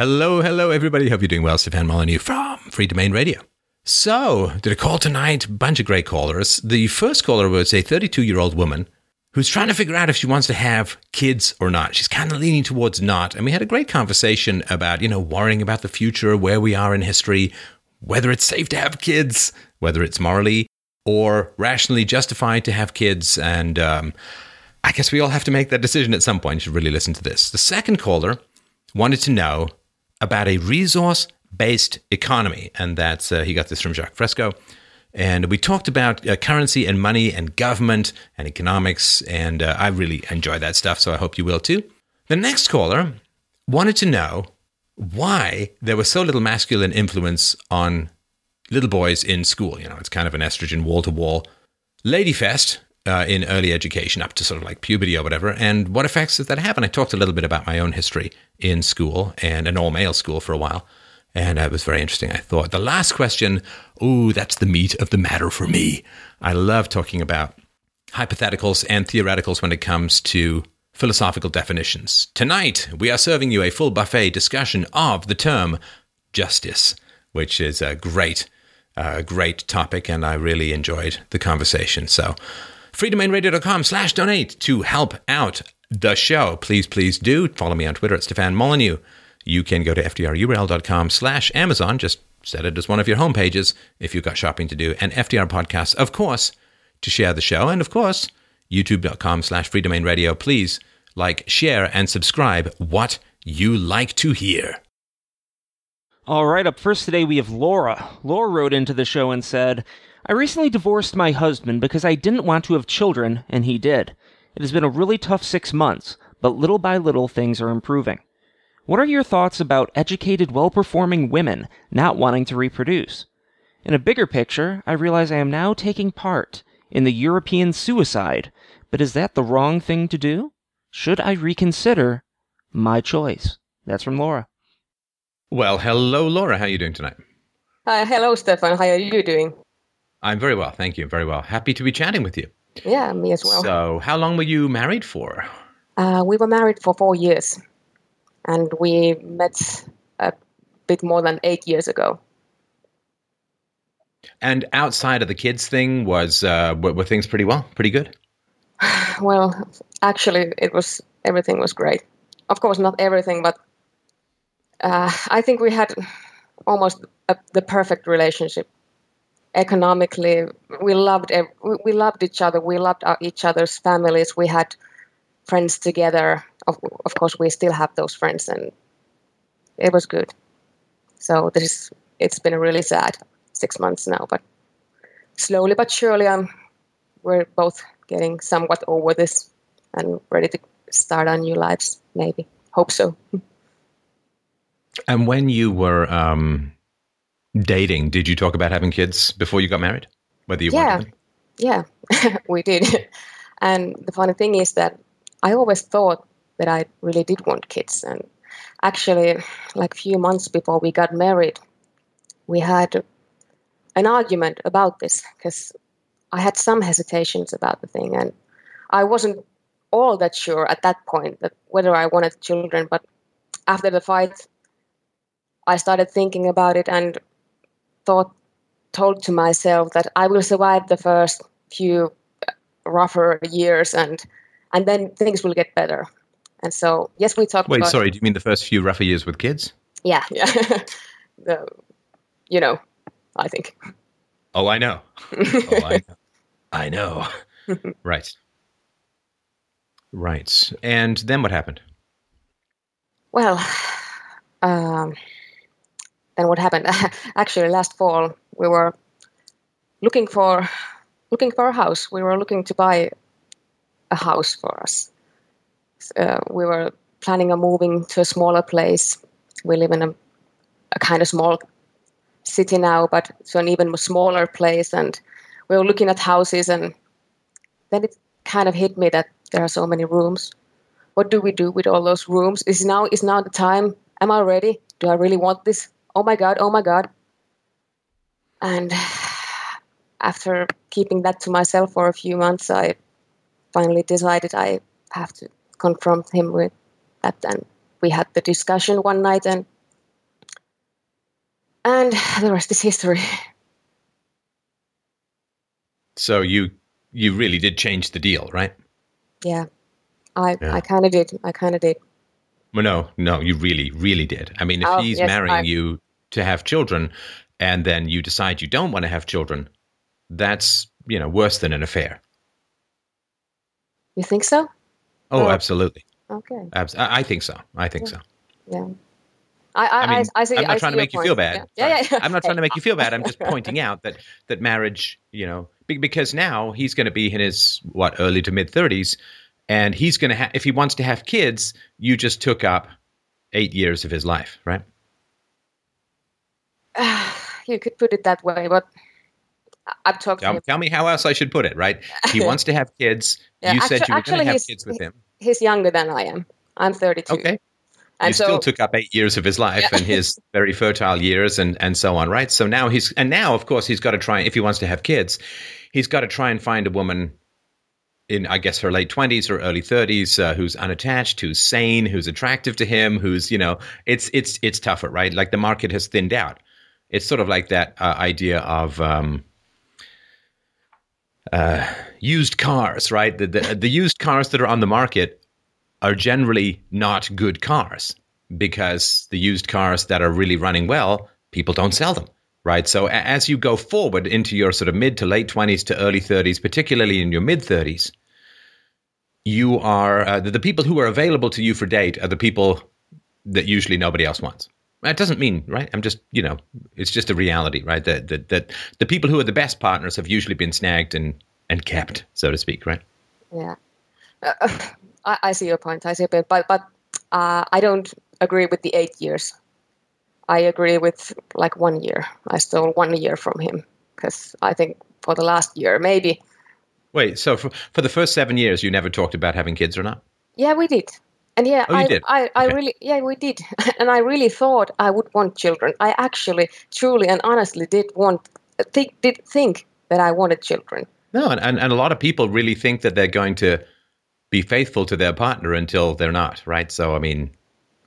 Hello, hello, everybody. Hope you're doing well. Stefan Molyneux from Free Domain Radio. So, did a call tonight, bunch of great callers. The first caller was a 32 year old woman who's trying to figure out if she wants to have kids or not. She's kind of leaning towards not. And we had a great conversation about, you know, worrying about the future, where we are in history, whether it's safe to have kids, whether it's morally or rationally justified to have kids. And um, I guess we all have to make that decision at some point. You should really listen to this. The second caller wanted to know about a resource based economy. And that's, uh, he got this from Jacques Fresco. And we talked about uh, currency and money and government and economics. And uh, I really enjoy that stuff. So I hope you will too. The next caller wanted to know why there was so little masculine influence on little boys in school. You know, it's kind of an estrogen wall to wall lady fest uh, in early education up to sort of like puberty or whatever. And what effects does that have? And I talked a little bit about my own history in school and an all male school for a while. And it was very interesting, I thought. The last question, ooh, that's the meat of the matter for me. I love talking about hypotheticals and theoreticals when it comes to philosophical definitions. Tonight, we are serving you a full buffet discussion of the term justice, which is a great, uh, great topic, and I really enjoyed the conversation. So, freedomainradio.com slash donate to help out the show. Please, please do. Follow me on Twitter at Stefan Molyneux. You can go to fdrurl.com slash Amazon. Just set it as one of your home pages if you've got shopping to do. And FDR Podcasts, of course, to share the show. And of course, youtube.com slash freedomainradio. Please like, share, and subscribe what you like to hear. All right, up first today we have Laura. Laura wrote into the show and said, I recently divorced my husband because I didn't want to have children, and he did. It has been a really tough six months, but little by little things are improving. What are your thoughts about educated, well performing women not wanting to reproduce? In a bigger picture, I realize I am now taking part in the European suicide, but is that the wrong thing to do? Should I reconsider my choice? That's from Laura. Well, hello, Laura. How are you doing tonight? Hi, hello, Stefan. How are you doing? I'm very well, thank you. Very well. Happy to be chatting with you. Yeah, me as well. So, how long were you married for? Uh, we were married for four years, and we met a bit more than eight years ago. And outside of the kids thing, was uh, were, were things pretty well, pretty good? well, actually, it was everything was great. Of course, not everything, but uh, I think we had almost a, the perfect relationship. Economically, we loved we loved each other. We loved each other's families. We had friends together. Of, of course, we still have those friends, and it was good. So this is, it's been really sad six months now, but slowly but surely, I'm, we're both getting somewhat over this and ready to start our new lives. Maybe hope so. And when you were um, dating, did you talk about having kids before you got married? Whether you yeah, yeah, we did. And the funny thing is that I always thought that I really did want kids. And actually, like a few months before we got married, we had an argument about this because I had some hesitations about the thing, and I wasn't all that sure at that point that whether I wanted children. But after the fight, I started thinking about it and thought, told to myself that I will survive the first few rougher years, and and then things will get better. And so, yes, we talked. Wait, about, sorry. Do you mean the first few rougher years with kids? Yeah, yeah. the, you know, I think. Oh, I know. oh, I know. I know. right. Right. And then what happened? Well, um, then what happened? Actually, last fall we were looking for looking for a house. We were looking to buy a house for us. Uh, we were planning on moving to a smaller place. We live in a, a kind of small city now, but to an even smaller place. And we were looking at houses, and then it kind of hit me that there are so many rooms. What do we do with all those rooms? Is now is now the time? Am I ready? Do I really want this? Oh my god! Oh my god! And after keeping that to myself for a few months, I finally decided I have to confront him with that. And we had the discussion one night, and And the rest is history. So you you really did change the deal, right? Yeah, I Yeah. I kind of did. I kind of did. Well, no, no, you really, really did. I mean, if Oh, he's yes, marrying I- you to have children, and then you decide you don't want to have children, that's you know worse than an affair. You think so? Oh, absolutely. Okay. Abs- I I think so. I think so. Yeah. I I I mean, I, see. I'm not I trying to make you feel bad. Yeah, yeah. Sorry. yeah. I'm not trying to make you feel bad. I'm just pointing out that that marriage, you know, because now he's going to be in his what early to mid 30s, and he's going to have if he wants to have kids, you just took up eight years of his life, right? you could put it that way, but I- I've talked to Tell, tell me how else I should put it, right? He wants to have kids. Yeah, you said you were going to have kids with him. He's younger than I am. I'm 32. Okay. And you so still took up eight years of his life Yeah. and his very fertile years and, and so on, right? So now he's and now of course he's got to try if he wants to have kids, he's got to try and find a woman in I guess her late twenties or early thirties uh, who's unattached, who's sane, who's attractive to him, who's you know it's it's it's tougher, right? Like the market has thinned out. It's sort of like that uh, idea of. Um, uh, used cars, right? The, the the used cars that are on the market are generally not good cars because the used cars that are really running well, people don't sell them, right? So as you go forward into your sort of mid to late 20s to early 30s, particularly in your mid 30s, you are uh, the, the people who are available to you for date are the people that usually nobody else wants. That doesn't mean, right? I'm just, you know, it's just a reality, right? That that, that the people who are the best partners have usually been snagged and and kept, so to speak, right? yeah, Uh, I, I see your point. I see your point, but but uh, I don't agree with the eight years. I agree with like one year. I stole one year from him because I think for the last year maybe. Wait, so for, for the first seven years, you never talked about having kids or not? Yeah, we did. And yeah, Oh, I? I, I Okay. really, yeah, we did. And I really thought I would want children. I actually, truly, and honestly did want, think, did think that I wanted children. No, and, and, and a lot of people really think that they're going to be faithful to their partner until they're not, right? So, I mean,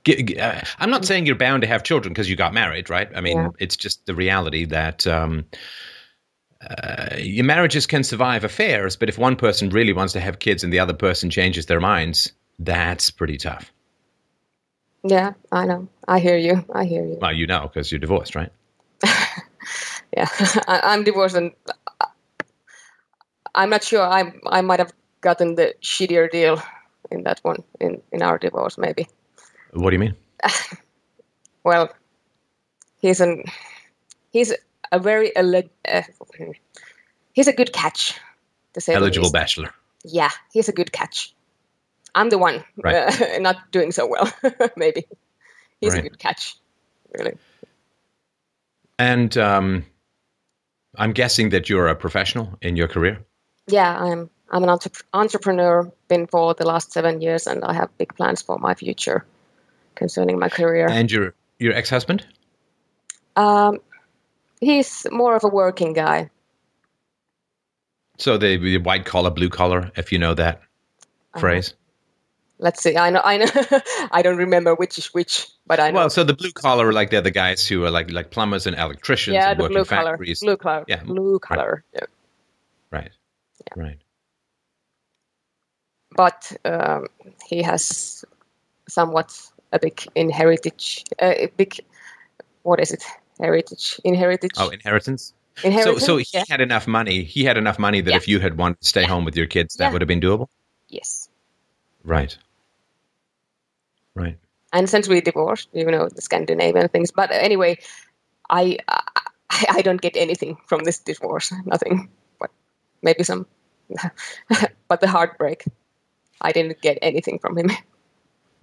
g- g- uh, I'm not saying you're bound to have children because you got married, right? I mean, Yeah. it's just the reality that um, uh, your marriages can survive affairs, but if one person really wants to have kids and the other person changes their minds, that's pretty tough. Yeah, I know. I hear you. I hear you. Well, you know, because you're divorced, right? Yeah, I, I'm divorced, and I'm not sure. I I might have gotten the shittier deal in that one in in our divorce, maybe. What do you mean? Well, he's an he's a very ele- uh, he's a good catch. To say Eligible bachelor. Yeah, he's a good catch. I'm the one Right. uh, not doing so well. maybe he's Right. a good catch. Really. And um, I'm guessing that you're a professional in your career. Yeah, I'm I'm an entrep- entrepreneur. Been for the last seven years, and I have big plans for my future concerning my career. And your your ex husband? Um, he's more of a working guy. So the, the white collar, blue collar, if you know that Uh-huh. phrase. Let's see. I know. I know. I don't remember which is which, but I know. Well, so the blue collar are like they're the guys who are like like plumbers and electricians yeah, and the blue collar. factories. Blue collar. Yeah, Blue collar. Yeah. Right. Right. But um, he has somewhat a big inheritance, Uh, a big. What is it? Heritage. Inheritage. Oh, inheritance. So inheritance. so he yeah. had enough money. He had enough money that Yeah. if you had wanted to stay home with your kids, that Yeah. would have been doable. Yes. Right. Right. and since we divorced, you know, the Scandinavian things. But anyway, I, I I don't get anything from this divorce, nothing, but maybe some, but the heartbreak. I didn't get anything from him.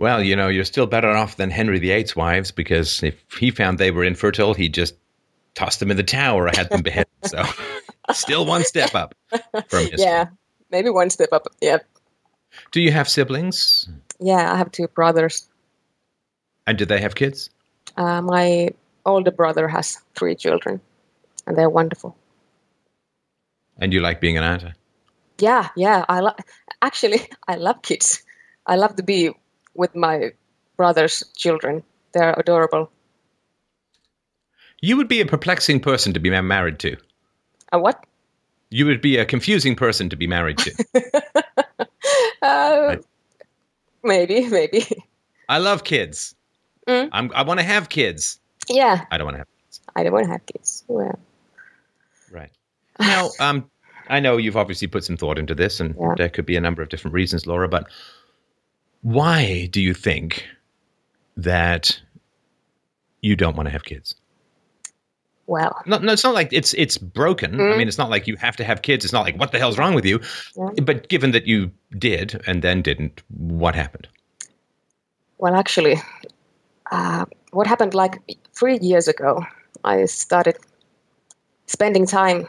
Well, you know, you're still better off than Henry VIII's wives because if he found they were infertile, he just tossed them in the tower or had them beheaded. So, still one step up from his. yeah, maybe one step up. Yeah, Do you have siblings? yeah. I have two brothers. And do they have kids? Uh, my older brother has three children, and they're wonderful. And you like being an aunt? Yeah, yeah. I lo- actually I love kids. I love to be with my brother's children. They're adorable. You would be a perplexing person to be married to. A what? You would be a confusing person to be married to. Uh, maybe, maybe. I love kids. Mm. I'm, I want to have kids. Yeah, I don't want to have kids. I don't want to have kids. Well, Right. Now, um, I know you've obviously put some thought into this, and Yeah. there could be a number of different reasons, Laura, but why do you think that you don't want to have kids? well, No, no, it's not like it's it's broken. I mean, it's not like you have to have kids. It's not like what the hell's wrong with you. Yeah. But given that you did and then didn't, what happened? well, actually, uh, what happened like three years ago? I started spending time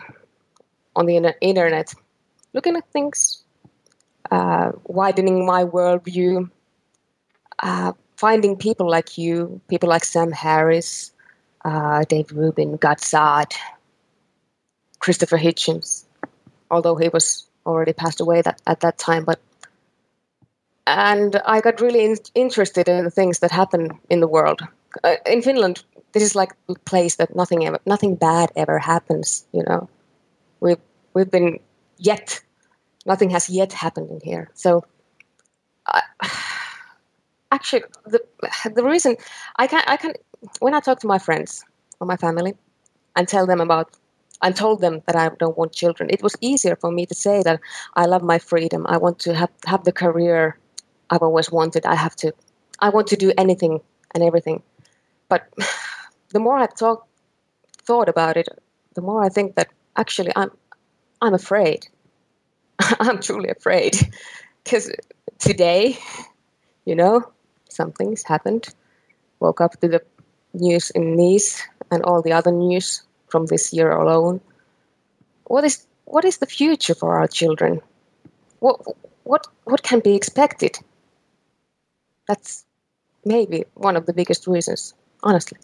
on the internet, looking at things, uh, widening my worldview, uh, finding people like you, people like Sam Harris, uh, Dave Rubin, Gad Saad, Christopher Hitchens, although he was already passed away that, at that time, but and I got really in- interested in the things that happen in the world. Uh, in Finland, this is like a place that nothing ever, nothing bad ever happens. You know, we've we've been yet, nothing has yet happened in here. So, I, actually, the the reason I can I can when I talk to my friends or my family and tell them about and told them that I don't want children, it was easier for me to say that I love my freedom. I want to have have the career I've always wanted. I have to, I want to do anything and everything. But the more I've thought about it, the more I think that actually I'm, I'm afraid. I'm truly afraid because today, you know, something's happened. Woke up to the news in Nice and all the other news from this year alone. What is what is the future for our children? What what what can be expected? That's maybe one of the biggest reasons, honestly.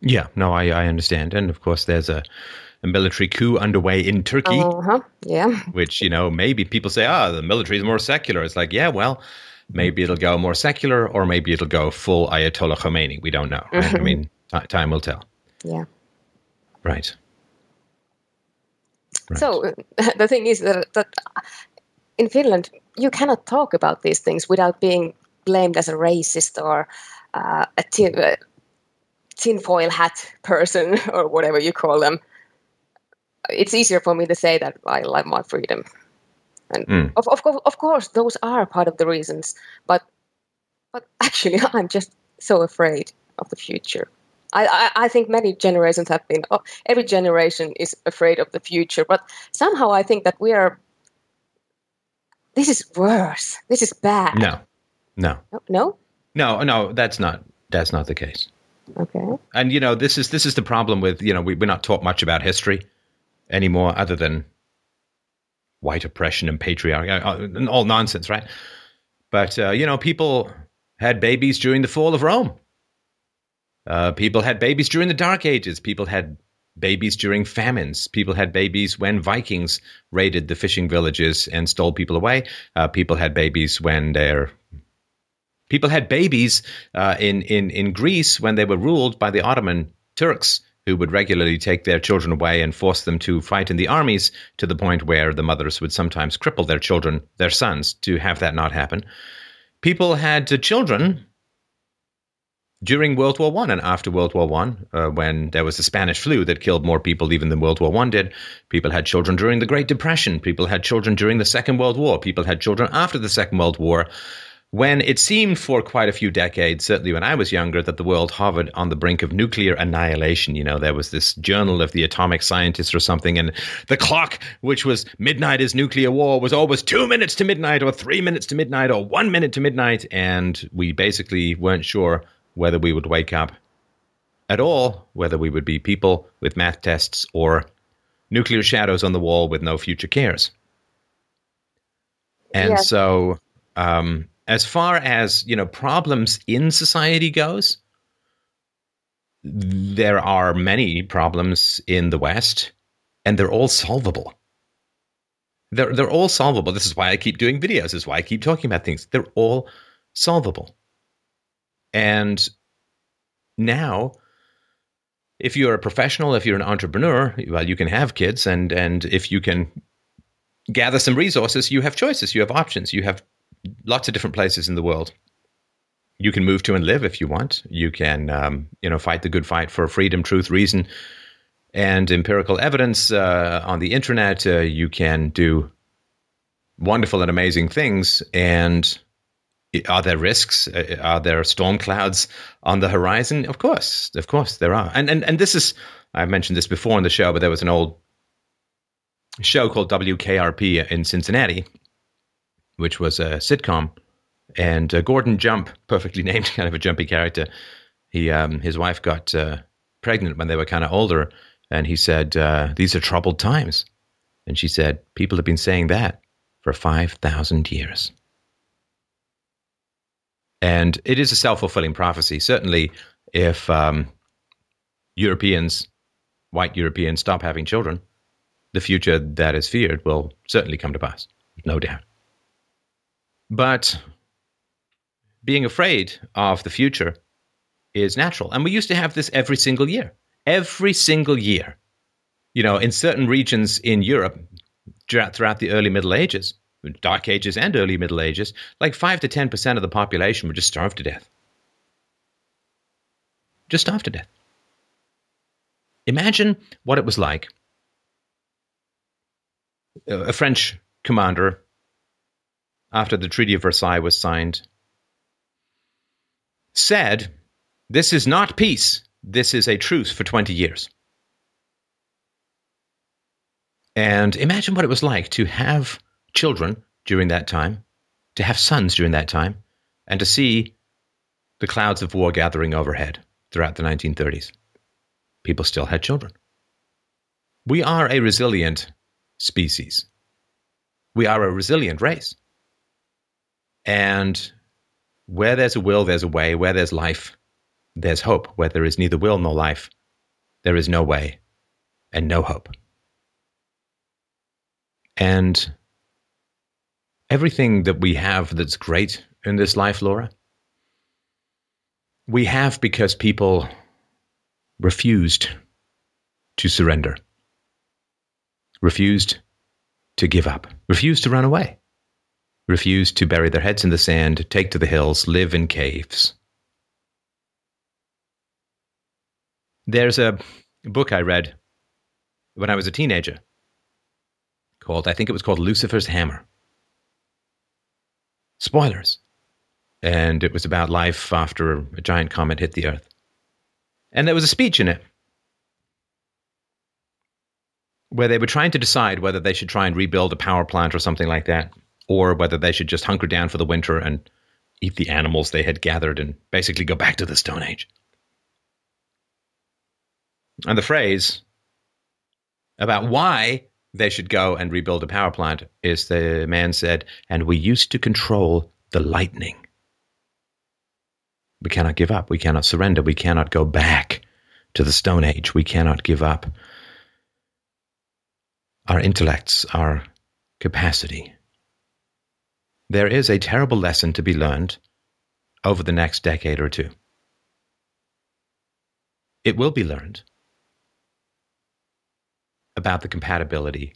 Yeah, no, I, I understand. And of course, there's a, a military coup underway in Turkey, Uh huh. Yeah. which, you know, maybe people say, ah, the military is more secular. It's like, yeah, well, maybe it'll go more secular or maybe it'll go full Ayatollah Khomeini. We don't know. Right? I mean, t- time will tell. Yeah. Right. Right. So the thing is that, that in Finland you cannot talk about these things without being blamed as a racist or uh, a tin, uh, tinfoil hat person or whatever you call them. It's easier for me to say that I love my freedom, and Mm. of, of course, of course, those are part of the reasons. But but actually, I'm just so afraid of the future. I, I, I think many generations have been. Oh, every generation is afraid of the future, but somehow I think that we are. This is worse. This is bad. no, no, No. no? no, no, that's not, that's not the case. Okay. And, you know, this is, this is the problem with, you know, we, we're not taught much about history anymore other than white oppression and patriarchy, uh, uh, and all nonsense, right? But, uh, you know, people had babies during the fall of Rome. Uh, people had babies during the Dark Ages. People had babies during famines. People had babies when Vikings raided the fishing villages and stole people away. Uh, people had babies when their people had babies uh, in, in, in Greece when they were ruled by the Ottoman Turks, who would regularly take their children away and force them to fight in the armies to the point where the mothers would sometimes cripple their children, their sons, to have that not happen. People had children during World War One and after World War One, uh, when there was the Spanish flu that killed more people even than World War One did. People had children during the Great Depression. People had children during the Second World War. People had children after the Second World War. When it seemed for quite a few decades, certainly when I was younger, that the world hovered on the brink of nuclear annihilation. You know, there was this journal of the atomic scientists or something, and the clock, which was midnight is nuclear war, was always two minutes to midnight, or three minutes to midnight, or one minute to midnight. And we basically weren't sure whether we would wake up at all, whether we would be people with math tests or nuclear shadows on the wall with no future cares. And Yes. so, um, as far as you know, problems in society goes, there are many problems in the West, and they're all solvable. They're they're all solvable. This is why I keep doing videos. This is why I keep talking about things. They're all solvable. And now if you're a professional, if you're an entrepreneur, well, you can have kids, and and if you can gather some resources, you have choices, you have options, you have lots of different places in the world. You can move to and live if you want. You can, um, you know, fight the good fight for freedom, truth, reason, and empirical evidence uh, on the internet. Uh, you can do wonderful and amazing things. And are there risks? Uh, are there storm clouds on the horizon? Of course, of course there are. And and and this is I mentioned this before in the show, but there was an old show called WKRP in Cincinnati, which was a sitcom, and uh, Gordon Jump, perfectly named, kind of a jumpy character. He um, his wife got uh, pregnant when they were kind of older, and he said, uh, "These are troubled times," and she said, "People have been saying that for five thousand years." And it is a self fulfilling prophecy. Certainly, if um, Europeans, white Europeans, stop having children, the future that is feared will certainly come to pass, no doubt. But being afraid of the future is natural. And we used to have this every single year. Every single year. You know, in certain regions in Europe, throughout the early Middle Ages, Dark Ages and early Middle Ages, like 5 to 10% of the population would just starve to death. Just starve to death. Imagine what it was like. A French commander, after the Treaty of Versailles was signed, said, This is not peace, this is a truce for 20 years. And imagine what it was like to have children during that time, to have sons during that time, and to see the clouds of war gathering overhead throughout the 1930s. People still had children. We are a resilient species. We are a resilient race. And where there's a will, there's a way. Where there's life, there's hope. Where there is neither will nor life, there is no way and no hope. And everything that we have that's great in this life, Laura, we have because people refused to surrender, refused to give up, refused to run away, refused to bury their heads in the sand, take to the hills, live in caves. There's a book I read when I was a teenager called, I think it was called Lucifer's Hammer. Spoilers. And it was about life after a giant comet hit the Earth. And there was a speech in it where they were trying to decide whether they should try and rebuild a power plant or something like that, or whether they should just hunker down for the winter and eat the animals they had gathered and basically go back to the Stone Age. And the phrase about why they should go and rebuild a power plant, is the man said, and we used to control the lightning. We cannot give up. We cannot surrender. We cannot go back to the Stone Age. We cannot give up our intellects, our capacity. There is a terrible lesson to be learned over the next decade or two. It will be learned about the compatibility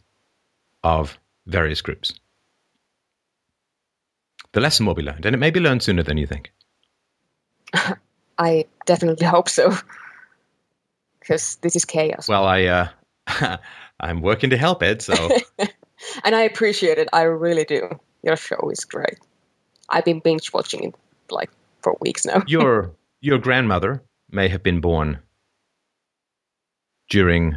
of various groups. The lesson will be learned, and it may be learned sooner than you think. I definitely hope so, because this is chaos. Well, I uh, I'm working to help it, so. and I appreciate it. I really do. Your show is great. I've been binge watching it like for weeks now. your your grandmother may have been born during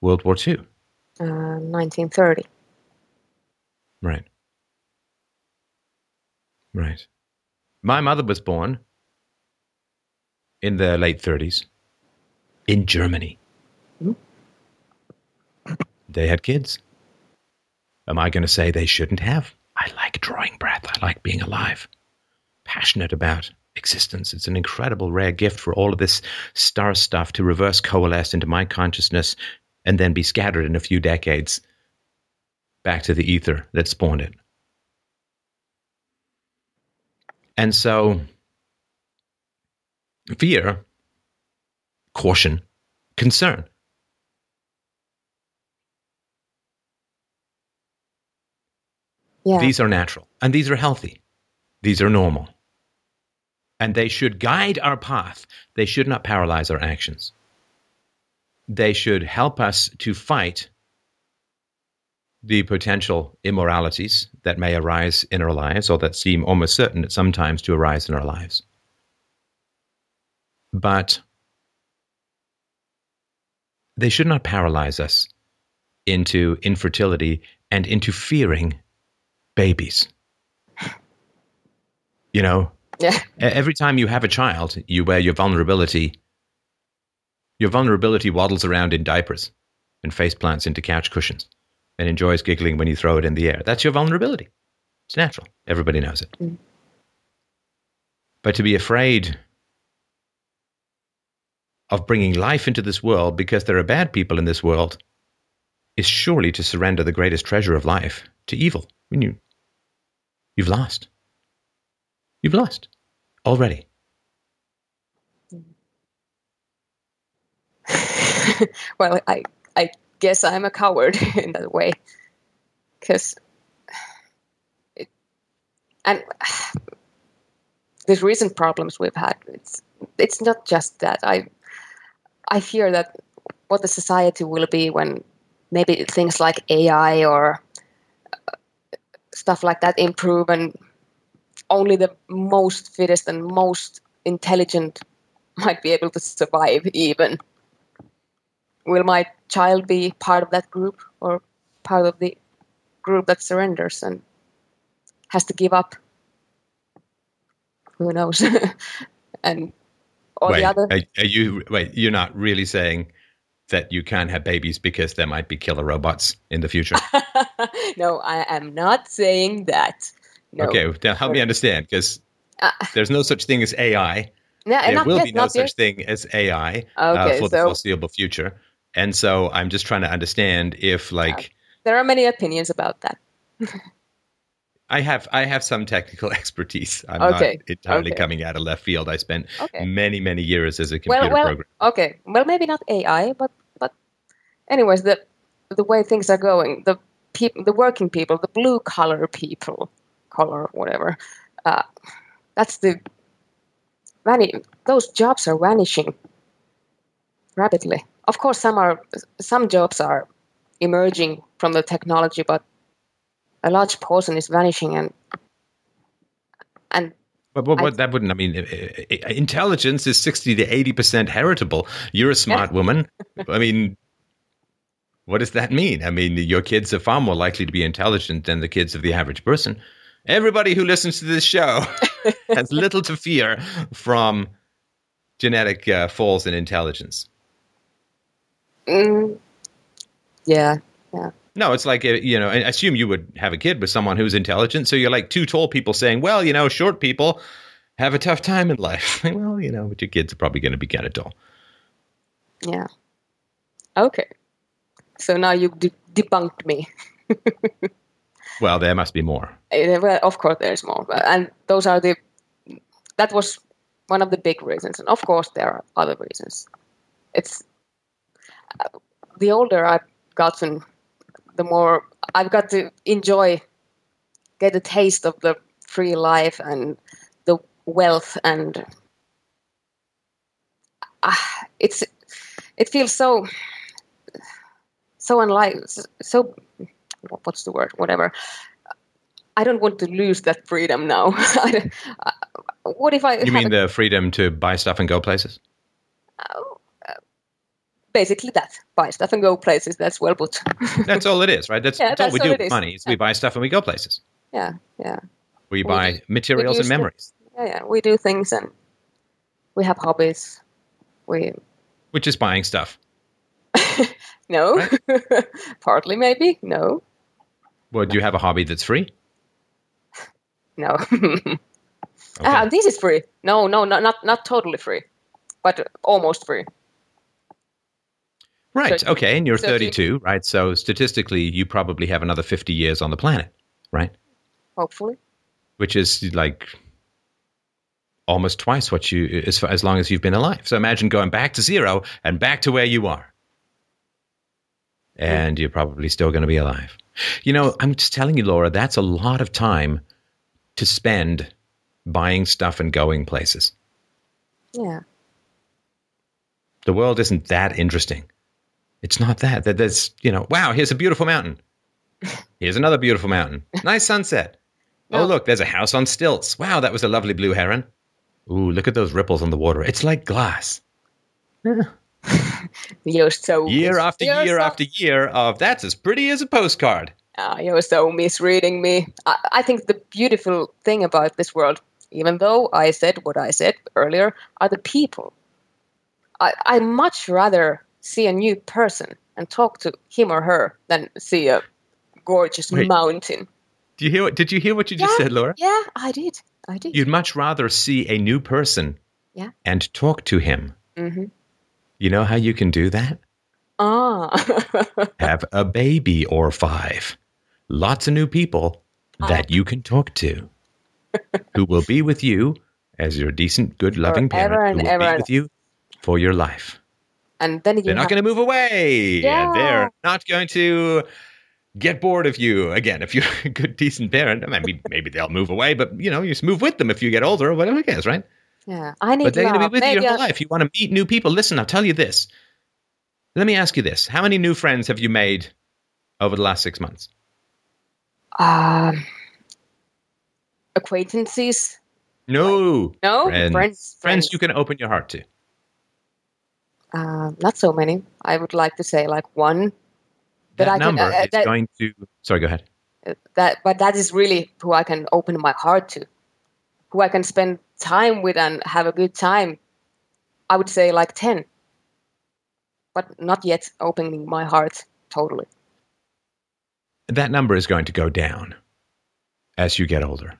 World War II? Uh, 1930. Right. Right. My mother was born in the late 30s in Germany. Mm-hmm. They had kids. Am I going to say they shouldn't have? I like drawing breath. I like being alive. Passionate about existence. It's an incredible, rare gift for all of this star stuff to reverse coalesce into my consciousness and then be scattered in a few decades back to the ether that spawned it. And so fear, caution, concern. Yeah. These are natural and these are healthy. These are normal. And they should guide our path. They should not paralyze our actions. They should help us to fight the potential immoralities that may arise in our lives or that seem almost certain at sometimes to arise in our lives. But they should not paralyze us into infertility and into fearing babies. You know, yeah. Every time you have a child, you wear your vulnerability. Your vulnerability waddles around in diapers and face plants into couch cushions and enjoys giggling when you throw it in the air. That's your vulnerability. It's natural. Everybody knows it. Mm. But to be afraid of bringing life into this world because there are bad people in this world is surely to surrender the greatest treasure of life to evil. I mean, you, you've lost. You've lost already. well, I I guess I'm a coward in that way, because and these recent problems we've had, it's it's not just that. I I fear that what the society will be when maybe things like AI or stuff like that improve and only the most fittest and most intelligent might be able to survive even will my child be part of that group or part of the group that surrenders and has to give up who knows and all wait, the other are, are you wait? You're not really saying that you can't have babies because there might be killer robots in the future. no i am not saying that no Okay, now help me understand because Uh, there's no such thing as AI. no, There will yet, be no such yet. thing as AI Okay, uh, for the foreseeable future. And so I'm just trying to understand if, like, there are many opinions about that I have I have some technical expertise. I'm Okay, not entirely okay. coming out of left field. I spent Okay. many many years as a computer well, well, programmer. okay. Well, maybe not AI, but but anyways, the the way things are going, the people, the working people, the blue collar people, color whatever, uh, that's the vani- Those jobs are vanishing rapidly. Of course, some are some jobs are emerging from the technology, but a large portion is vanishing, and and But, but, but that wouldn't. I mean, i- i- intelligence is sixty to eighty percent heritable. You're a smart woman. I mean, what does that mean? I mean, your kids are far more likely to be intelligent than the kids of the average person. Everybody who listens to this show has little to fear from genetic uh, falls in intelligence. mm, yeah, No, it's like uh, you know. I assume you would have a kid with someone who's intelligent. So you're like two tall people saying, "Well, you know, short people have a tough time in life." well, you know, but your kids are probably going to be kind of tall. yeah. Okay. So now you de- debunked me. Well, there must be more. Uh, well, of course there's more, but- and those are the. That was one of the big reasons, and of course there are other reasons. It's uh, the older I've gotten, the more I've got to enjoy, get a taste of the free life and the wealth, and ah, it's it feels so so unlike so what's the word whatever I don't want to lose that freedom now. Uh, what if I You mean a- the freedom to buy stuff and go places? Basically that buy stuff and go places? That's well put. That's all it is, right? That's, Yeah, that's all we all do with is. money. Is we buy stuff and we go places. yeah, yeah, We We buy just- materials and use the- memories, yeah, yeah. We do things and we have hobbies. We which is buying stuff. no, partly maybe no, Well, do you have a hobby that's free? no. Okay. Ah, this is free. No, no, no, not not totally free, but almost free. Right. so- okay. And you're so if you- 32, right? So statistically, you probably have another 50 years on the planet, right? Hopefully, Which is like almost twice what you as as long as you've been alive. So imagine going back to zero and back to where you are, hmm. and you're probably still going to be alive. You know, I'm just telling you, Laura, that's a lot of time to spend buying stuff and going places. Yeah. The world isn't that interesting. It's not that. That there's, you know, wow, here's a beautiful mountain. Here's another beautiful mountain. Nice sunset. No. Oh, look, there's a house on stilts. Wow, that was a lovely blue heron. Ooh, look at those ripples on the water. It's like glass. You're so Year after you're year so- after year of that's as pretty as a postcard. Ah, you're so misreading me. I, I think the beautiful thing about this world, even though I said what I said earlier, are the people. I, I much rather see a new person and talk to him or her than see a gorgeous Wait. mountain. Do you hear what did you hear what you just said, Laura? Yeah, I did. I did. You'd much rather see a new person Yeah. and talk to him. hmm You know how you can do that? Ah. Have a baby or five. Lots of new people that you can talk to who will be with you as your decent, good, loving Forever parent and who will be with you for your life. And then you They're not going to move away. Yeah. They're not going to get bored of you. Again, if you're a good, decent parent, I mean, maybe they'll move away, but you know, you just move with them if you get older or whatever it is, right? Yeah, I need But they're going to be with you Maybe your whole life. You want to meet new people. Listen, I'll tell you this. Let me ask you this. How many new friends have you made over the last six months? Um, acquaintances. No. No, Friends. friends. Friends you can open your heart to. Uh, not so many. I would like to say like one. But that I can, number uh, is that- going to. Sorry, go ahead. That, but that is really who I can open my heart to, who I can spend time with and have a good time. I would say like ten, but not yet opening my heart totally. that number is going to go down as you get older.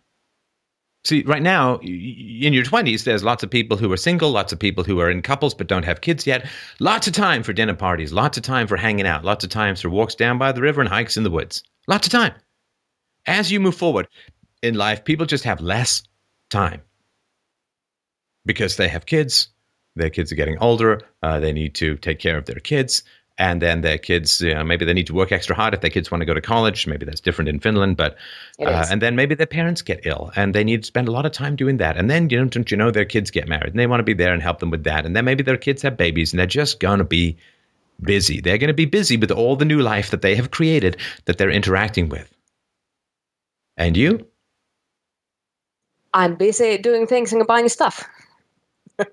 See, right now, in your 20s, there's lots of people who are single, lots of people who are in couples but don't have kids yet. Lots of time for dinner parties, lots of time for hanging out, lots of times for walks down by the river and hikes in the woods. Lots of time. As you move forward in life, people just have less time because they have kids. Their kids are getting older. Uh, they need to take care of their kids and then their kids you know, maybe they need to work extra hard if their kids want to go to college. Maybe that's different in finland but uh, and then maybe their parents get ill and they need to spend a lot of time doing that. And then you know don't you know their kids get married and they want to be there and help them with that. And then maybe their kids have babies and they're just going to be busy. They're going to be busy with all the new life that they have created that they're interacting with. And you? I'm busy doing things and buying stuff.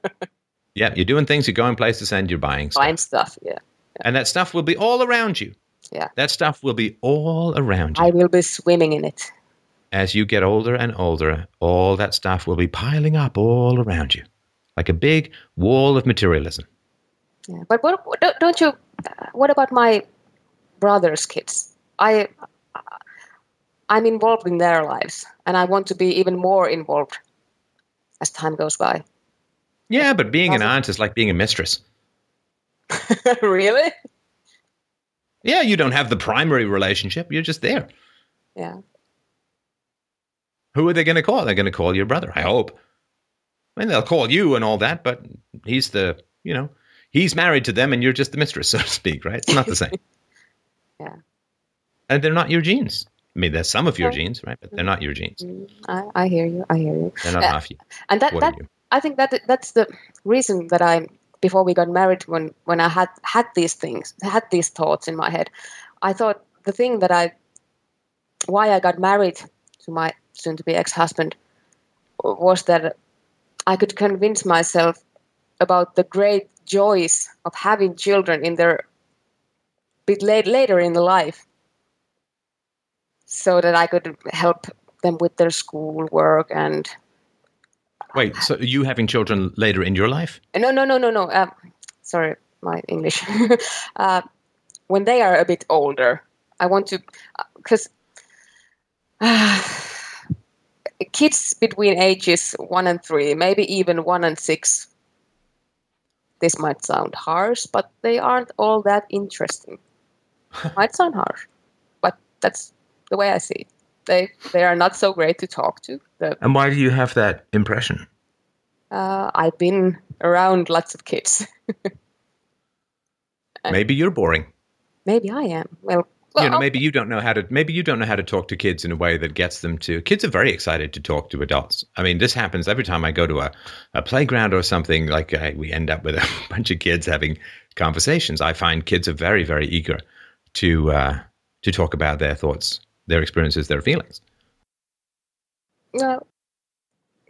yeah you're doing things you're going places and you're buying stuff. Buying stuff. Yeah, and that stuff will be all around you yeah. that stuff will be all around you I will be swimming in it. as you get older and older, all that stuff will be piling up all around you, like a big wall of materialism. Yeah. But what, don't- you? uh, What about my brother's kids? I I'm involved in their lives, and I want to be even more involved as time goes by. Yeah, but being an aunt is like being a mistress. really? Yeah, you don't have the primary relationship, you're just there. Yeah. Who are they going to call? They're going to call your brother, I hope. I mean, they'll call you and all that, but he's the, you know, he's married to them and you're just the mistress, so to speak, right? It's not the same. Yeah. And they're not your genes. I mean, they're some of your genes, right? But they're not your genes. Mm, I, I hear you. I hear you. They're not Uh, half you. And that What that you? I think that that's the reason that I before we got married when when I had had these things had these thoughts in my head. I thought the thing that I why I got married to my soon to be ex husband was that I could convince myself about the great joys of having children in their bit late, later in the life so that I could help them with their schoolwork and Wait, so you having children later in your life? no no no no no. Uh, sorry my english. Uh, when they are a bit older i want to because kids between ages one and three maybe even one and six this might sound harsh but they aren't all that interesting. Might sound harsh but that's the way i see it they they are not so great to talk to And why do you have that impression? Uh, I've been around lots of kids. maybe you're boring. Maybe I am. Well, well you know, maybe you don't know how to. Maybe you don't know how to talk to kids in a way that gets them to. Kids are very excited to talk to adults. I mean, this happens every time I go to a, a playground or something. Like I, we end up with a bunch of kids having conversations. I find kids are very, very eager to uh, to talk about their thoughts, their experiences, their feelings. Well,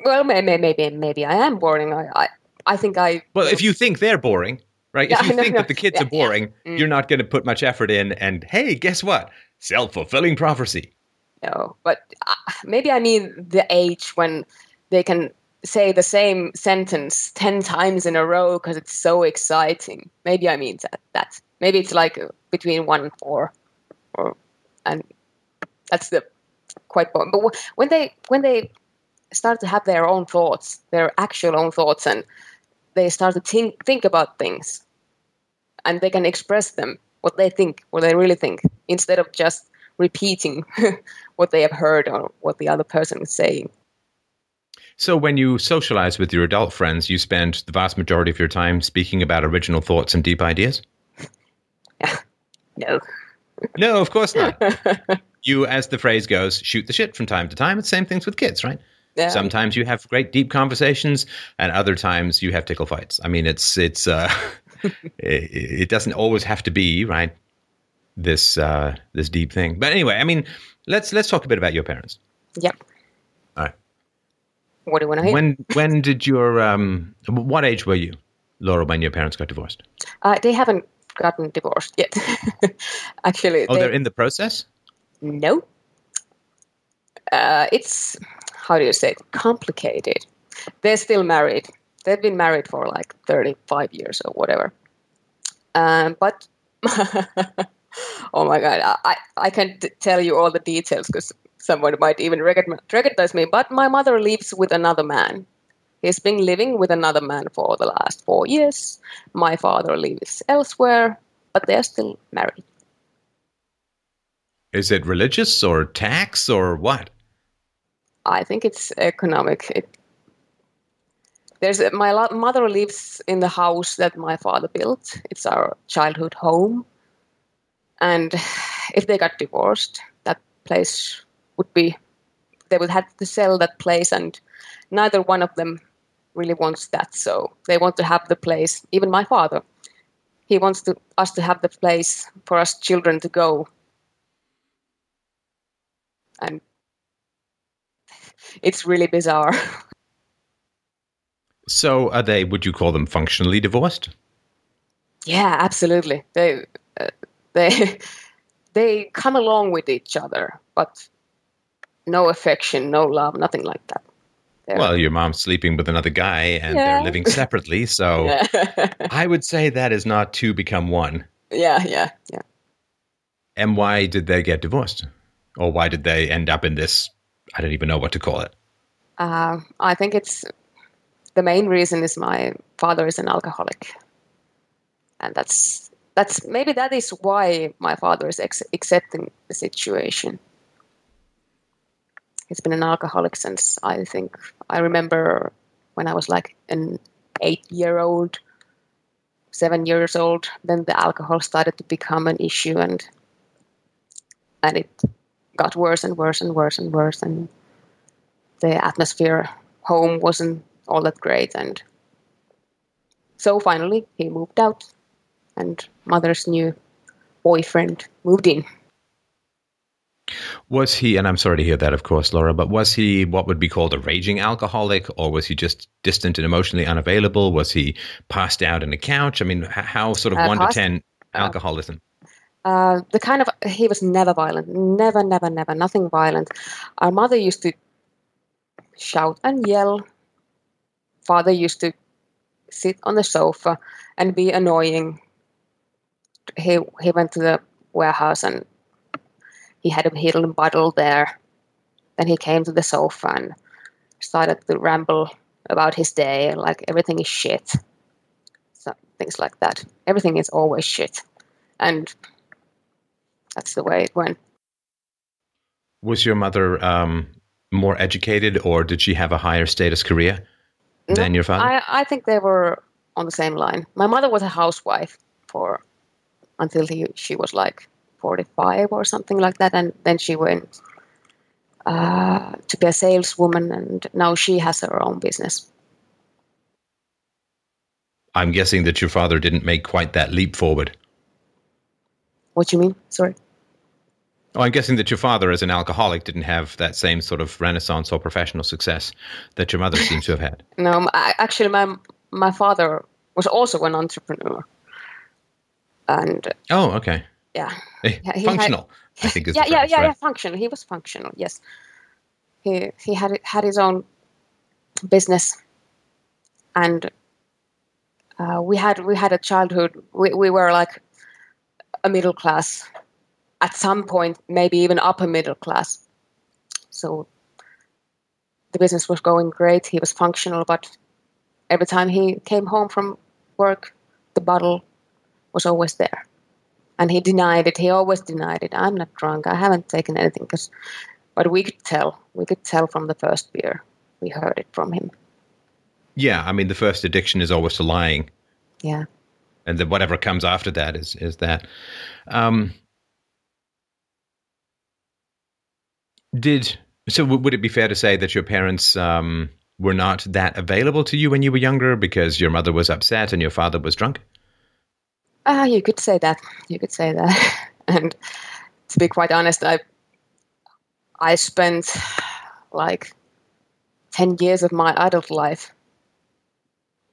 well, maybe, maybe, maybe I am boring. I, I, I think I. Well, if you think they're boring, right? Yeah, if you no, think no, that the kids yeah, are boring, yeah. mm. you're not going to put much effort in. And hey, guess what? Self fulfilling prophecy. No, but uh, maybe I mean the age when they can say the same sentence 10 times in a row because it's so exciting. Maybe I mean that. That maybe it's like between one and four, or and that's the quite boring. But when they when they start to have their own thoughts, their actual own thoughts, and they start to think think about things, and they can express them what they think, what they really think, instead of just repeating what they have heard or what the other person is saying. So, when you socialize with your adult friends, you spend the vast majority of your time speaking about original thoughts and deep ideas? no. No, of course not. you, as the phrase goes, shoot the shit from time to time. It's the same things with kids, right? Yeah. Sometimes you have great deep conversations, and other times you have tickle fights. I mean, it's it's uh, it, it, doesn't always have to be right this uh, this deep thing. But anyway, I mean, let's let's talk a bit about your parents. Yep. All right. What do you want to hear? When when did your um what age were you, Laura, when your parents got divorced? Uh, they haven't gotten divorced yet. Actually, oh, they, are in the process. No. Uh, it's how do you say it? Complicated. They're still married. They've been married for like thirty-five years or whatever. Um, but oh my god, I I can't tell you all the details because someone might even recognize me. But my mother lives with another man. He's been living with another man for the last four years. My father lives elsewhere, but they're still married. Is it religious or tax or what? I think it's economic. It, there's my mother lives in the house that my father built. It's our childhood home, and if they got divorced, that place would be they would have to sell that place, and neither one of them really wants that. So they want to have the place. Even my father, he wants to us to have the place for us children to go. And it's really bizarre. So are they? Would you call them functionally divorced? Yeah, absolutely. They uh, they they come along with each other, but no affection, no love, nothing like that. They're, well, your mom's sleeping with another guy and yeah. they're living separately. So. I would say that is not two become one. Yeah, yeah, yeah. And why did they get divorced? Or why did they end up in this? I don't even know what to call it. Uh, I think it's the main reason is my father is an alcoholic. And that's that's maybe that is why my father is ex- accepting the situation he's been an alcoholic since I think I remember when I was like an eight year old, seven years old. Then the alcohol started to become an issue, and and it got worse and worse and worse and worse, and the atmosphere home wasn't all that great, and so finally he moved out, and mother's new boyfriend moved in. Was he, and I'm sorry to hear that, of course, Laura, but was he what would be called a raging alcoholic, or was he just distant and emotionally unavailable? Was he passed out in a couch? I mean, how sort of uh, one to 10 alcoholism? Uh, the kind of, he was never violent, never, never, never, nothing violent. Our mother used to shout and yell. Father used to sit on the sofa and be annoying. He, he went to the warehouse and he had a hidden bottle there. Then he came to the sofa and started to ramble about his day, like everything is shit. So, things like that. Everything is always shit. And that's the way it went. Was your mother um, more educated or did she have a higher status career? than your father? I, I think they were on the same line. My mother was a housewife for until he, she was like 45 or something like that, and then she went uh, to be a saleswoman, and now she has her own business. I'm guessing that your father didn't make quite that leap forward. What do you mean? Sorry. Oh, I'm guessing that your father, as an alcoholic, didn't have that same sort of renaissance or professional success that your mother seems to have had. No, actually, my my father was also an entrepreneur, and oh, okay, yeah, functional. Had, I think is yeah, yeah, yeah, yeah, functional. He was functional. Yes, he he had had his own business, and uh, we had we had a childhood. We we were like a middle class at some point, maybe even upper middle class. So the business was going great. He was functional, but every time he came home from work, the bottle was always there. And he denied it. He always denied it. I'm not drunk. I haven't taken anything. Cause, but we could tell. We could tell from the first beer. We heard it from him. Yeah, I mean, the first addiction is always to lying. Yeah. And then whatever comes after that is is that. Um, Did so? Would it be fair to say that your parents um, were not that available to you when you were younger because your mother was upset and your father was drunk? Ah, uh, you could say that. You could say that. and to be quite honest, I I spent like ten years of my adult life,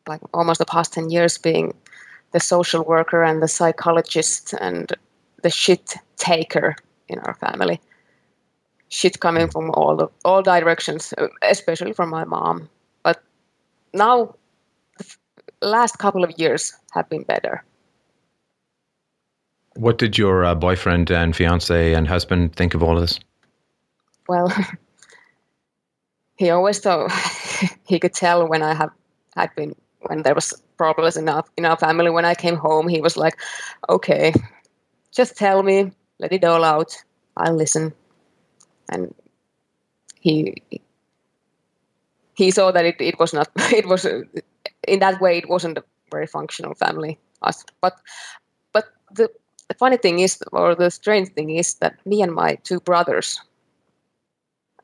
like almost the past ten years, being the social worker and the psychologist and the shit taker in our family shit coming from all the, all directions, especially from my mom. But now, the last couple of years have been better. What did your uh, boyfriend and fiance and husband think of all of this? Well, he always thought he could tell when I have had been when there was problems in our in our family. When I came home, he was like, "Okay, just tell me, let it all out. I'll listen." And he he saw that it, it was not it was in that way it wasn't a very functional family. Us but but the, funny thing is or the strange thing is that me and my two brothers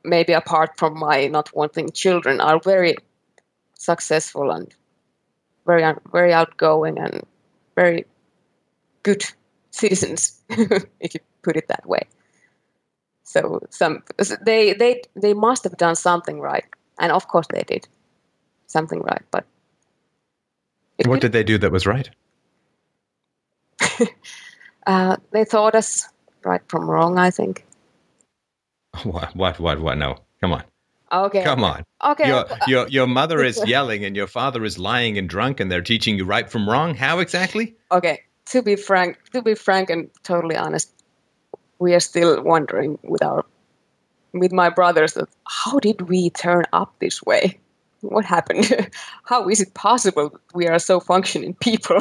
maybe apart from my not wanting children are very successful and very very outgoing and very good citizens if you put it that way so some they they they must have done something right, and of course they did something right. But what did they do that was right? uh, they taught us right from wrong. I think. What? What? What? What? No, come on. Okay. Come on. Okay. Your, your, your mother is yelling and your father is lying and drunk and they're teaching you right from wrong. How exactly? Okay. To be frank, to be frank and totally honest, we are still wondering with our with my brothers that how did we turn up this way? What happened? how is it possible we are so functioning people,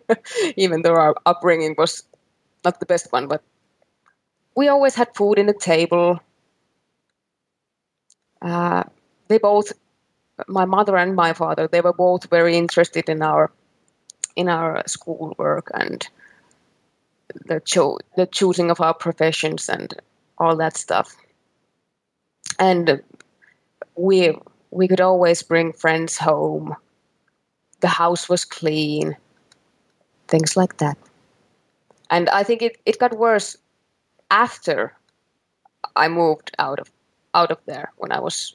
even though our upbringing was not the best one? But we always had food in the table. Uh, they both, my mother and my father, they were both very interested in our in our schoolwork and the cho- the choosing of our professions and all that stuff. And we we could always bring friends home. The house was clean, things like that. And I think it, it got worse after I moved out of out of there when I was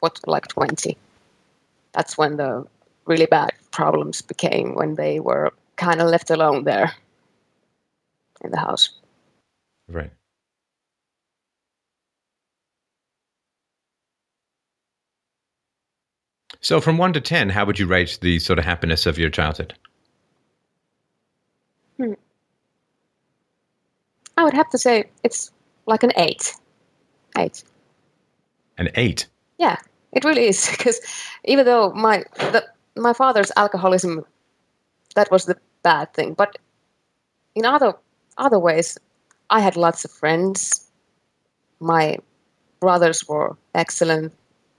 what like twenty. That's when the really bad problems became when they were kind of left alone there in the house. Right. So, from one to 10, how would you rate the sort of happiness of your childhood? Hmm. I would have to say it's like an eight. Eight. An eight? Yeah, it really is. Because even though my the, my father's alcoholism, that was the bad thing. But in other other ways, I had lots of friends. My brothers were excellent.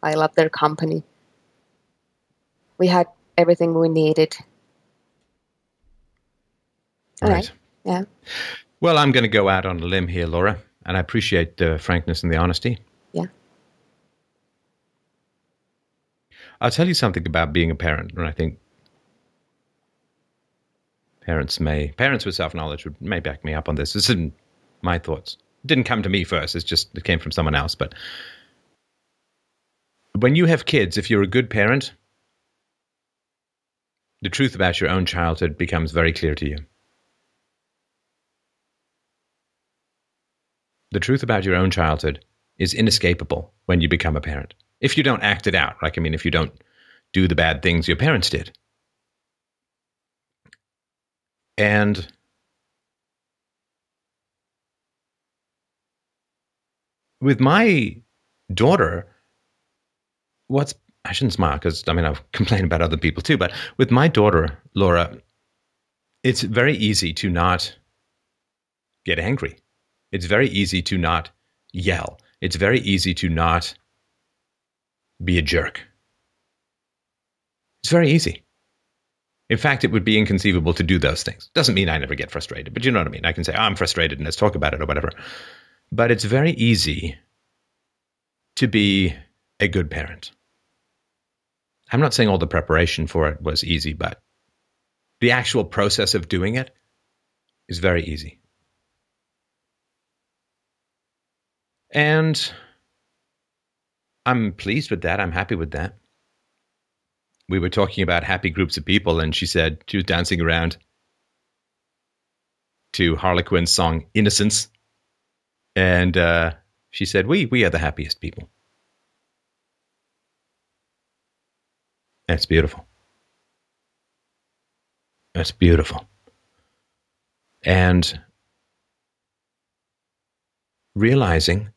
I loved their company. we had everything we needed. All Right. right. Yeah. Well, I'm going to go out on a limb here, Laura, and I appreciate the frankness and the honesty. Yeah. I'll tell you something about being a parent, and I think parents may parents with self knowledge would may back me up on this. This isn't my thoughts. It didn't come to me first. It's just it came from someone else. But when you have kids, if you're a good parent, the truth about your own childhood becomes very clear to you. The truth about your own childhood is inescapable when you become a parent. If you don't act it out, like I mean, if you don't do the bad things your parents did. And with my daughter, what's I shouldn't smile because I mean I've complained about other people too, but with my daughter, Laura, it's very easy to not get angry. It's very easy to not yell. It's very easy to not be a jerk. It's very easy. In fact, it would be inconceivable to do those things. Doesn't mean I never get frustrated, but you know what I mean. I can say, oh, I'm frustrated and let's talk about it or whatever. But it's very easy to be a good parent. I'm not saying all the preparation for it was easy, but the actual process of doing it is very easy. And I'm pleased with that. I'm happy with that. We were talking about happy groups of people, and she said she was dancing around to Harlequin's song Innocence. And uh, she said, we, we are the happiest people. That's beautiful. That's beautiful. And realizing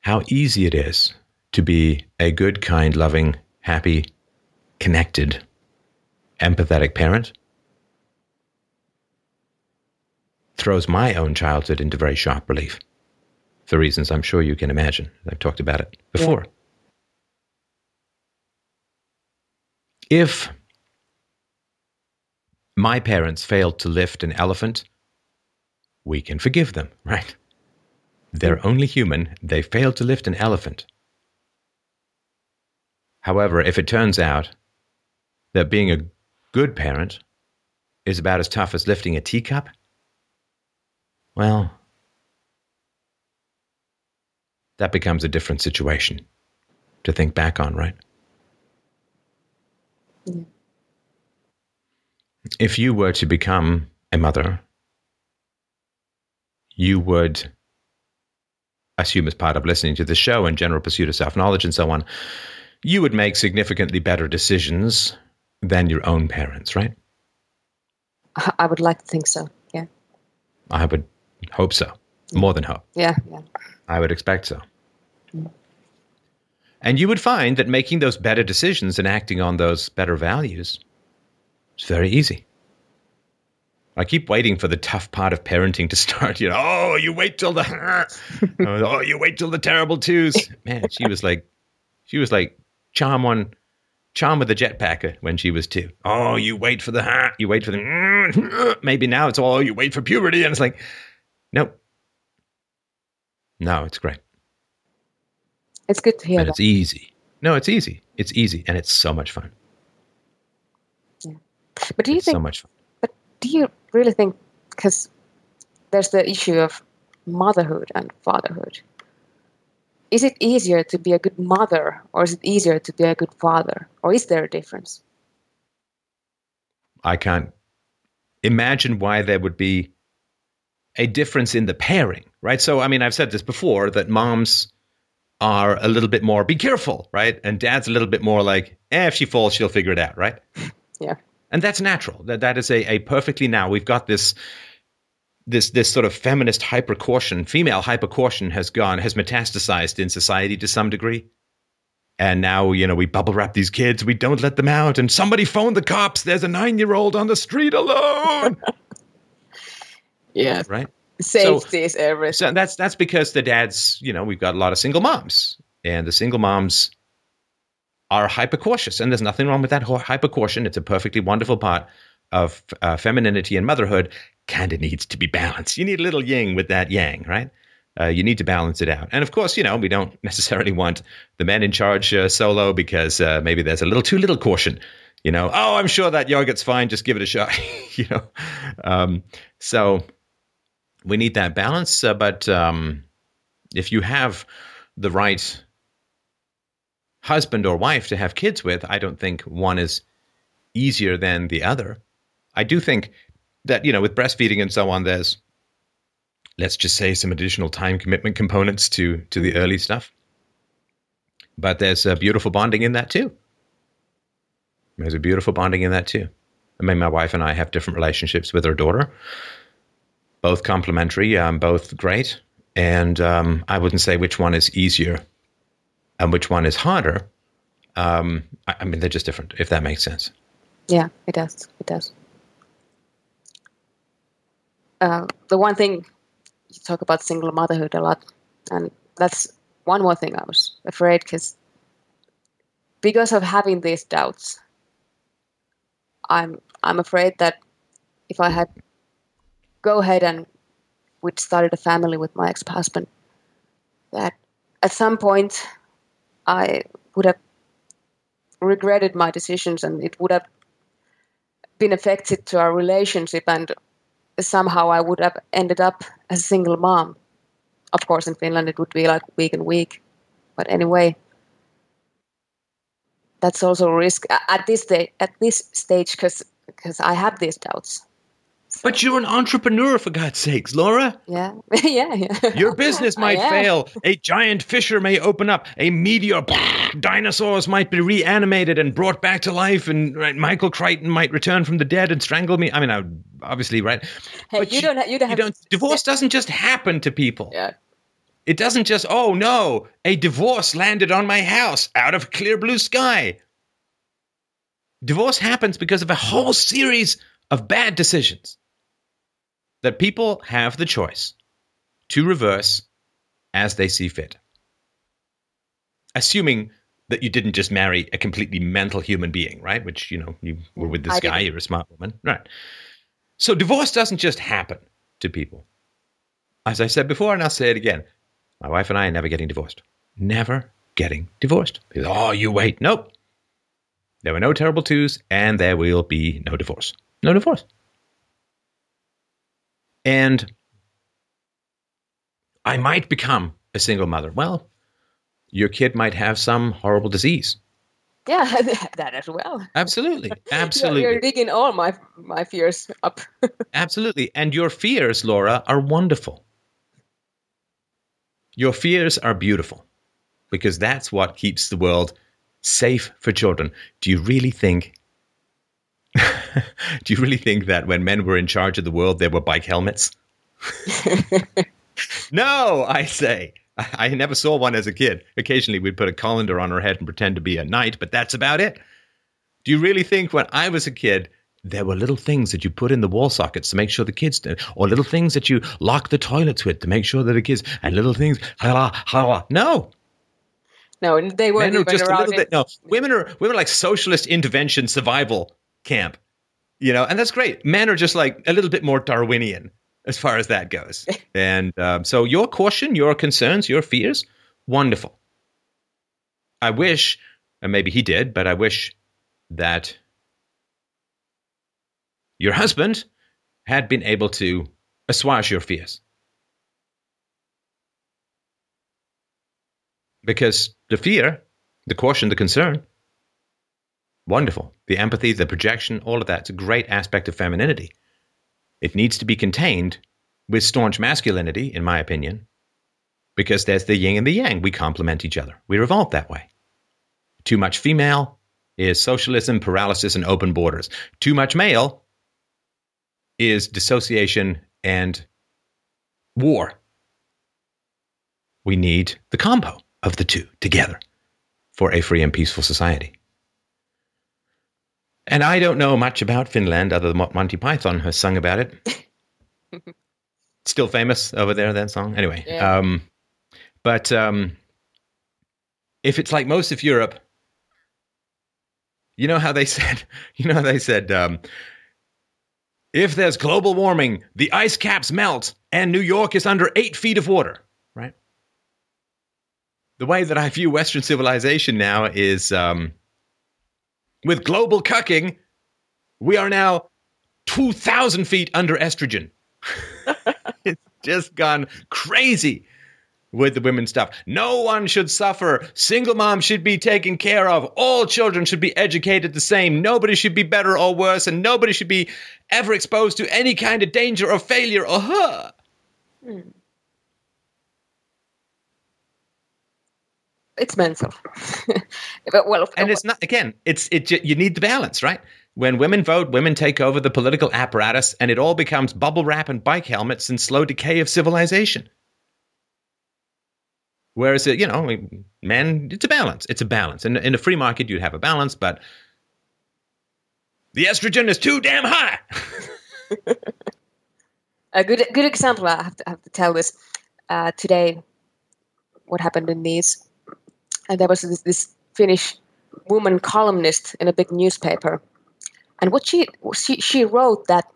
how easy it is to be a good, kind, loving, happy, connected, empathetic parent throws my own childhood into very sharp relief for reasons I'm sure you can imagine. I've talked about it before. If my parents failed to lift an elephant, we can forgive them, right? They're mm. only human. They failed to lift an elephant. However, if it turns out that being a good parent is about as tough as lifting a teacup, well, that becomes a different situation to think back on, right? Yeah. If you were to become a mother, you would assume as part of listening to the show and general pursuit of self knowledge and so on, you would make significantly better decisions than your own parents, right? I I would like to think so. Yeah. I would hope so. More than hope. Yeah. Yeah. I would expect so. Mm. And you would find that making those better decisions and acting on those better values is very easy. I keep waiting for the tough part of parenting to start. You know, oh, you wait till the, oh, you wait till the terrible twos. Man, she was like, she was like charm one, charm with the jetpacker when she was two. Oh, you wait for the, you wait for the, maybe now it's all you wait for puberty, and it's like, nope, no, it's great. It's good to hear and that. it's easy. No, it's easy. It's easy, and it's so much fun. Yeah. But do you it's think? so much fun. But do you really think? Because there's the issue of motherhood and fatherhood. Is it easier to be a good mother, or is it easier to be a good father, or is there a difference? I can't imagine why there would be a difference in the pairing, right? So, I mean, I've said this before that moms are a little bit more be careful, right? And dad's a little bit more like, eh, if she falls, she'll figure it out, right? Yeah. And that's natural. That that is a, a perfectly now we've got this this this sort of feminist hyper caution, female hyper caution has gone has metastasized in society to some degree. And now, you know, we bubble wrap these kids, we don't let them out, and somebody phone the cops. There's a nine year old on the street alone. Yeah. right? Safety is everything. So that's that's because the dads, you know, we've got a lot of single moms, and the single moms are hypercautious, and there's nothing wrong with that hypercaution. It's a perfectly wonderful part of uh, femininity and motherhood. Kind of needs to be balanced. You need a little yin with that yang, right? Uh, you need to balance it out. And of course, you know, we don't necessarily want the men in charge uh, solo because uh, maybe there's a little too little caution. You know, oh, I'm sure that yogurt's fine. Just give it a shot. you know, um, so we need that balance. Uh, but um, if you have the right husband or wife to have kids with, I don't think one is easier than the other. I do think that, you know, with breastfeeding and so on, there's, let's just say, some additional time commitment components to, to the early stuff. But there's a beautiful bonding in that too. There's a beautiful bonding in that too. I mean, my wife and I have different relationships with our daughter, both complementary, um, both great. And um, I wouldn't say which one is easier and which one is harder. Um, I, I mean, they're just different, if that makes sense. Yeah, it does. It does. Uh, the one thing you talk about single motherhood a lot, and that's one more thing I was afraid because because of having these doubts, I'm I'm afraid that if I had go ahead and we'd started a family with my ex-husband, that at some point I would have regretted my decisions and it would have been affected to our relationship and somehow I would have ended up as a single mom. Of course, in Finland it would be like week and week, but anyway, that's also a risk at this day, at this stage because because I have these doubts. But you're an entrepreneur, for God's sakes, Laura. Yeah, yeah, yeah. Your business might fail. A giant fissure may open up. A meteor, dinosaurs might be reanimated and brought back to life, and right, Michael Crichton might return from the dead and strangle me. I mean, I, obviously, right? Hey, but you, you don't. Ha- you don't. You don't divorce doesn't just happen to people. Yeah. It doesn't just. Oh no, a divorce landed on my house out of clear blue sky. Divorce happens because of a whole series of bad decisions that people have the choice to reverse as they see fit. Assuming that you didn't just marry a completely mental human being, right? Which, you know, you were with this I guy, didn't. you're a smart woman. Right. So divorce doesn't just happen to people. As I said before, and I'll say it again, my wife and I are never getting divorced. Never getting divorced. Because, oh, you wait. Nope. There were no terrible twos, and there will be no divorce. No divorce. And I might become a single mother. Well, your kid might have some horrible disease. Yeah, that as well. Absolutely, absolutely. You're, you're digging all my my fears up. absolutely, and your fears, Laura, are wonderful. Your fears are beautiful because that's what keeps the world safe for children. Do you really think? do you really think that when men were in charge of the world, there were bike helmets? no, I say. I never saw one as a kid. Occasionally, we'd put a colander on our head and pretend to be a knight, but that's about it. Do you really think when I was a kid, there were little things that you put in the wall sockets to make sure the kids did, or little things that you lock the toilets with to make sure that the kids, and little things, ha ha. No, no, they weren't Men are just a little bit. No, women are women are like socialist intervention survival camp, you know, and that's great. Men are just like a little bit more Darwinian as far as that goes. and um, so, your caution, your concerns, your fears, wonderful. I wish, and maybe he did, but I wish that your husband had been able to assuage your fears. Because the fear, the caution, the concern, wonderful. The empathy, the projection, all of that's a great aspect of femininity. It needs to be contained with staunch masculinity, in my opinion, because there's the yin and the yang. We complement each other. we revolve that way. Too much female is socialism, paralysis, and open borders. Too much male is dissociation and war. We need the combo of the two together for a free and peaceful society. And I don't know much about Finland other than what Monty Python has sung about it. Still famous over there, that song. Anyway, yeah. um, but um, if it's like most of Europe, You know how they said, you know how they said, um, if there's global warming, the ice caps melt and New York is under eight feet of water, right? The way that I view Western civilization now is um, with global cucking, we are now 2,000 feet under estrogen. it's just gone crazy with the women stuff. No one should suffer. Single moms should be taken care of. All children should be educated the same. Nobody should be better or worse, and nobody should be ever exposed to any kind of danger or failure or huh. Hmm. It's mental. well, and it's not again. It's it. You need the balance, right? When women vote, women take over the political apparatus, and it all becomes bubble wrap and bike helmets and slow decay of civilization. Whereas, you know, men, it's a balance. It's a balance. In, in a free market, you'd have a balance, but the estrogen is too damn high. a good good example. I have to, I have to tell this uh, today. What happened in these? And there was this, this Finnish woman columnist in a big newspaper, and what she she she wrote that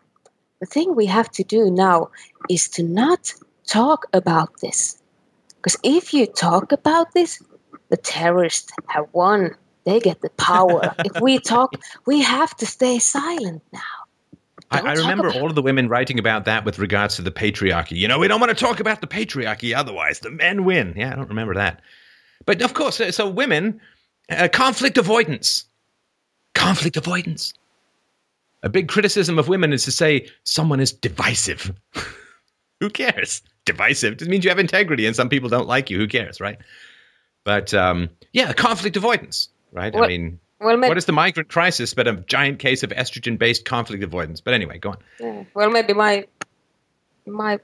the thing we have to do now is to not talk about this because if you talk about this, the terrorists have won. They get the power. if we talk, we have to stay silent now. I, I, remember all of the women writing about that with regards to the patriarchy. You know, we don't want to talk about the patriarchy, otherwise the men win. Yeah, I don't remember that. But of course, so women, uh, conflict avoidance. Conflict avoidance. A big criticism of women is to say someone is divisive. Who cares? divisive. It just means you have integrity, and some people don't like you. Who cares, right? But um, yeah, conflict avoidance, right? Well, I mean, well, what is the migrant crisis but a giant case of estrogen-based conflict avoidance? But anyway, go on. Yeah. Well, maybe my my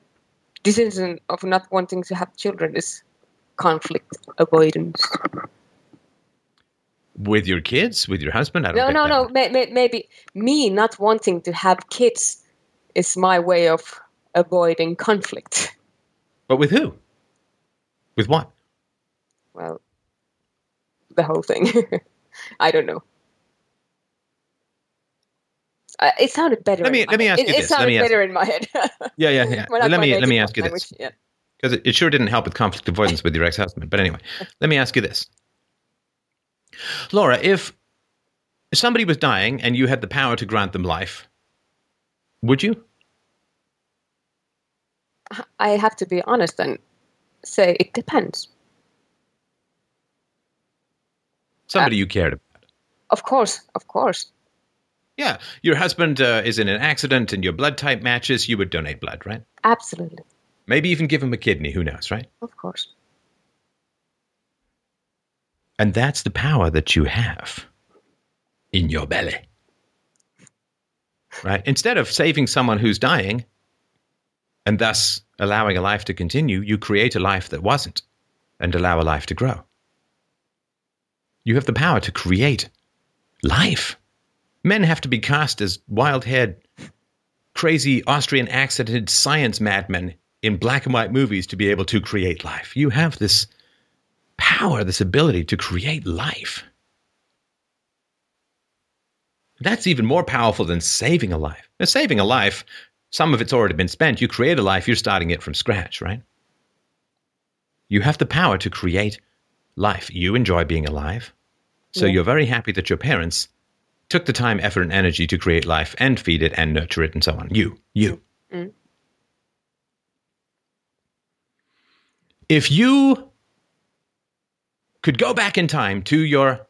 decision of not wanting to have children is conflict avoidance. With your kids, with your husband? I don't no, no, no. May, may, maybe me not wanting to have kids is my way of avoiding conflict. But with who? With what? Well, the whole thing. I don't know. Uh, it sounded better. Let me let me ask it, you it, this. It sounded better in my head. yeah, yeah, yeah. let me let me ask you this. Because it, it sure didn't help with conflict avoidance with your ex-husband. But anyway, let me ask you this, Laura. If somebody was dying and you had the power to grant them life, would you? I have to be honest and say it depends. Somebody uh, you cared about. Of course, of course. Yeah, your husband uh, is in an accident and your blood type matches, you would donate blood, right? Absolutely. Maybe even give him a kidney, who knows, right? Of course. And that's the power that you have in your belly. Right? Instead of saving someone who's dying, and thus allowing a life to continue, you create a life that wasn't and allow a life to grow. You have the power to create life. Men have to be cast as wild haired, crazy Austrian accented science madmen in black and white movies to be able to create life. You have this power, this ability to create life. That's even more powerful than saving a life. Now, saving a life, some of it's already been spent. You create a life, you're starting it from scratch, right? You have the power to create life. You enjoy being alive. So yeah. you're very happy that your parents took the time, effort, and energy to create life and feed it and nurture it and so on. You, you. Mm. If you could go back in time to your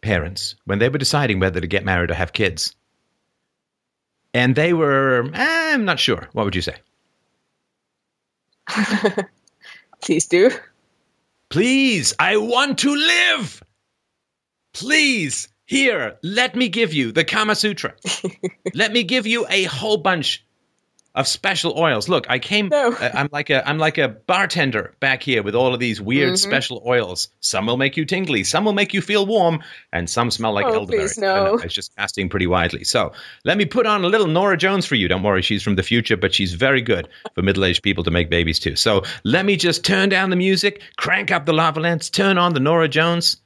parents when they were deciding whether to get married or have kids, and they were, eh, I'm not sure. What would you say? Please do. Please, I want to live. Please, here, let me give you the Kama Sutra. let me give you a whole bunch of special oils. Look, I came. No. Uh, I'm like a I'm like a bartender back here with all of these weird mm-hmm. special oils. Some will make you tingly, some will make you feel warm, and some smell like oh, elderberry. Please, no. It's just casting pretty widely. So let me put on a little Norah Jones for you. Don't worry, she's from the future, but she's very good for middle aged people to make babies too. So let me just turn down the music, crank up the lava lamps, turn on the Norah Jones.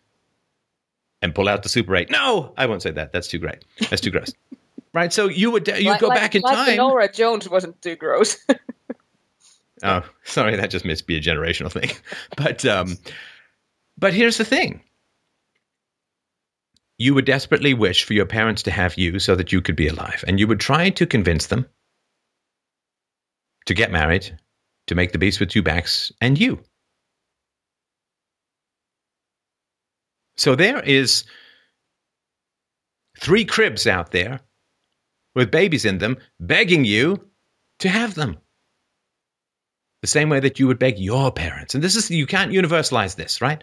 and pull out the Super 8. No, I won't say that. That's too great. That's too gross. Right? So you would you like, go like, back in like time. Norah Jones wasn't too gross. Oh, sorry, that just must be a generational thing. But um, but here's the thing: you would desperately wish for your parents to have you so that you could be alive, and you would try to convince them to get married, to make the beast with two backs, and you. So there is three cribs out there with babies in them, begging you to have them the same way that you would beg your parents. And this is, you can't universalize this, right?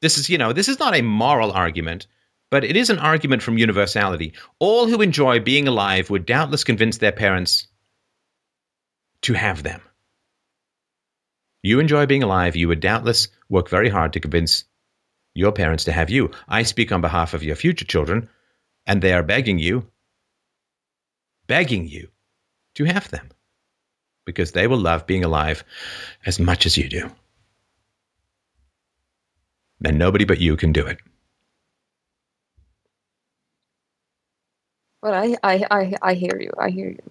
This is, you know, this is not a moral argument, but it is an argument from universality. All who enjoy being alive would doubtless convince their parents to have them. You enjoy being alive, you would doubtless work very hard to convince your parents to have you. I speak on behalf of your future children, and they are begging you, begging you to have them because they will love being alive as much as you do. And nobody but you can do it. Well, I, I, I, I hear you. I hear you.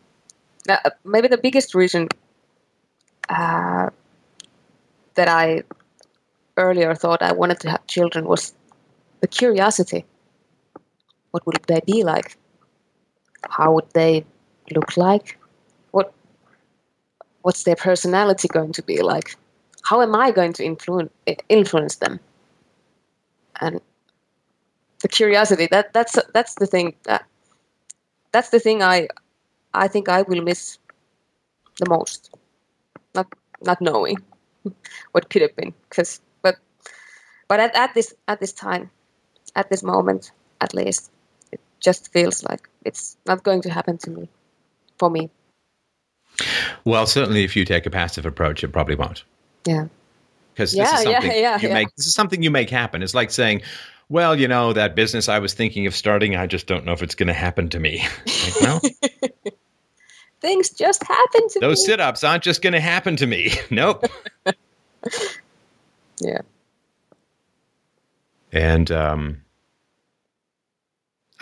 Now, maybe the biggest reason uh, that I earlier thought I wanted to have children was the curiosity. What would they be like? How would they look like? What What's their personality going to be like? How am I going to influence influence them? And the curiosity that that's that's the thing that that's the thing I I think I will miss the most. Not not knowing what could have been, because but but at, at this at this time, at this moment, at least, just feels like it's not going to happen to me, for me. Well, certainly, if you take a passive approach, it probably won't. Yeah. Because Yeah, this is something yeah, you yeah. make. This is something you make happen. It's like saying, "Well, you know, that business I was thinking of starting, I just don't know if it's going to happen to me." Like, well, Things just happen to those me. Those sit-ups aren't just going to happen to me. nope. yeah. And um,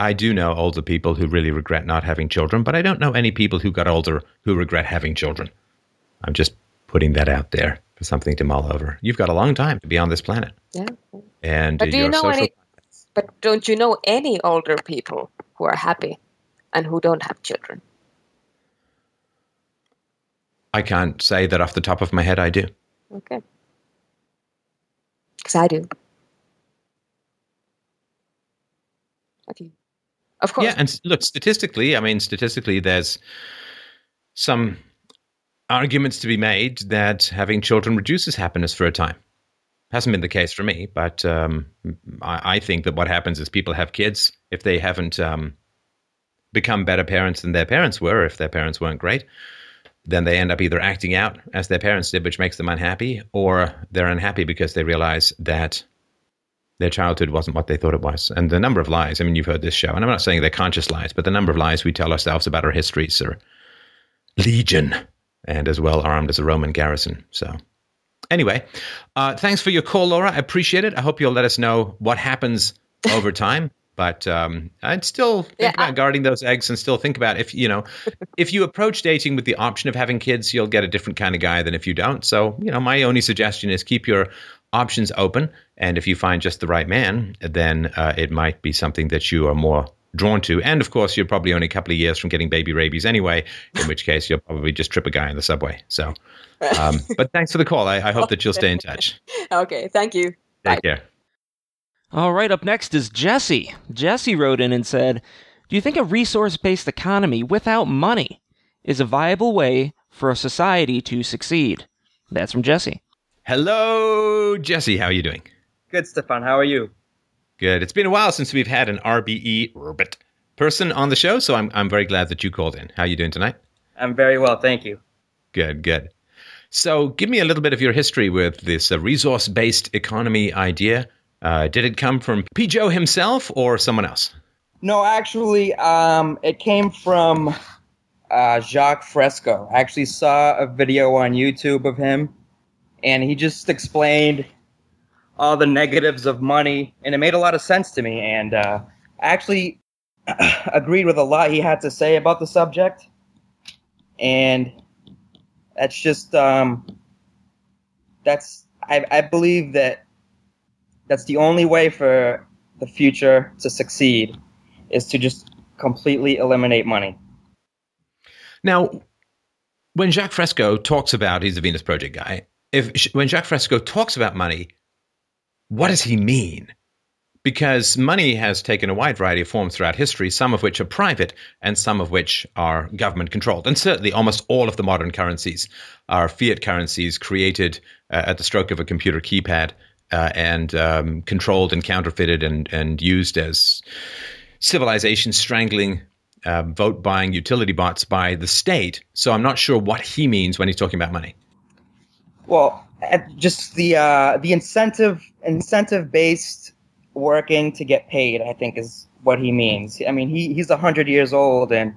I do know older people who really regret not having children, but I don't know any people who got older who regret having children. I'm just putting that out there for something to mull over. You've got a long time to be on this planet, Yeah. and But do you know any- But don't you know any older people who are happy and who don't have children? I can't say that off the top of my head. I do. Okay. Because I do. Okay. Of course. Yeah, and look, statistically, I mean, statistically, there's some arguments to be made that having children reduces happiness for a time. Hasn't been the case for me, but um, I, I think that what happens is people have kids if they haven't um, become better parents than their parents were, if their parents weren't great. Then they end up either acting out as their parents did, which makes them unhappy, or they're unhappy because they realize that their childhood wasn't what they thought it was. And the number of lies, I mean, you've heard this show, and I'm not saying they're conscious lies, but the number of lies we tell ourselves about our histories are legion and as well armed as a Roman garrison. So, anyway, uh, thanks for your call, Laura. I appreciate it. I hope you'll let us know what happens over time. But um, I'd still think Yeah, about I- guarding those eggs and still think about if, you know, if you approach dating with the option of having kids, you'll get a different kind of guy than if you don't. So, you know, my only suggestion is keep your options open. And if you find just the right man, then uh, it might be something that you are more drawn to. And of course, you're probably only a couple of years from getting baby rabies anyway, in which case you'll probably just trip a guy in the subway. So, um, but thanks for the call. I, I hope that you'll stay in touch. Okay. Thank you. Bye. Take care. All right, up next is Jesse. Jesse wrote in and said, Do you think a resource based economy without money is a viable way for a society to succeed? That's from Jesse. Hello, Jesse. How are you doing? Good, Stefan. How are you? Good. It's been a while since we've had an RBE Robert person on the show, so I'm I'm very glad that you called in. How are you doing tonight? I'm very well, thank you. Good, good. So, give me a little bit of your history with this uh, resource-based economy idea. Uh, did it come from P. Joe himself or someone else? No, actually, um, it came from uh, Jacques Fresco. I actually saw a video on YouTube of him, and he just explained all the negatives of money, and it made a lot of sense to me. And uh, I actually agreed with a lot he had to say about the subject, and that's just um, that's I, I believe that that's the only way for the future to succeed is to just completely eliminate money. Now, when Jacques Fresco talks about he's a Venus Project guy, if when Jacques Fresco talks about money, what does he mean? Because money has taken a wide variety of forms throughout history, some of which are private and some of which are government controlled. And certainly, almost all of the modern currencies are fiat currencies created uh, at the stroke of a computer keypad uh, and um, controlled and counterfeited and, and used as civilization strangling uh, vote buying utility bots by the state. So I'm not sure what he means when he's talking about money. Well, just the uh, the incentive incentive based working to get paid. I think is what he means. I mean, he he's hundred years old and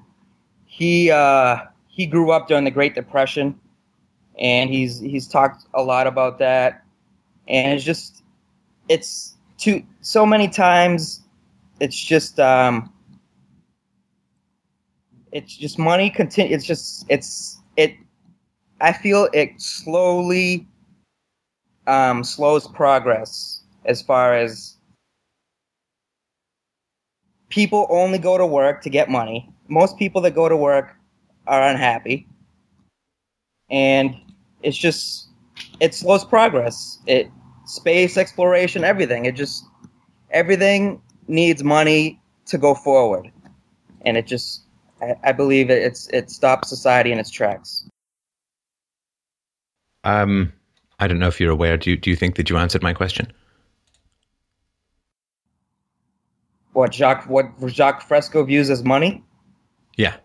he uh, he grew up during the Great Depression, and he's he's talked a lot about that, and it's just it's too so many times. It's just um, it's just money continue. It's just it's it. I feel it slowly um, slows progress as far as people only go to work to get money. Most people that go to work are unhappy. And it's just it slows progress. It space exploration, everything. It just everything needs money to go forward. And it just I, I believe it, it's it stops society in its tracks. Um I don't know if you're aware. Do you, do you think that you answered my question? What Jacques what Jacques Fresco views as money? Yeah.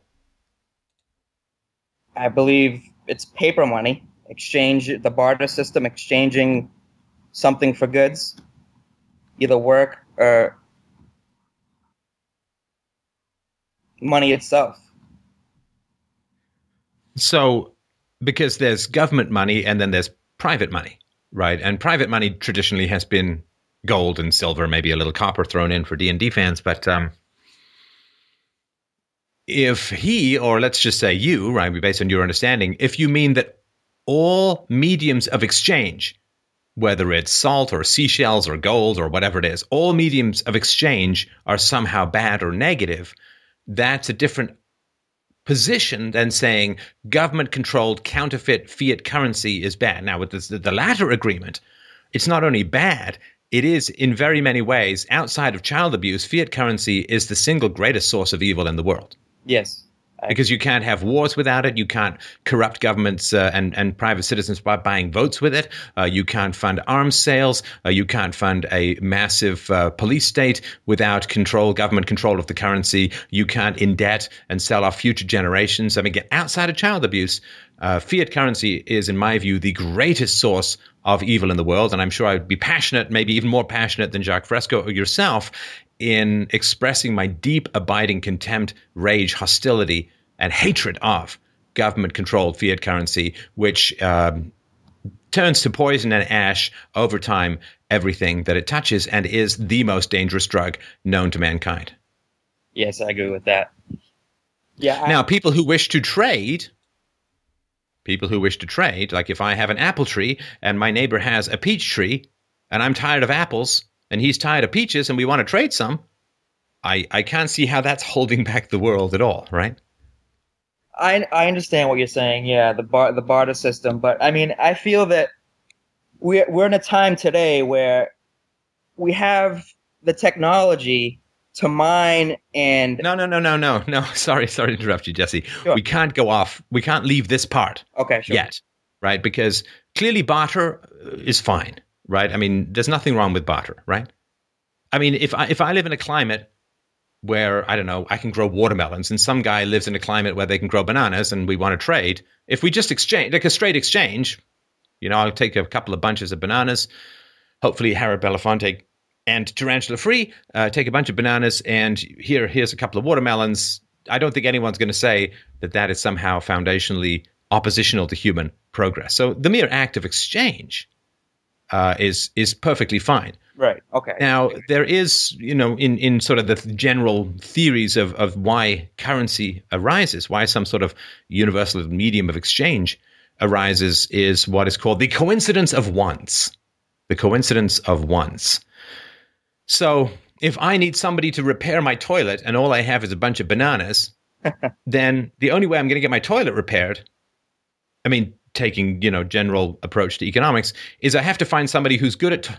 I believe it's paper money. Exchange the barter system, exchanging something for goods, either work or money itself. So, because there's government money and then there's private money, right? And private money traditionally has been gold and silver, maybe a little copper thrown in for D and D fans. But um, if he, or let's just say you, right, based on your understanding, if you mean that all mediums of exchange, whether it's salt or seashells or gold or whatever it is, all mediums of exchange are somehow bad or negative, that's a different position and saying government controlled counterfeit fiat currency is bad. Now, with the, the latter agreement, it's not only bad, it is in very many ways outside of child abuse fiat currency is the single greatest source of evil in the world yes because you can't have wars without it. You can't corrupt governments uh, and, and private citizens by buying votes with it. Uh, you can't fund arms sales. Uh, you can't fund a massive uh, police state without control, government control of the currency. You can't indebt and sell off future generations. I mean, get outside of child abuse. Uh, fiat currency is, in my view, the greatest source of evil in the world. And I'm sure I'd be passionate, maybe even more passionate than Jacques Fresco or yourself, in expressing my deep, abiding contempt, rage, hostility, and hatred of government controlled fiat currency, which um, turns to poison and ash over time everything that it touches and is the most dangerous drug known to mankind. Yes, I agree with that. Yeah. I- now, people who wish to trade people who wish to trade. Like if I have an apple tree and my neighbor has a peach tree and I'm tired of apples and he's tired of peaches and we want to trade some, I, I can't see how that's holding back the world at all, right? I, I understand what you're saying. Yeah, the bar the barter system, but I mean, I feel that we're we're in a time today where we have the technology to mine and no no no no no no sorry sorry to interrupt you jesse sure. we can't go off we can't leave this part okay sure. yet right because clearly barter uh, is fine right i mean there's nothing wrong with barter right i mean if i if i live in a climate where i don't know i can grow watermelons and some guy lives in a climate where they can grow bananas and we want to trade if we just exchange like a straight exchange you know i'll take a couple of bunches of bananas hopefully Harry Belafonte and tarantula free. Uh, take a bunch of bananas and here here's a couple of watermelons. I don't think anyone's going to say that that is somehow foundationally oppositional to human progress. So the mere act of exchange uh, is is perfectly fine. Right. Okay. Now there is, you know, in, in sort of the general theories of, of why currency arises, why some sort of universal medium of exchange arises, is what is called the coincidence of wants. The coincidence of wants. So if I need somebody to repair my toilet and all I have is a bunch of bananas, then the only way I'm going to get my toilet repaired, I mean, taking you know general approach to economics, is I have to find somebody who's good at t-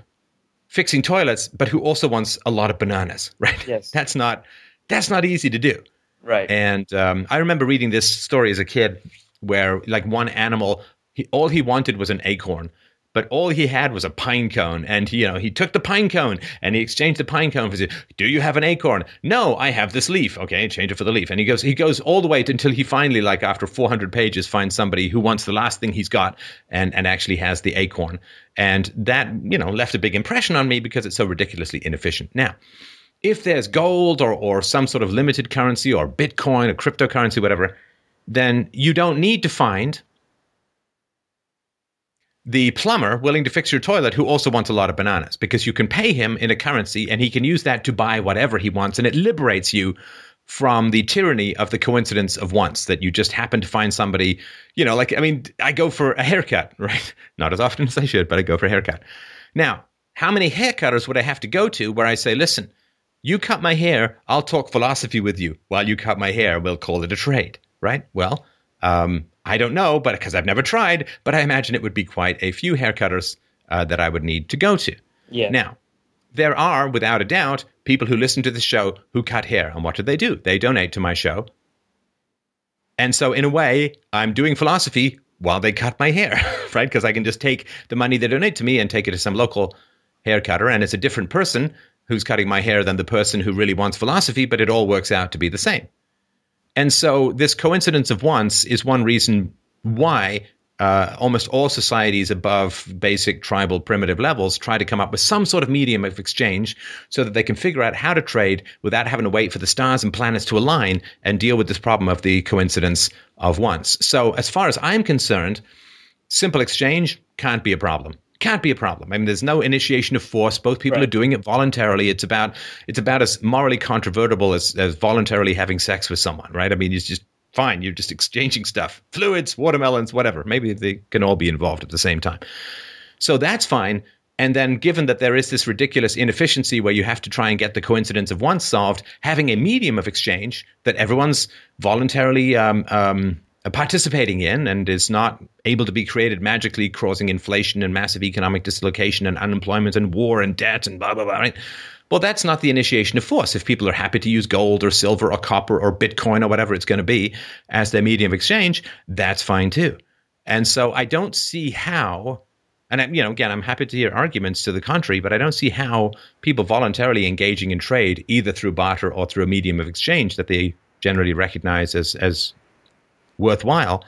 fixing toilets, but who also wants a lot of bananas, right? Yes. that's not that's not easy to do. Right. And um, I remember reading this story as a kid, where like one animal, he, all he wanted was an acorn, but all he had was a pine cone, and he, you know he took the pine cone and he exchanged the pine cone for. Do you have an acorn? No, I have this leaf. Okay, change it for the leaf. And he goes he goes all the way until he finally, like after 400 pages, finds somebody who wants the last thing he's got and and actually has the acorn. And that you know left a big impression on me because it's so ridiculously inefficient. Now if there's gold or, or some sort of limited currency or Bitcoin or cryptocurrency, whatever, then you don't need to find the plumber willing to fix your toilet who also wants a lot of bananas because you can pay him in a currency and he can use that to buy whatever he wants and it liberates you from the tyranny of the coincidence of wants that you just happen to find somebody, you know, like, I mean, I go for a haircut, right? Not as often as I should, but I go for a haircut. Now, how many haircutters would I have to go to where I say, listen, you cut my hair, I'll talk philosophy with you. While you cut my hair, we'll call it a trade, right? Well, um, I don't know, but because I've never tried, but I imagine it would be quite a few haircutters uh, that I would need to go to. Yeah. Now, there are, without a doubt, people who listen to the show who cut hair. And what do they do? They donate to my show. And so, in a way, I'm doing philosophy while they cut my hair, right? Because I can just take the money they donate to me and take it to some local hair cutter, and it's a different person who's cutting my hair than the person who really wants philosophy, but it all works out to be the same. And so, this coincidence of wants is one reason why uh, almost all societies above basic tribal primitive levels try to come up with some sort of medium of exchange so that they can figure out how to trade without having to wait for the stars and planets to align and deal with this problem of the coincidence of wants. So, as far as I'm concerned, simple exchange can't be a problem can't be a problem. I mean, there's no initiation of force. Both people Right. are doing it voluntarily. It's about it's about as morally controvertible as, as voluntarily having sex with someone, right? I mean, it's just fine. You're just exchanging stuff, fluids, watermelons, whatever. Maybe they can all be involved at the same time. So that's fine. And then, given that there is this ridiculous inefficiency where you have to try and get the coincidence of once solved, having a medium of exchange that everyone's voluntarily um, um, Uh, participating in and is not able to be created magically, causing inflation and massive economic dislocation and unemployment and war and debt and blah, blah, blah, right? Well, that's not the initiation of force. If people are happy to use gold or silver or copper or Bitcoin or whatever it's going to be as their medium of exchange, that's fine too. And so I don't see how and you know, again, I'm happy to hear arguments to the contrary, but I don't see how people voluntarily engaging in trade, either through barter or through a medium of exchange that they generally recognize as as worthwhile,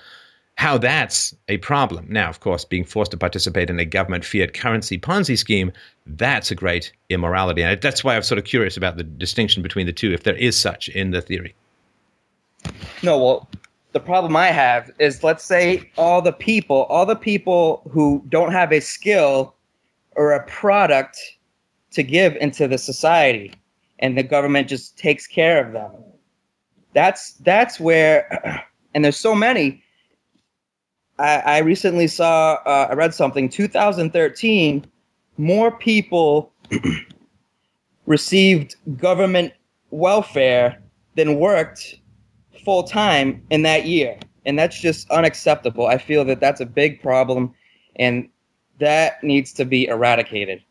how that's a problem. Now, of course, being forced to participate in a government fiat currency Ponzi scheme, that's a great immorality, and that's why I'm sort of curious about the distinction between the two, if there is such in the theory. No, well, the problem I have is let's say all the people, all the people who don't have a skill or a product to give into the society, and the government just takes care of them. That's that's where, and there's so many. I, I recently saw, uh, I read something. 2013, more people received government welfare than worked full time in that year. And that's just unacceptable. I feel that that's a big problem and that needs to be eradicated.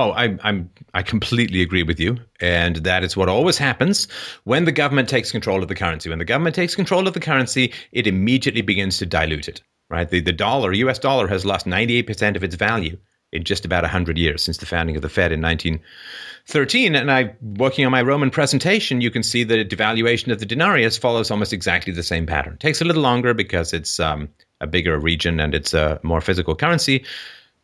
Oh, I, I'm I completely agree with you, and that is what always happens when the government takes control of the currency. When the government takes control of the currency, it immediately begins to dilute it. Right, the the dollar, U.S. dollar, has lost 98 percent of its value in just about 100 years since the founding of the Fed in 1913. And I, working on my Roman presentation, you can see the devaluation of the denarius follows almost exactly the same pattern. It takes a little longer because it's um, a bigger region and it's a more physical currency.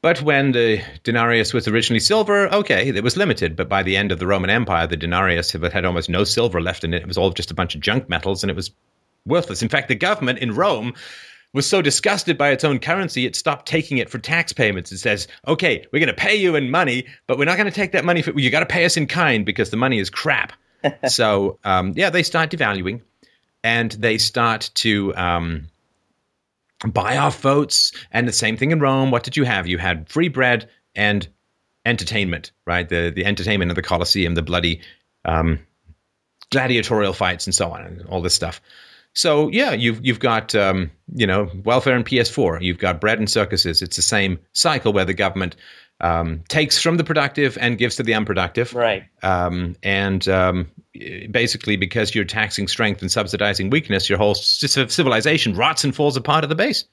But when the denarius was originally silver, okay, it was limited. But by the end of the Roman Empire, the denarius had had almost no silver left in it. It was all just a bunch of junk metals and it was worthless. In fact, the government in Rome was so disgusted by its own currency, it stopped taking it for tax payments. It says, okay, we're going to pay you in money, but we're not going to take that money. For, you got to pay us in kind because the money is crap. so, um, yeah, they start devaluing and they start to um, buy off votes. And the same thing in Rome. What did you have? You had free bread and entertainment, right? The, the entertainment of the Colosseum, the bloody um, gladiatorial fights and so on, and all this stuff. So yeah, you've you've got um, you know welfare and PS4. You've got bread and circuses. It's the same cycle where the government um, takes from the productive and gives to the unproductive. Right. Um, and um, basically, because you're taxing strength and subsidizing weakness, your whole civilization rots and falls apart at the base.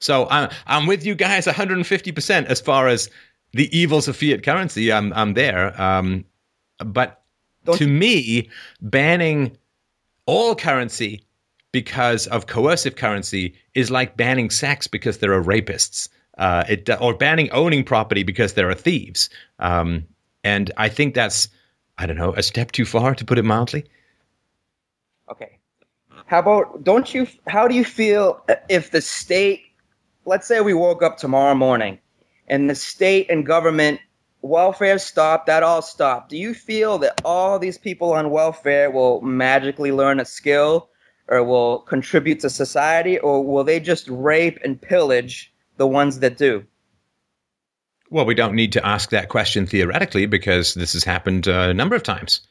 So I'm I'm with you guys 150 percent as far as the evils of fiat currency. I'm I'm there. Um, but don't to me, banning all currency because of coercive currency is like banning sex because there are rapists, uh, it, or banning owning property because there are thieves. Um, and I think that's, I don't know, a step too far to put it mildly. Okay. How about, don't you, how do you feel if the state, let's say we woke up tomorrow morning and the state and government welfare stopped, that all stopped. Do you feel that all these people on welfare will magically learn a skill or will contribute to society, or will they just rape and pillage the ones that do? Well, we don't need to ask that question theoretically because this has happened uh, a number of times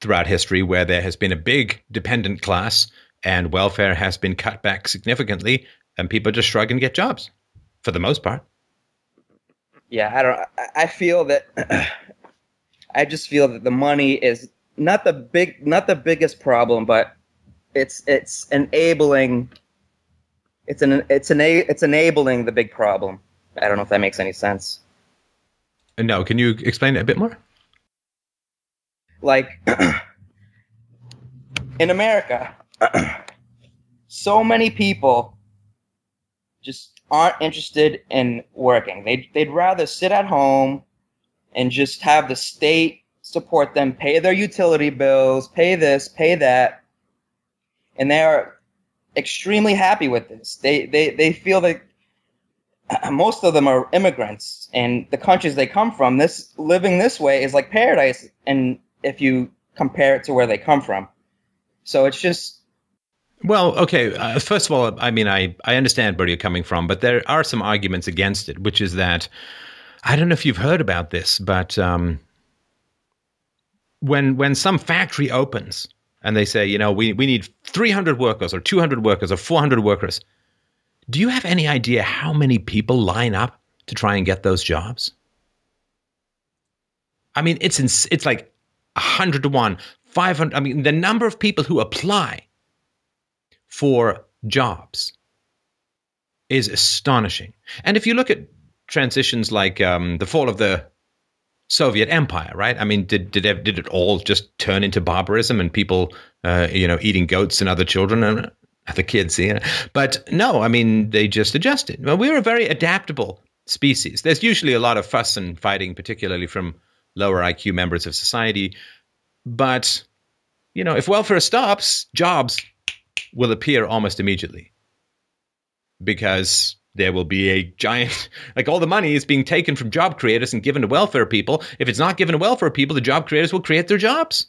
throughout history where there has been a big dependent class and welfare has been cut back significantly and people just shrug and get jobs for the most part yeah, I don't. I feel that. I just feel that the money is not the big, not the biggest problem, but it's it's enabling. It's an it's an it's enabling the big problem. I don't know if that makes any sense. No, can you explain it a bit more? Like in America, so many people just aren't interested in working. They'd, they'd rather sit at home and just have the state support them, pay their utility bills, pay this, pay that. And they are extremely happy with this. They, they, they feel that most of them are immigrants and the countries they come from, this living this way is like paradise. And if you compare it to where they come from. So it's just, well, okay. Uh, first of all, I mean, I, I understand where you're coming from, but there are some arguments against it, which is that I don't know if you've heard about this, but um, when when some factory opens and they say, you know, we, we need 300 workers or 200 workers or 400 workers, do you have any idea how many people line up to try and get those jobs? I mean, it's in, it's like 100 to 1, 500. I mean, the number of people who apply for jobs is astonishing. And if you look at transitions like um, the fall of the Soviet Empire, right? I mean, did did did it all just turn into barbarism and people, uh, you know, eating goats and other children and other kids? You know? But no, I mean, they just adjusted. Well, we're a very adaptable species. There's usually a lot of fuss and fighting, particularly from lower IQ members of society. But you know, if welfare stops, jobs will appear almost immediately because there will be a giant like all the money is being taken from job creators and given to welfare people. If it's not given to welfare people the job creators will create their jobs.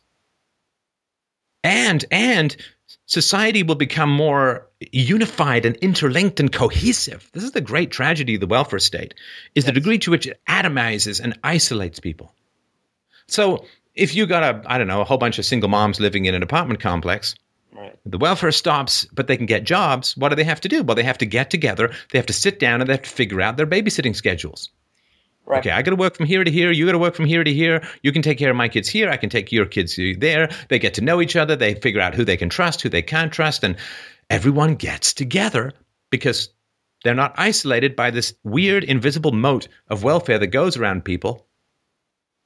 And and society will become more unified and interlinked and cohesive. This is the great tragedy of the welfare state is yes. the degree to which it atomizes and isolates people. So if you got a i don't know a whole bunch of single moms living in an apartment complex Right. The welfare stops, but they can get jobs. What do they have to do? Well, they have to get together. They have to sit down and they have to figure out their babysitting schedules. Right. Okay, I got to work from here to here. You got to work from here to here. You can take care of my kids here. I can take your kids there. They get to know each other. They figure out who they can trust, who they can't trust, and everyone gets together because they're not isolated by this weird invisible moat of welfare that goes around people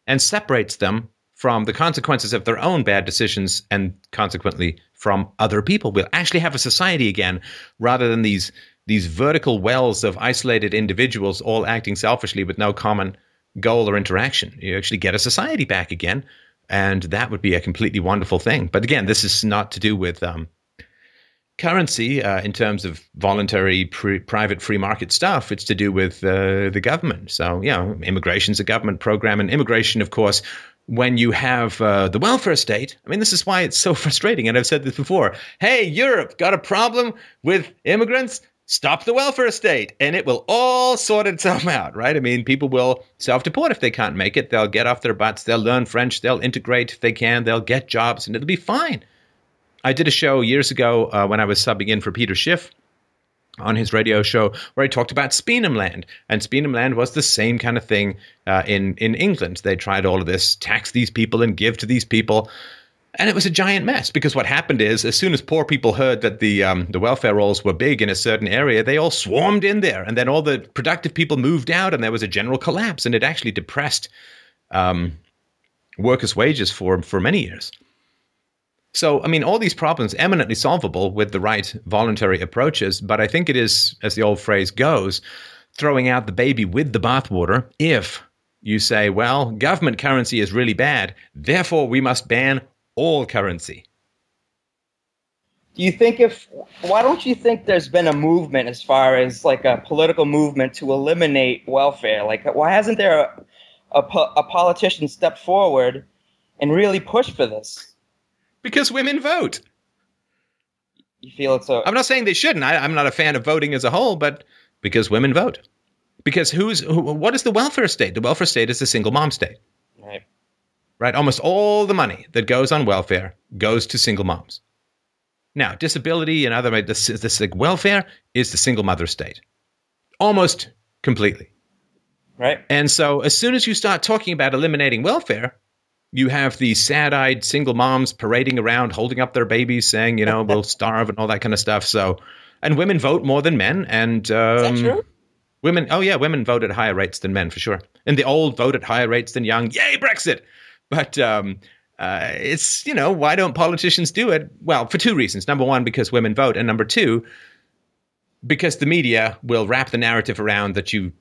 and separates them from the consequences of their own bad decisions and consequently from other people. We'll actually have a society again rather than these these vertical wells of isolated individuals all acting selfishly with no common goal or interaction. You actually get a society back again, and that would be a completely wonderful thing. But again, this is not to do with um, currency uh, in terms of voluntary pre- private free market stuff. It's to do with uh, the government. So, you know, immigration's a government program. And immigration, of course, when you have uh, the welfare state, I mean, this is why it's so frustrating. And I've said this before. Hey, Europe, got a problem with immigrants? Stop the welfare state and it will all sort itself out, right? I mean, people will self deport if they can't make it. They'll get off their butts. They'll learn French. They'll integrate if they can. They'll get jobs and it'll be fine. I did a show years ago uh, when I was subbing in for Peter Schiff on his radio show where he talked about Speenhamland. And Speenhamland was the same kind of thing uh, in, in England. They tried all of this, tax these people and give to these people. And it was a giant mess because what happened is, as soon as poor people heard that the um, the welfare rolls were big in a certain area, they all swarmed in there, and then all the productive people moved out, and there was a general collapse, and it actually depressed um, workers' wages for for many years. So, I mean, all these problems eminently solvable with the right voluntary approaches, but I think it is, as the old phrase goes, throwing out the baby with the bathwater if you say, well, government currency is really bad, therefore we must ban all currency. Do you think if why don't you think there's been a movement as far as like a political movement to eliminate welfare? Like why hasn't there a, a, a politician stepped forward and really pushed for this? Because women vote. You feel it's a I'm not saying they shouldn't. I, I'm not a fan of voting as a whole, but because women vote. Because who's who, what is the welfare state? The welfare state is a single mom state. right. right? Almost all the money that goes on welfare goes to single moms. Now, disability and other this, this like welfare is the single mother state, almost completely. Right. And so, as soon as you start talking about eliminating welfare, you have these sad-eyed single moms parading around, holding up their babies, saying, "You know, we'll starve" and all that kind of stuff. So, and women vote more than men, and um, Is that true? Women, oh yeah, women vote at higher rates than men for sure, and the old vote at higher rates than young. Yay, Brexit! But um, uh, it's you know why don't politicians do it? Well, for two reasons. Number one, because women vote, and number two, because the media will wrap the narrative around that you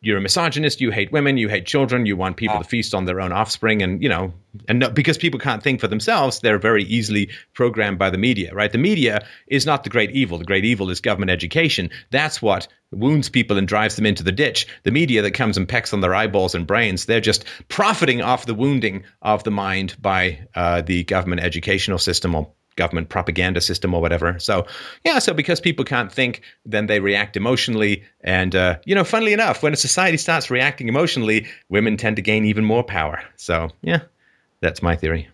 you're a misogynist, you hate women, you hate children, you want people Ah. to feast on their own offspring, and you know, and no, because people can't think for themselves, they're very easily programmed by the media, right? The media is not the great evil. The great evil is government education. That's what wounds people and drives them into the ditch. The media that comes and pecks on their eyeballs and brains, they're just profiting off the wounding of the mind by uh, the government educational system or government propaganda system or whatever. So, yeah, so because people can't think, then they react emotionally. And, uh, you know, funnily enough, when a society starts reacting emotionally, women tend to gain even more power. So, yeah, that's my theory.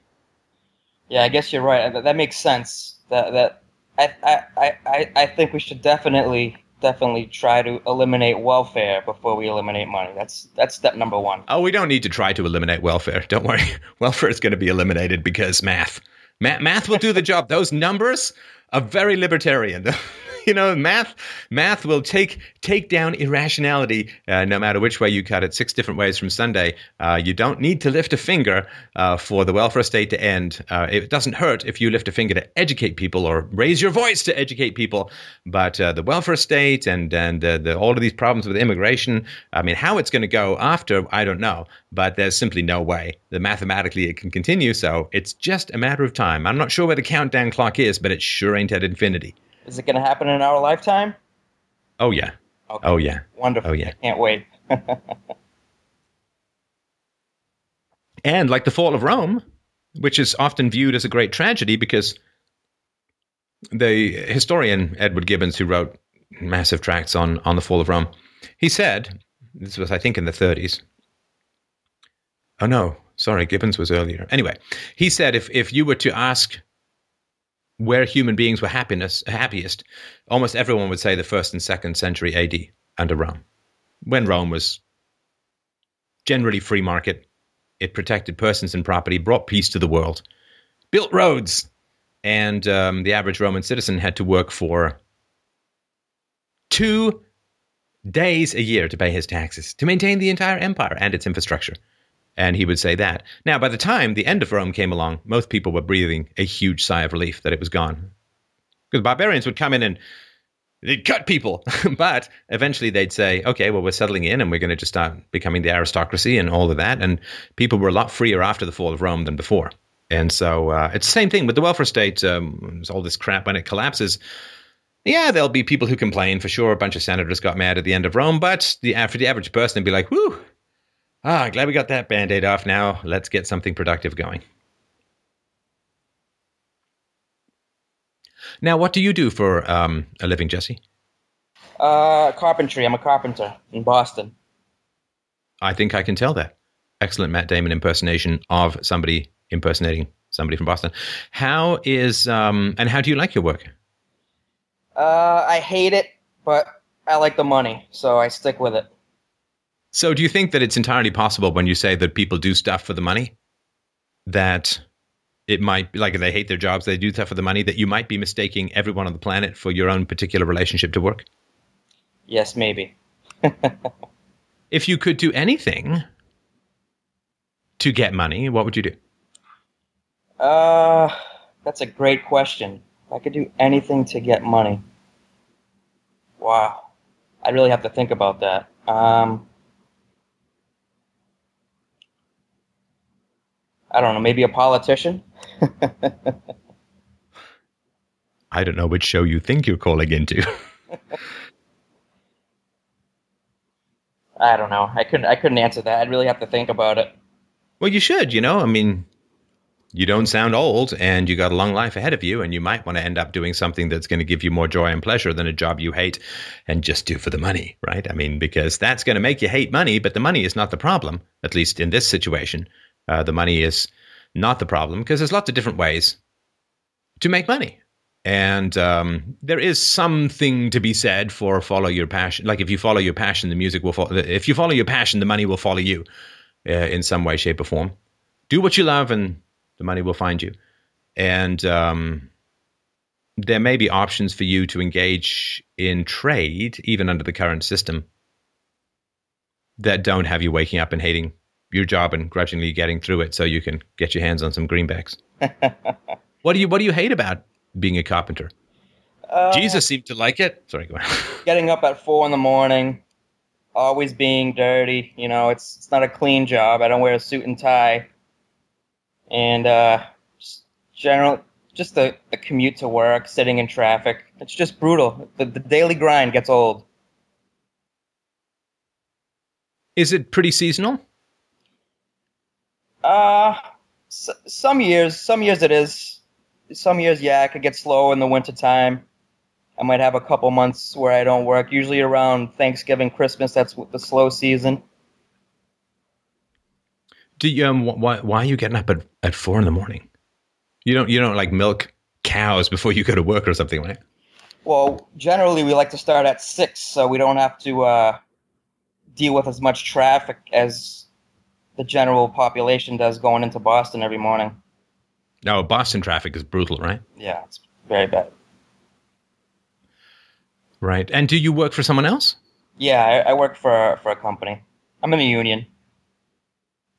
Yeah, I guess you're right. That, that makes sense. That that I, I, I, I think we should definitely definitely try to eliminate welfare before we eliminate money. That's that's step number one. Oh, we don't need to try to eliminate welfare. Don't worry. Welfare is going to be eliminated because math. Ma- math will do the job. Those numbers are very libertarian. you know, math math will take take down irrationality uh, no matter which way you cut it. Six different ways from Sunday. Uh, you don't need to lift a finger uh, for the welfare state to end. Uh, it doesn't hurt if you lift a finger to educate people or raise your voice to educate people. But uh, the welfare state and and uh, the, all of these problems with immigration. I mean, how it's going to go after, I don't know. But there's simply no way that mathematically it can continue. So it's just a matter of time. I'm not sure where the countdown clock is, but it sure ain't at infinity. Is it going to happen in our lifetime? Oh yeah. Okay. Oh yeah. Wonderful. Oh, yeah. I can't wait. And like the fall of Rome, which is often viewed as a great tragedy because the historian Edward Gibbons, who wrote massive tracts on, on the fall of Rome, he said, this was, I think, in the 30s. Oh, no, sorry, Gibbons was earlier. Anyway, he said if, if you were to ask where human beings were happiness, happiest, almost everyone would say the first and second century AD under Rome, when Rome was generally free market, it protected persons and property, brought peace to the world, built roads, and um, the average Roman citizen had to work for two days a year to pay his taxes to maintain the entire empire and its infrastructure. And he would say that. Now, by the time the end of Rome came along, most people were breathing a huge sigh of relief that it was gone. Because barbarians would come in and they'd cut people. but eventually they'd say, okay, well, we're settling in and we're going to just start becoming the aristocracy and all of that. And people were a lot freer after the fall of Rome than before. And so uh, it's the same thing with the welfare state. Um, all this crap when it collapses. Yeah, there'll be people who complain for sure. A bunch of senators got mad at the end of Rome, but the for the average person, they'd be like, "Whoo, ah, glad we got that band-aid off. Now let's get something productive going." Now, what do you do for um, a living, Jesse? Uh, carpentry. I'm a carpenter in Boston. I think I can tell that. Excellent Matt Damon impersonation of somebody impersonating somebody from Boston. How is um, and how do you like your work? Uh, I hate it, but I like the money, so I stick with it. So, do you think that it's entirely possible when you say that people do stuff for the money, that it might be like they hate their jobs, they do stuff for the money, that you might be mistaking everyone on the planet for your own particular relationship to work? Yes, maybe. if you could do anything to get money, what would you do? Uh, that's a great question. If I could do anything to get money, wow, I really have to think about that. Um, I don't know, maybe a politician. I don't know which show you think you're calling into. I don't know. I couldn't. I couldn't answer that. I'd really have to think about it. Well, you should. You know, I mean, you don't sound old, and you got a long life ahead of you, and you might want to end up doing something that's going to give you more joy and pleasure than a job you hate, and just do for the money, right? I mean, because that's going to make you hate money, but the money is not the problem. At least in this situation, uh, the money is not the problem because there's lots of different ways to make money. And um, there is something to be said for follow your passion. Like if you follow your passion, the music will follow. If you follow your passion, the money will follow you uh, in some way, shape, or form. Do what you love, and the money will find you. And um, there may be options for you to engage in trade, even under the current system, that don't have you waking up and hating your job and grudgingly getting through it, so you can get your hands on some greenbacks. what do you What do you hate about being a carpenter? Uh, Jesus seemed to like it. Sorry, go on. getting up at four in the morning, always being dirty. You know, it's it's not a clean job. I don't wear a suit and tie, and uh, just general just the, the commute to work, sitting in traffic. It's just brutal. The, the daily grind gets old. Is it pretty seasonal? Uh, s- some years, some years it is. Some years, yeah, it could get slow in the wintertime. I might have a couple months where I don't work. Usually around Thanksgiving, Christmas, that's the slow season. Do you um why why are you getting up at, at four in the morning? You don't you don't like milk cows before you go to work or something, right? Well, generally we like to start at six, so we don't have to uh, deal with as much traffic as the general population does going into Boston every morning. No, Boston traffic is brutal, right? Yeah, it's very bad. Right. And do you work for someone else? Yeah, I, I work for for a company. I'm in the union.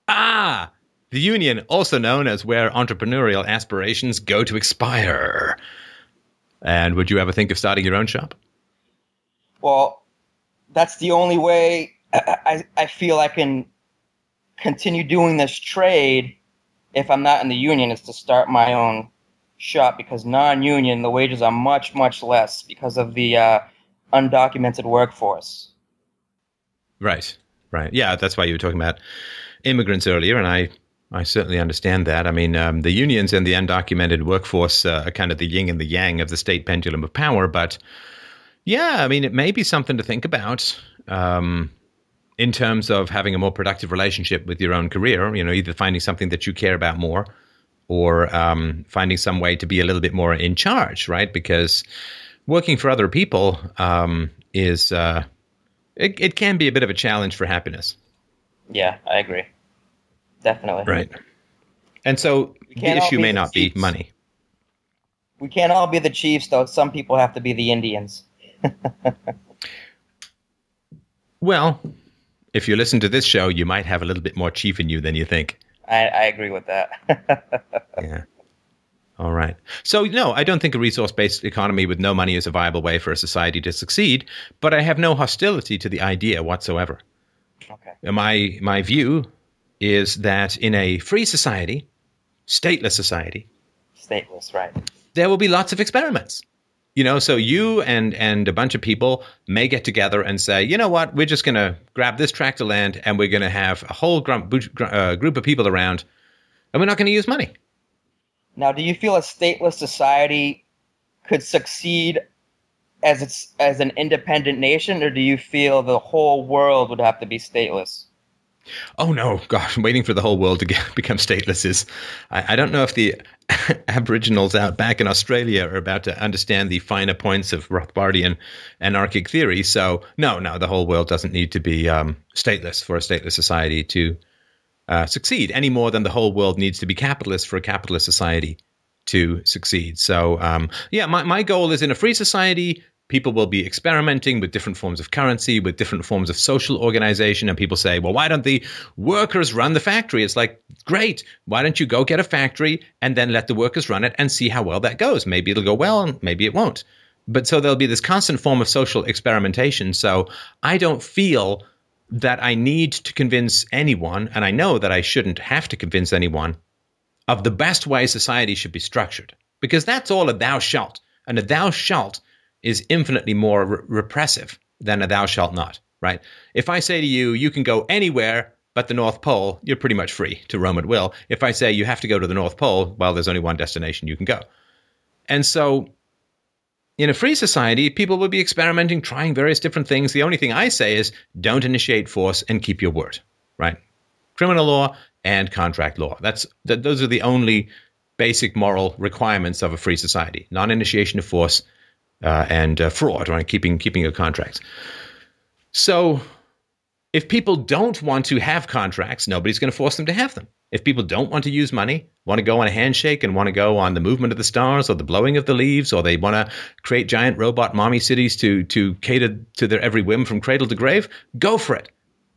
Ah, the union, also known as where entrepreneurial aspirations go to expire. And would you ever think of starting your own shop? Well, that's the only way I, I, I feel I can continue doing this trade if I'm not in the union is to start my own shop because non-union the wages are much much less because of the uh, undocumented workforce. Right. Right. Yeah, that's why you were talking about immigrants earlier, and I I certainly understand that. I mean, um, the unions and the undocumented workforce uh, are kind of the yin and the yang of the state pendulum of power. But yeah, I mean, it may be something to think about um, in terms of having a more productive relationship with your own career. You know, either finding something that you care about more, or um, finding some way to be a little bit more in charge, right? Because working for other people um, is uh, it, it can be a bit of a challenge for happiness. Yeah, I agree. Definitely. Right. And so the issue may the not be money. We can't all be the Chiefs, though. Some people have to be the Indians. Well, if you listen to this show, you might have a little bit more chief in you than you think. I, I agree with that. Yeah. All right. So, no, I don't think a resource based economy with no money is a viable way for a society to succeed, but I have no hostility to the idea whatsoever. okay. My, my view is that in a free society, stateless society, Stateless, right? there will be lots of experiments. You know, so you and and a bunch of people may get together and say, you know what, we're just going to grab this tract of land and we're going to have a whole grum- gr- uh, group of people around, and we're not going to use money. Now, do you feel a stateless society could succeed as it's as an independent nation, or do you feel the whole world would have to be stateless? Oh no, gosh, waiting for the whole world to get, become stateless is. I, I don't know if the Aboriginals out back in Australia are about to understand the finer points of Rothbardian anarchic theory. So no, no, the whole world doesn't need to be um, stateless for a stateless society to uh, succeed any more than the whole world needs to be capitalist for a capitalist society to succeed. So um, yeah, my, my goal is in a free society people will be experimenting with different forms of currency, with different forms of social organization. And people say, well, why don't the workers run the factory? It's like, great. Why don't you go get a factory and then let the workers run it and see how well that goes? Maybe it'll go well and maybe it won't. But so there'll be this constant form of social experimentation. So I don't feel that I need to convince anyone, and I know that I shouldn't have to convince anyone, of the best way society should be structured. Because that's all a thou shalt. And a thou shalt is infinitely more re- repressive than a thou shalt not, right? If I say to you, you can go anywhere but the North Pole, you're pretty much free to roam at will. If I say you have to go to the North Pole, well, there's only one destination you can go. And so in a free society, people will be experimenting, trying various different things. The only thing I say is don't initiate force and keep your word, right? Criminal law and contract law. That's th- those are the only basic moral requirements of a free society: non-initiation of force uh, and uh, fraud, right? Keeping keeping your contracts. So, if people don't want to have contracts, nobody's going to force them to have them. If people don't want to use money, want to go on a handshake and want to go on the movement of the stars or the blowing of the leaves, or they want to create giant robot mommy cities to to cater to their every whim from cradle to grave, go for it.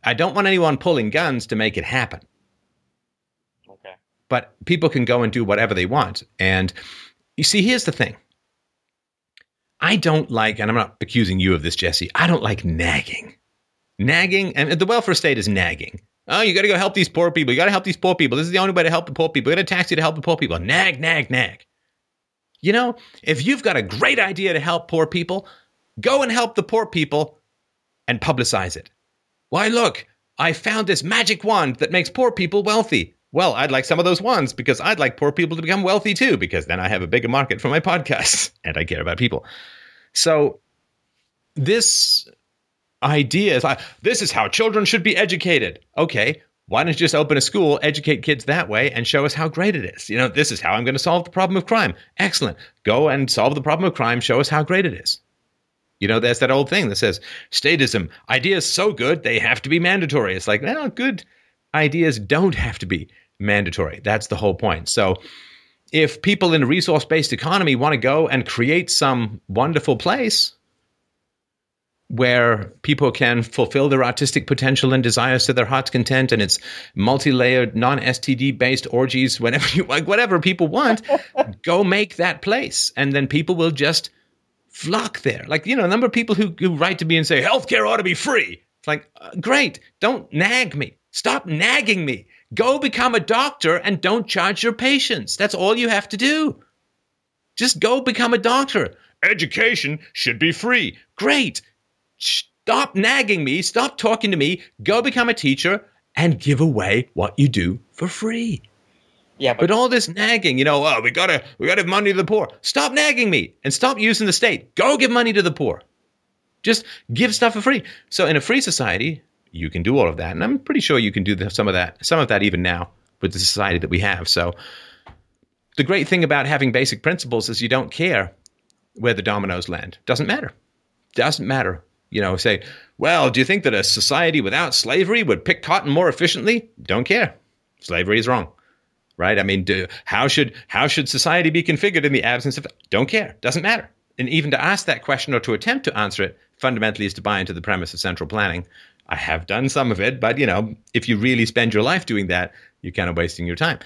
I don't want anyone pulling guns to make it happen. Okay. But people can go and do whatever they want. And you see, here's the thing. I don't like, and I'm not accusing you of this, Jesse. I don't like nagging. Nagging, and the welfare state is nagging. Oh, you got to go help these poor people. You got to help these poor people. This is the only way to help the poor people. We're going to tax you to help the poor people. Nag, nag, nag. You know, if you've got a great idea to help poor people, go and help the poor people and publicize it. Why, look, I found this magic wand that makes poor people wealthy. Well, I'd like some of those wands because I'd like poor people to become wealthy too, because then I have a bigger market for my podcasts and I care about people. So, this idea is like, this is how children should be educated. Okay, why don't you just open a school, educate kids that way, and show us how great it is? You know, this is how I'm going to solve the problem of crime. Excellent. Go and solve the problem of crime, show us how great it is. You know, there's that old thing that says statism, ideas so good they have to be mandatory. It's like, well, good ideas don't have to be mandatory. That's the whole point. So, if people in a resource based economy want to go and create some wonderful place where people can fulfill their artistic potential and desires to their heart's content, and it's multi layered, non STD based orgies, whenever you like, whatever people want, go make that place. And then people will just flock there. Like, you know, a number of people who, who write to me and say, healthcare ought to be free. It's like, uh, great, don't nag me. Stop nagging me. Go become a doctor and don't charge your patients. That's all you have to do. Just go become a doctor. Education should be free. Great. Stop nagging me. Stop talking to me. Go become a teacher and give away what you do for free. Yeah, but, But all this nagging, you know, oh, we gotta we gotta give money to the poor. Stop nagging me and stop using the state. Go give money to the poor. Just give stuff for free. So in a free society, you can do all of that, and I'm pretty sure you can do the, some of that, some of that even now with the society that we have. So the great thing about having basic principles is you don't care where the dominoes land. Doesn't matter. Doesn't matter. You know, say, well, do you think that a society without slavery would pick cotton more efficiently? Don't care. Slavery is wrong right? I mean, do, how should how should society be configured in the absence of? Don't care. Doesn't matter. And even to ask that question or to attempt to answer it fundamentally is to buy into the premise of central planning. I have done some of it, but you know, if you really spend your life doing that, you're kind of wasting your time.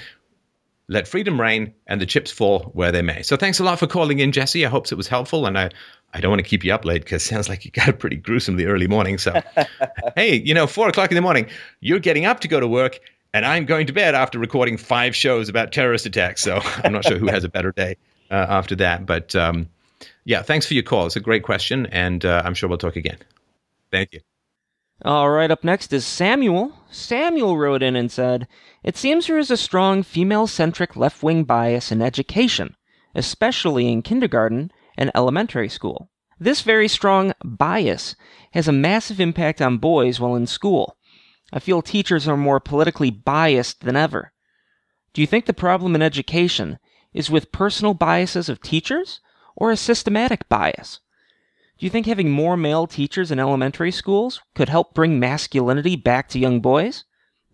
Let freedom reign and the chips fall where they may. So thanks a lot for calling in, Jesse. I hope it was helpful, and I. I don't want to keep you up late because it sounds like you got a pretty gruesomely early morning. So, hey, you know, four o'clock in the morning, you're getting up to go to work and I'm going to bed after recording five shows about terrorist attacks. So I'm not sure who has a better day uh, after that. But um, yeah, thanks for your call. It's a great question, and uh, I'm sure we'll talk again. Thank you. All right, up next is Samuel. Samuel wrote in and said, It seems there is a strong female centric left wing bias in education, especially in kindergarten and elementary school. This very strong bias has a massive impact on boys while in school. I feel teachers are more politically biased than ever. Do you think the problem in education is with personal biases of teachers or a systematic bias? Do you think having more male teachers in elementary schools could help bring masculinity back to young boys?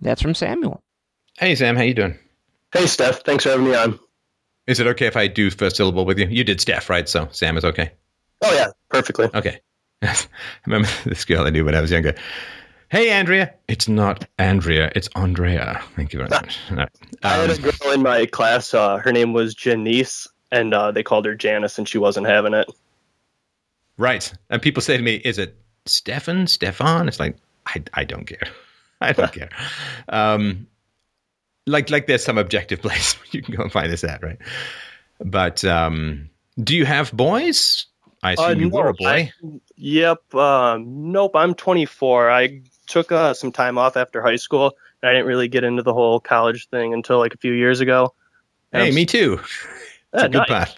That's from Samuel. Hey Sam, how you doing? Hey Steph, thanks for having me on. Is it okay if I do first syllable with you? You did Steph, right? So Sam is okay. Oh yeah, perfectly. Okay. I remember this girl I knew when I was younger. Hey, Andrea. It's not Andrea. It's Andrea. Thank you very much. Right. I had a Um, girl in my class. Uh, her name was Janice, and uh, they called her Janice, and she wasn't having it. Right. And people say to me, is it Stefan? Stefan? It's like, I, I don't care. I don't care. Um, like, like there's some objective place where you can go and find this at, right? But um, do you have boys? I assume Uh, you no, were a boy. I- yep. Um, nope. I'm 24. I took uh, some time off after high school, and I didn't really get into the whole college thing until like a few years ago. And hey, I'm me too. It's Yeah, a good nice. path.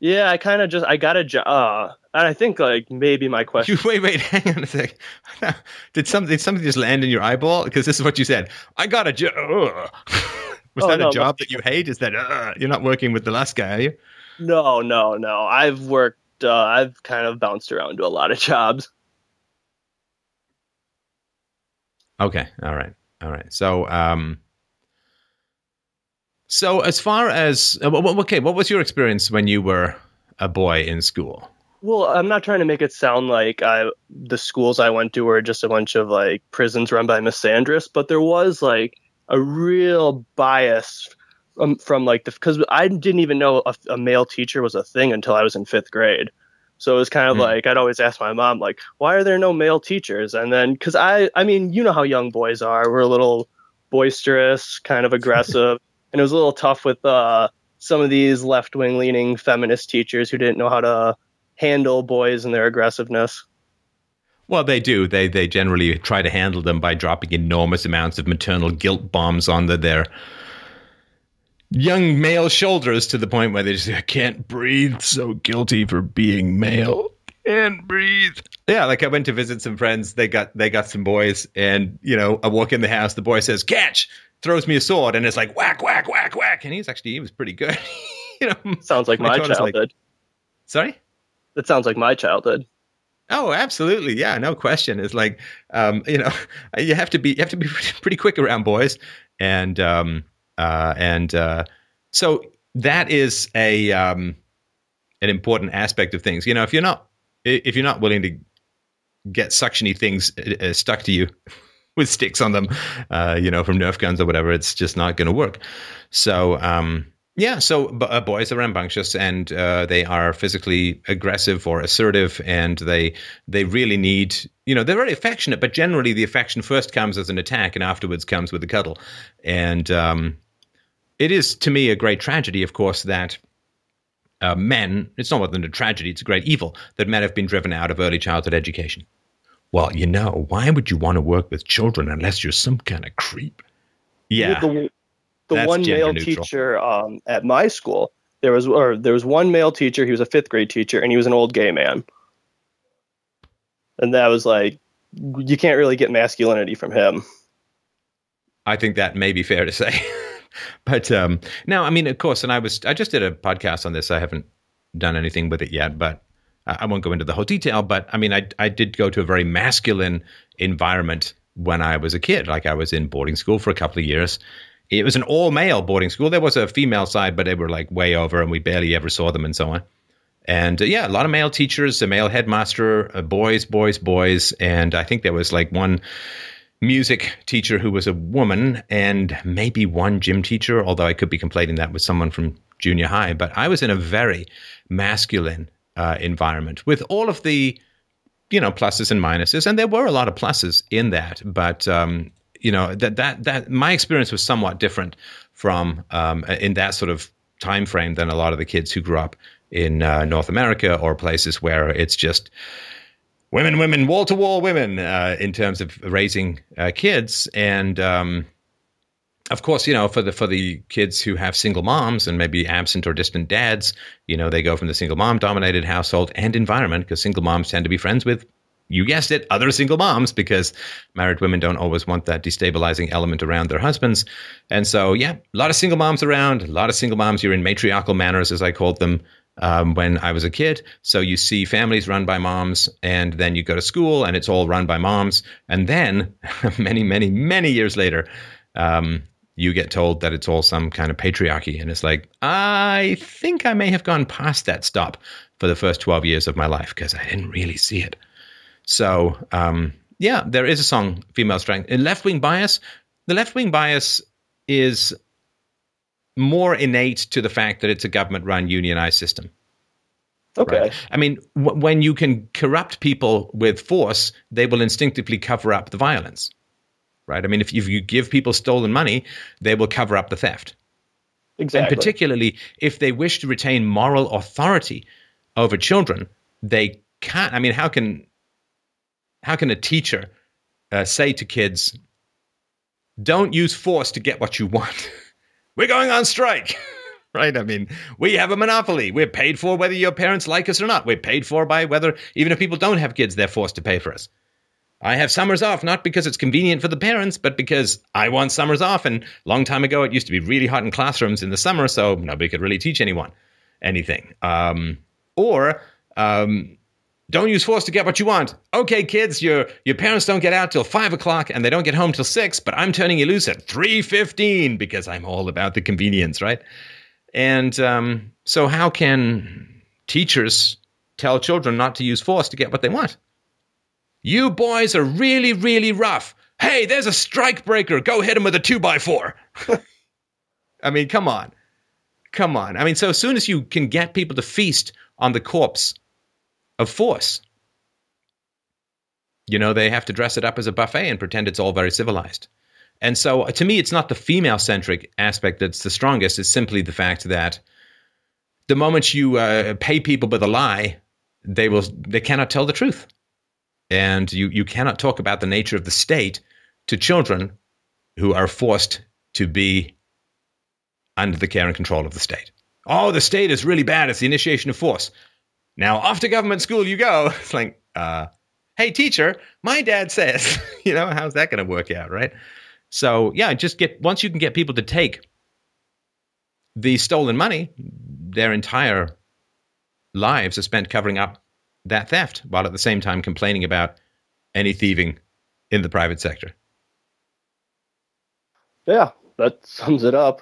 Yeah, I kind of just I got a job, uh, and I think like maybe my question. You, wait, wait, hang on a sec. Did something, did something just land in your eyeball? Because this is what you said. I got a job. Was Oh, that no, a job that you hate? Is that uh, you're not working with the last guy, are you? No, no, no. I've worked. Uh, I've kind of bounced around to a lot of jobs. Okay, all right, all right. So, um, so as far as uh, okay, what was your experience when you were a boy in school? Well, I'm not trying to make it sound like I the schools I went to were just a bunch of like prisons run by misandrists, but there was like a real bias from, from like the because I didn't even know a, a male teacher was a thing until I was in fifth grade. So it was kind of Hmm. like I'd always ask my mom like, why are there no male teachers? And then because I I mean you know how young boys are, we're a little boisterous, kind of aggressive, and it was a little tough with uh, some of these left wing leaning feminist teachers who didn't know how to handle boys and their aggressiveness. Well, they do. They they generally try to handle them by dropping enormous amounts of maternal guilt bombs onto their young male shoulders to the point where they just I can't breathe. So guilty for being male. Can't breathe. Yeah, like I went to visit some friends. They got they got some boys, and you know, I walk in the house. The boy says, "Catch!" Throws me a sword, and it's like whack, whack, whack, whack. And he's actually he was pretty good. you know, Sounds like My my, daughter's like- childhood. sorry. that sounds like my childhood. Oh, absolutely. Yeah, no question. It's like, um, you know, you have to be, you have to be pretty quick around boys. And, um, uh, and, uh, so that is a, um, an important aspect of things. You know, if you're not, if you're not willing to get suctiony things uh, stuck to you with sticks on them, uh, you know, from Nerf guns or whatever, it's just not going to work. So, um, yeah, so uh, boys are rambunctious and uh, they are physically aggressive or assertive, and they they really need you know they're very affectionate, but generally the affection first comes as an attack and afterwards comes with a cuddle, and um, it is to me a great tragedy, of course, that uh, men it's not more than a tragedy; it's a great evil that men have been driven out of early childhood education. Well, you know, why would you want to work with children unless you're some kind of creep? Yeah, The, the one male neutral. teacher um, at my school, there was or there was one male teacher. He was a fifth grade teacher, and he was an old gay man. And that was like, you can't really get masculinity from him. I think that may be fair to say. but um, no, I mean, of course, and I was I just did a podcast on this. I haven't done anything with it yet, but I won't go into the whole detail. But I mean, I I did go to a very masculine environment when I was a kid. Like I was in boarding school for a couple of years. It was an all male boarding school. There was a female side, but they were like way over, and we barely ever saw them, and so on. And uh, yeah, a lot of male teachers, a male headmaster, uh, boys, boys, boys, and I think there was like one music teacher who was a woman and maybe one gym teacher, although I could be conflating that with someone from junior high. But I was in a very masculine uh, environment with all of the, you know, pluses and minuses. And there were a lot of pluses in that. But um, you know that that that my experience was somewhat different from um, in that sort of time frame than a lot of the kids who grew up in uh, North America or places where it's just women, women, wall to wall women uh, in terms of raising uh, kids. And um, of course, you know, for the for the kids who have single moms and maybe absent or distant dads, you know, they go from the single mom dominated household and environment because single moms tend to be friends with you guessed it, other single moms, because married women don't always want that destabilizing element around their husbands. And so, yeah, a lot of single moms around, a lot of single moms. You're in matriarchal manners, as I called them um, when I was a kid. So you see families run by moms, and then you go to school, and it's all run by moms. And then, many, many, many years later, um, you get told that it's all some kind of patriarchy. And it's like, I think I may have gone past that stop for the first 12 years of my life because I didn't really see it. So um, yeah, there is a song, Female Strength. Left wing bias, the left wing bias is more innate to the fact that it's a government run unionized system. Okay. Right? I mean, w- when you can corrupt people with force, they will instinctively cover up the violence. Right? I mean, if, if you give people stolen money, they will cover up the theft. Exactly. And particularly if they wish to retain moral authority over children, they can't. I mean, how can how can a teacher uh, say to kids, don't use force to get what you want? We're going on strike. right? I mean, we have a monopoly. We're paid for whether your parents like us or not. We're paid for by whether, even if people don't have kids, they're forced to pay for us. I have summers off not because it's convenient for the parents, but because I want summers off. And long time ago, it used to be really hot in classrooms in the summer, so nobody could really teach anyone anything. Um, or um, don't use force to get what you want. Okay, kids, your your parents don't get out till five o'clock and they don't get home till six, but I'm turning you loose at three fifteen because I'm all about the convenience, right? And um, so, how can teachers tell children not to use force to get what they want? You boys are really, really rough. Hey, there's a strike breaker. Go hit him with a two by four. I mean, come on. Come on. I mean, so as soon as you can get people to feast on the corpse of force. You know, they have to dress it up as a buffet and pretend it's all very civilized. And so to me, it's not the female centric aspect that's the strongest. It's simply the fact that the moment you uh, pay people with a lie, they will they cannot tell the truth. And you, you cannot talk about the nature of the state to children who are forced to be under the care and control of the state. Oh, the state is really bad. It's the initiation of force. Now off to government school you go. It's like, uh, hey teacher, my dad says, you know, how's that going to work out, right? So yeah, just get once you can get people to take the stolen money, their entire lives are spent covering up that theft, while at the same time complaining about any thieving in the private sector. Yeah, that sums it up.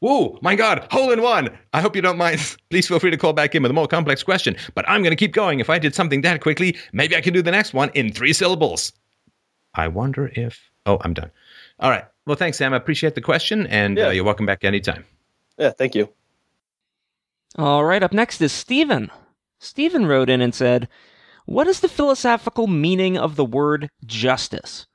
Whoa, my God, hole in one. I hope you don't mind. Please feel free to call back in with a more complex question, but I'm going to keep going. If I did something that quickly, maybe I can do the next one in three syllables. I wonder if. Oh, I'm done. All right. Well, thanks, Sam. I appreciate the question, and yeah. uh, you're welcome back anytime. Yeah, thank you. All right. Up next is Stephen. Stephen wrote in and said, What is the philosophical meaning of the word justice?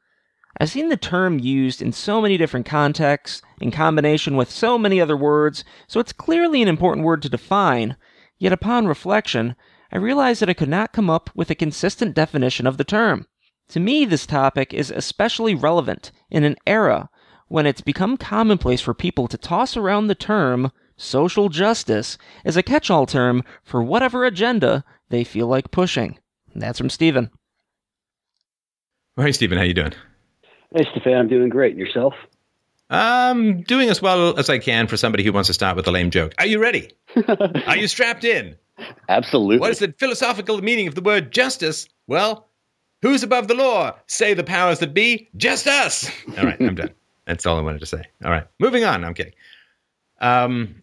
I've seen the term used in so many different contexts, in combination with so many other words, so it's clearly an important word to define. Yet upon reflection, I realized that I could not come up with a consistent definition of the term. To me, this topic is especially relevant in an era when it's become commonplace for people to toss around the term social justice is a catch all term for whatever agenda they feel like pushing. That's from Stephen. Well, hey, Stephen, how you doing? Hey, Stefan, I'm doing great. yourself? I'm doing as well as I can for somebody who wants to start with a lame joke. Are you ready? Are you strapped in? Absolutely. What is the philosophical meaning of the word justice? Well, who's above the law? Say the powers that be, just us. All right, I'm done. That's all I wanted to say. All right, moving on. I'm kidding. Um,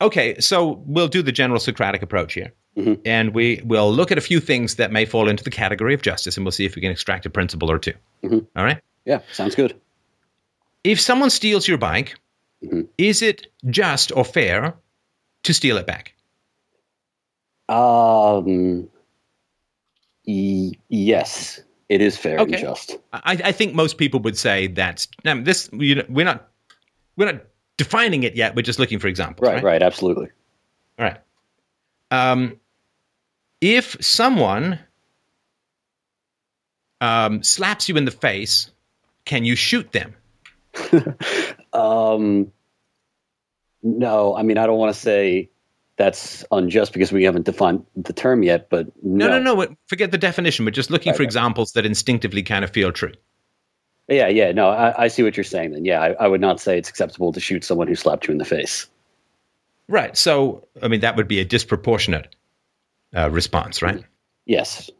okay, so we'll do the general Socratic approach here. Mm-hmm. And we will look at a few things that may fall into the category of justice, and we'll see if we can extract a principle or 2 mm-hmm. All right? Yeah, sounds good. If someone steals your bike, mm-hmm. is it just or fair to steal it back? Um, y- yes. It is fair Okay. and just. I, I think most people would say that um, this you know, we're not we're not defining it yet. We're just looking for examples. Right, right, absolutely. All right. Um, if someone um, slaps you in the face, can you shoot them? Um, no, I mean, I don't want to say that's unjust because we haven't defined the term yet, but No, no, no, no. Forget the definition. We're just looking Right, for right. examples that instinctively kind of feel true. Yeah, yeah, no, I, I see what you're saying then. Yeah, I, I would not say it's acceptable to shoot someone who slapped you in the face. Right. So, I mean, that would be a disproportionate uh, response, right? Yes.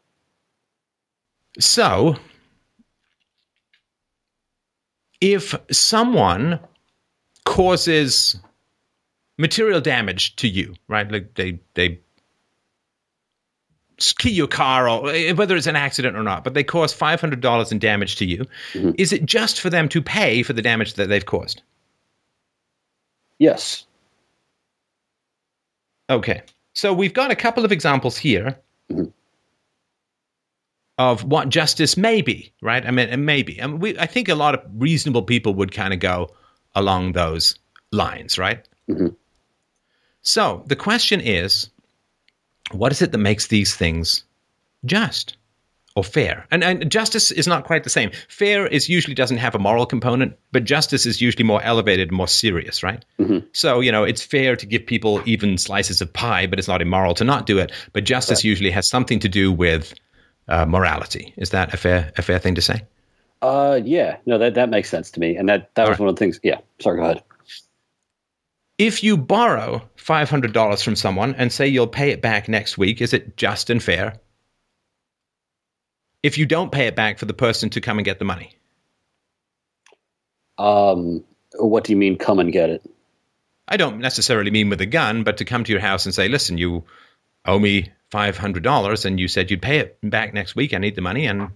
So, if someone causes material damage to you, right? Like they they key your car or eh, whether it's an accident or not, but they cause five hundred dollars in damage to you. Mhm. Is it just for them to pay for the damage that they've caused? Yes. Okay. So we've got a couple of examples here Mhm. of what justice may be, right? I mean, it may be. I, mean, we, I think a lot of reasonable people would kind of go along those lines, right? Mhm. So the question is what is it that makes these things just or fair? And, and justice is not quite the same. Fair is usually doesn't have a moral component, but justice is usually more elevated, more serious, right? Mhm. So, you know, it's fair to give people even slices of pie, but it's not immoral to not do it. But justice usually has something to do with uh, morality. Is that a fair a fair thing to say? Uh, yeah, no, that, that makes sense to me. And that, that All was right. one of the things. Yeah, sorry, go ahead. If you borrow five hundred dollars from someone and say you'll pay it back next week, is it just and fair? If you don't pay it back for the person to come and get the money, Um, what do you mean, come and get it? I don't necessarily mean with a gun, but to come to your house and say, "Listen, you owe me five hundred dollars, and you said you'd pay it back next week. I need the money, and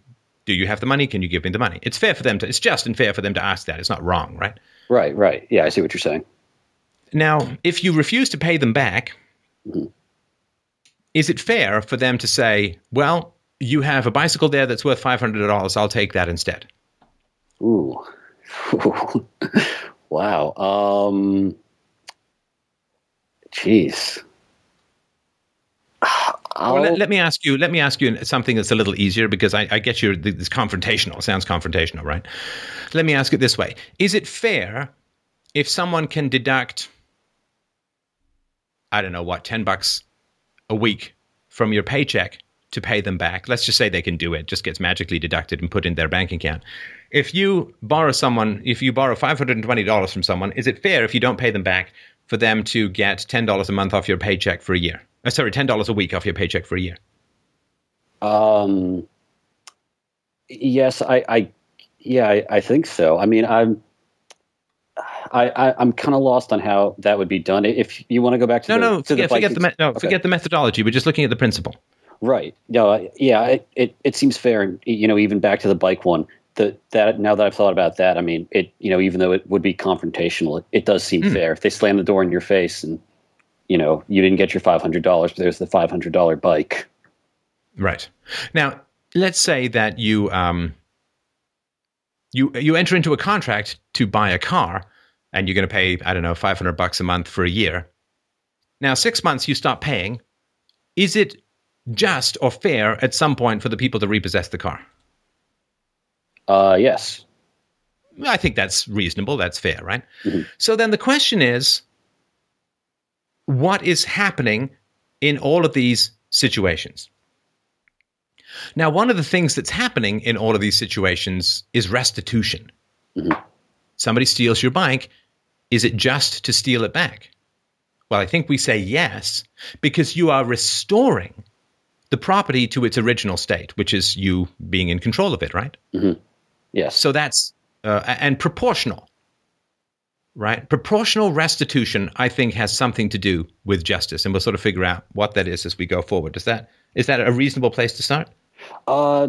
do you have the money? Can you give me the money?" It's fair for them to. It's just and fair for them to ask that. It's not wrong, right? Right, right. Yeah, I see what you're saying. Now, if you refuse to pay them back, Mhm. is it fair for them to say, "Well, you have a bicycle there that's worth five hundred dollars. I'll take that instead." Ooh. wow. Um, jeez. Well, let, let me ask you. Let me ask you something that's a little easier because I, I get you. This confrontational sounds confrontational, right? Let me ask it this way: Is it fair if someone can deduct, I don't know what, ten bucks a week from your paycheck to pay them back? Let's just say they can do it; just gets magically deducted and put in their bank account. If you borrow someone, if you borrow five hundred and twenty dollars from someone, is it fair if you don't pay them back for them to get ten dollars a month off your paycheck for a year? Uh, sorry, ten dollars a week off your paycheck for a year. Um, yes, I, I yeah, I, I think so. I mean, I'm, I, I I'm kind of lost on how that would be done. If you want to go back to No, the, no, to forget, the forget the me- no, okay. forget the methodology. We're just looking at the principle. Right. No. I- Yeah. It, it it seems fair, and you know, even back to the bike one. The, that now that I've thought about that, I mean, it you know, even though it would be confrontational, it, it does seem Hmm. fair. If they slam the door in your face and you know you didn't get your five hundred dollars, but there's the five hundred dollar bike. Right. Now, let's say that you um you you enter into a contract to buy a car and you're going to pay I don't know 500 bucks a month for a year. Now, 6 months you stop paying. Is it just or fair at some point for the people to repossess the car? Uh, yes. I think that's reasonable. That's fair, right? Mhm. So then the question is what is happening in all of these situations? Now, one of the things that's happening in all of these situations is restitution. Mhm. Somebody steals your bike. Is it just to steal it back? Well, I think we say yes, because you are restoring the property to its original state, which is you being in control of it, right? Yes. So that's uh, and proportional, right? Proportional restitution, I think, has something to do with justice, and we'll sort of figure out what that is as we go forward. Is that is that a reasonable place to start? Uh,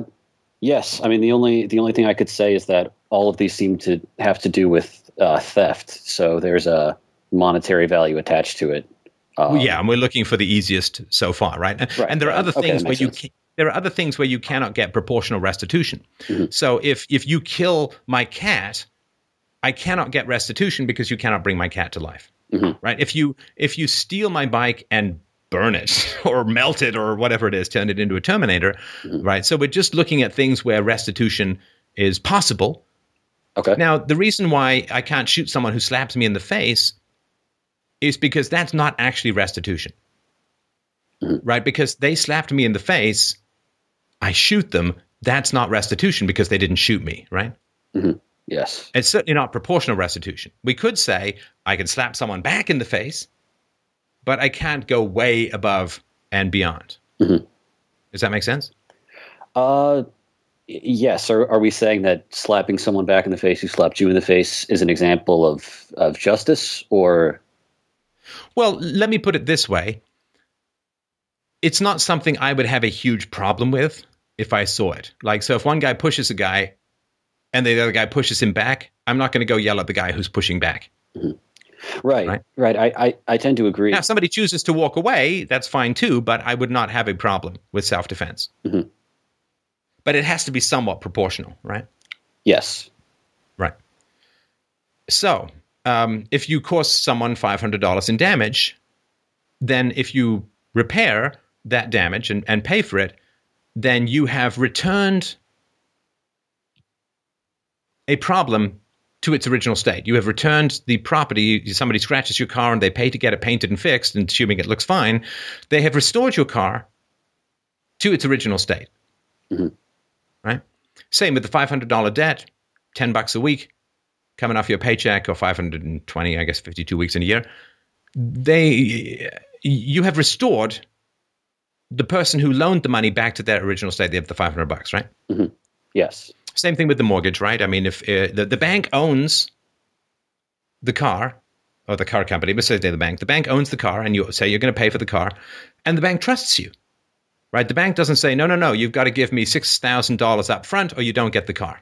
yes. I mean, the only the only thing I could say is that all of these seem to have to do with uh, theft. So there's a monetary value attached to it. Um, Well, yeah, and we're looking for the easiest so far, right? And, Right, and there are other Okay, things that where you sense. can, there are other things where you cannot get proportional restitution. So if if you kill my cat, I cannot get restitution because you cannot bring my cat to life. Right? If you if you steal my bike and burn it or melt it or whatever it is, turn it into a Terminator, mm-hmm. right? So we're just looking at things where restitution is possible. Okay. Now, the reason why I can't shoot someone who slaps me in the face is because that's not actually restitution. Mm-hmm. Right? Because they slapped me in the face, I shoot them, that's not restitution because they didn't shoot me, right? Mm-hmm. yes. It's certainly not proportional restitution. We could say I can slap someone back in the face, but I can't go way above and beyond. Does that make sense? Uh, yes. Are, are we saying that slapping someone back in the face who slapped you in the face is an example of, of justice or? Well, let me put it this way. It's not something I would have a huge problem with if I saw it. Like, so if one guy pushes a guy and the other guy pushes him back, I'm not going to go yell at the guy who's pushing back. Right. Right. Right. I, I, I tend to agree. Now, if somebody chooses to walk away, that's fine too, but I would not have a problem with self defense. Mhm. But it has to be somewhat proportional, right? Yes. Right. So, um, if you cost someone $500 in damage, then if you repair that damage and, and pay for it, then you have returned a problem to its original state. You have returned the property. Somebody scratches your car and they pay to get it painted and fixed, and assuming it looks fine, they have restored your car to its original state. Mm-hmm. Right? Same with the $500 debt, 10 bucks a week coming off your paycheck or 520, I guess 52 weeks in a year. They you have restored the person who loaned the money back to their original state. They have the 500 bucks, right? Mm-hmm. Yes. Same thing with the mortgage, right? I mean, if uh, the, the bank owns the car or the car company, but say the bank, the bank owns the car and you say you're going to pay for the car and the bank trusts you, right? The bank doesn't say, no, no, no, you've got to give me $6,000 up front or you don't get the car.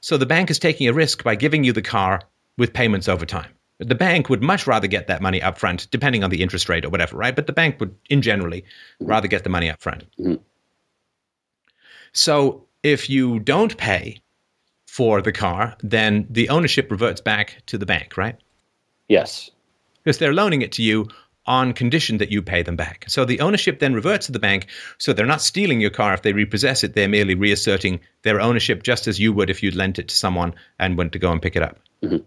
So the bank is taking a risk by giving you the car with payments over time. The bank would much rather get that money up front, depending on the interest rate or whatever, right? But the bank would, in generally, rather get the money up front. So if you don't pay for the car, then the ownership reverts back to the bank, right? Yes. Because they're loaning it to you on condition that you pay them back. So the ownership then reverts to the bank. So they're not stealing your car if they repossess it. They're merely reasserting their ownership just as you would if you'd lent it to someone and went to go and pick it up. Mm-hmm.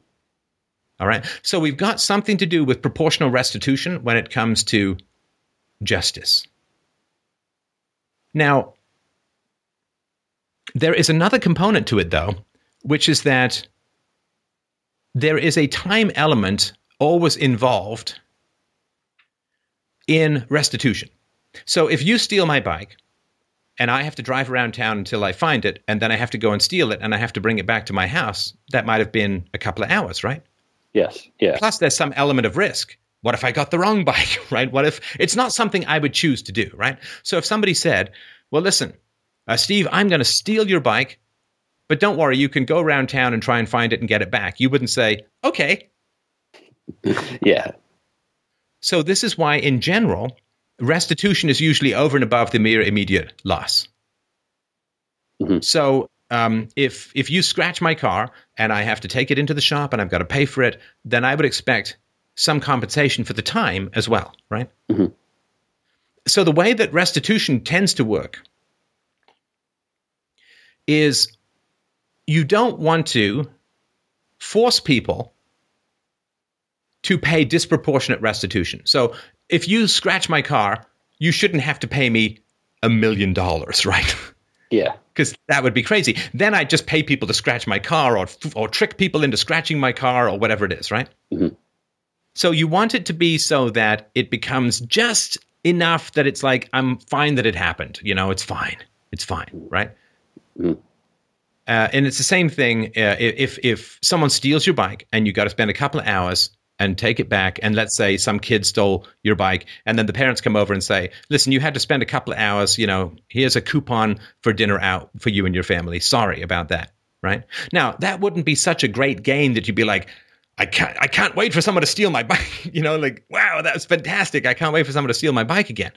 All right. So we've got something to do with proportional restitution when it comes to justice. Now, there is another component to it, though, which is that there is a time element always involved in restitution. So if you steal my bike and I have to drive around town until I find it, and then I have to go and steal it and I have to bring it back to my house, that might have been a couple of hours, right? Yes. Yeah. Plus, there's some element of risk. What if I got the wrong bike, right? What if it's not something I would choose to do, right? So if somebody said, well, listen, uh, Steve, I'm going to steal your bike, but don't worry, you can go around town and try and find it and get it back. You wouldn't say, okay. Yeah. So this is why, in general, restitution is usually over and above the mere immediate loss. Mhm. So um, if if you scratch my car and I have to take it into the shop and I've got to pay for it, then I would expect some compensation for the time as well, right? Mhm. So the way that restitution tends to work is you don't want to force people to pay disproportionate restitution. So if you scratch my car, you shouldn't have to pay me a million dollars, right? Yeah. Because that would be crazy. Then I'd just pay people to scratch my car or, or trick people into scratching my car or whatever it is, right? Mhm. So you want it to be so that it becomes just enough that it's like, I'm fine that it happened. You know, it's fine. It's fine, right? Mhm. Uh, and it's the same thing uh, if if someone steals your bike and you got to spend a couple of hours and take it back, and let's say some kid stole your bike, and then the parents come over and say, "Listen, you had to spend a couple of hours. You know, here's a coupon for dinner out for you and your family. Sorry about that." Right now, that wouldn't be such a great gain that you'd be like, "I can't, I can't wait for someone to steal my bike." you know, like, "Wow, that was fantastic! I can't wait for someone to steal my bike again."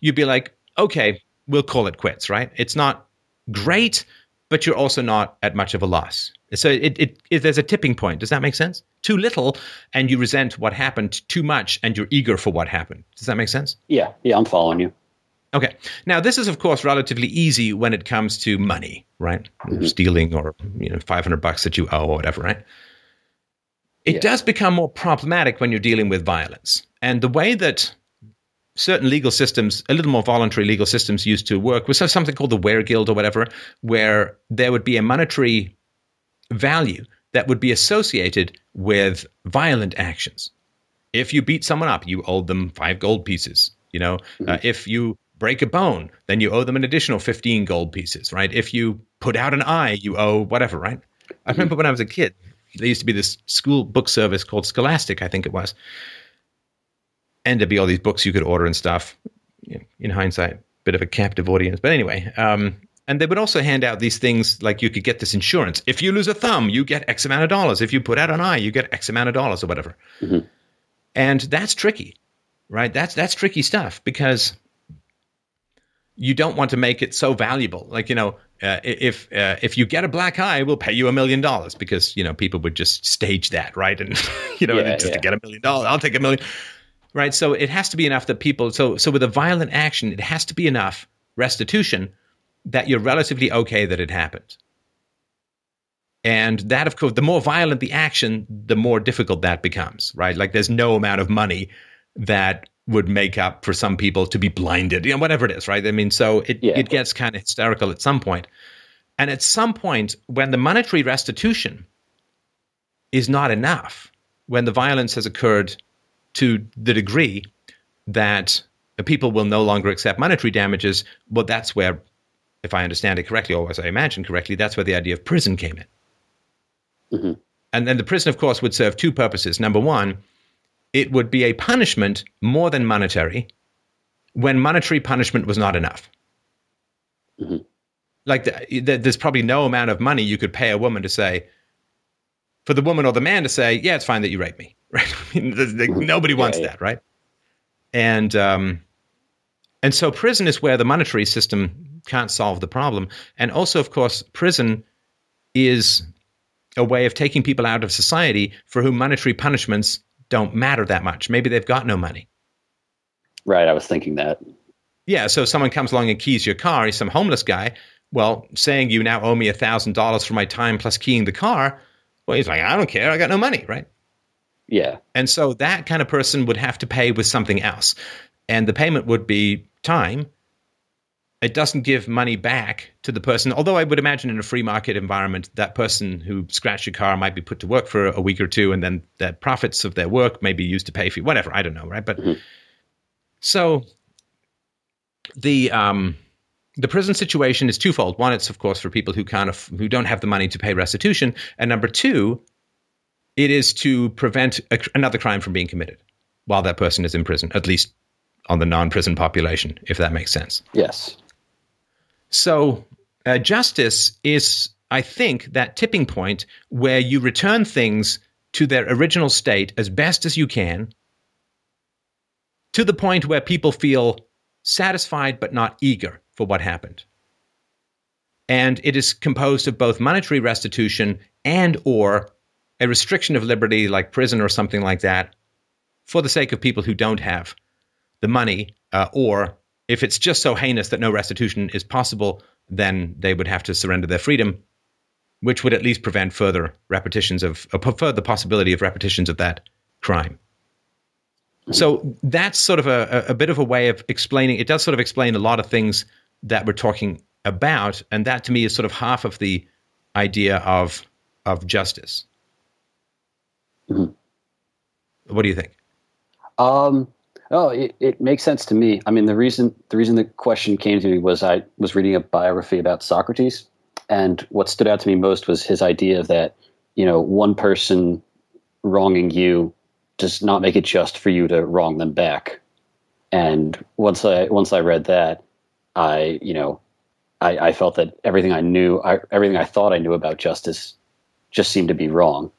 You'd be like, "Okay." we'll call it quits, right? It's not great, but you're also not at much of a loss. So it, it, it, there's a tipping point. Does that make sense? Too little, and you resent what happened. Too much, and you're eager for what happened. Does that make sense? Yeah, yeah, I'm following you. Okay. Now, this is, of course, relatively easy when it comes to money, right? Mm-hmm. Stealing or you know, 500 bucks that you owe or whatever, right? It yeah. does become more problematic when you're dealing with violence. And the way that certain legal systems, a little more voluntary legal systems used to work was something called the Ware Weregild or whatever, where there would be a monetary value that would be associated with violent actions. If you beat someone up, you owed them five gold pieces. You know, uh, if you break a bone, then you owe them an additional 15 gold pieces, right? If you put out an eye, you owe whatever, right? I mm-hmm. remember when I was a kid, there used to be this school book service called Scholastic, I think it was. And there'd be all these books you could order and stuff. In hindsight, a bit of a captive audience. But anyway, um, and they would also hand out these things like you could get this insurance. If you lose a thumb, you get X amount of dollars. If you put out an eye, you get X amount of dollars or whatever. Mm-hmm. And that's tricky, right? That's that's tricky stuff because you don't want to make it so valuable. Like you know, uh, if uh, if you get a black eye, we'll pay you a million dollars because you know people would just stage that, right? And you know, yeah, just yeah. to get a million dollars, I'll take a million, right? So it has to be enough that people. So so with a violent action, it has to be enough restitution that you're relatively okay that it happened. And that, of course, the more violent the action, the more difficult that becomes, right? Like there's no amount of money that would make up for some people to be blinded, you know, whatever it is, right? I mean, so it, yeah. it gets kind of hysterical at some point. And at some point, when the monetary restitution is not enough, when the violence has occurred to the degree that people will no longer accept monetary damages, well, that's where if I understand it correctly, or as I imagine correctly, that's where the idea of prison came in. Mm-hmm. And then the prison, of course, would serve two purposes. Number one, it would be a punishment more than monetary when monetary punishment was not enough. Mm-hmm. Like, the, the, there's probably no amount of money you could pay a woman to say, for the woman or the man to say, yeah, it's fine that you raped me, right? I mean, nobody wants that, right? And um, and so prison is where the monetary system can't solve the problem. And also, of course, prison is a way of taking people out of society for whom monetary punishments don't matter that much. Maybe they've got no money. Right. I was thinking that. Yeah. So someone comes along and keys your car. He's some homeless guy. Well, saying you now owe me a thousand dollars for my time plus keying the car. Well, he's like, I don't care. I got no money. Right. Yeah. And so that kind of person would have to pay with something else. And the payment would be time it doesn't give money back to the person. Although I would imagine in a free market environment, that person who scratched your car might be put to work for a week or two, and then the profits of their work may be used to pay for whatever. I don't know, right? But mm-hmm. so the um, the prison situation is twofold. One, it's of course for people who of who don't have the money to pay restitution, and number two, it is to prevent a, another crime from being committed while that person is in prison, at least on the non-prison population, if that makes sense. Yes. So, uh, justice is, I think, that tipping point where you return things to their original state as best as you can to the point where people feel satisfied but not eager for what happened. And it is composed of both monetary restitution and or a restriction of liberty like prison or something like that for the sake of people who don't have the money uh, or if it's just so heinous that no restitution is possible, then they would have to surrender their freedom, which would at least prevent further repetitions of, uh, further possibility of repetitions of that crime. So that's sort of a, a bit of a way of explaining. It does sort of explain a lot of things that we're talking about, and that to me is sort of half of the idea of of justice. Mm-hmm. What do you think? Um, Oh, it, it makes sense to me. I mean, the reason the reason the question came to me was I was reading a biography about Socrates, and what stood out to me most was his idea that you know one person wronging you does not make it just for you to wrong them back. And once I once I read that, I you know I, I felt that everything I knew, I, everything I thought I knew about justice, just seemed to be wrong.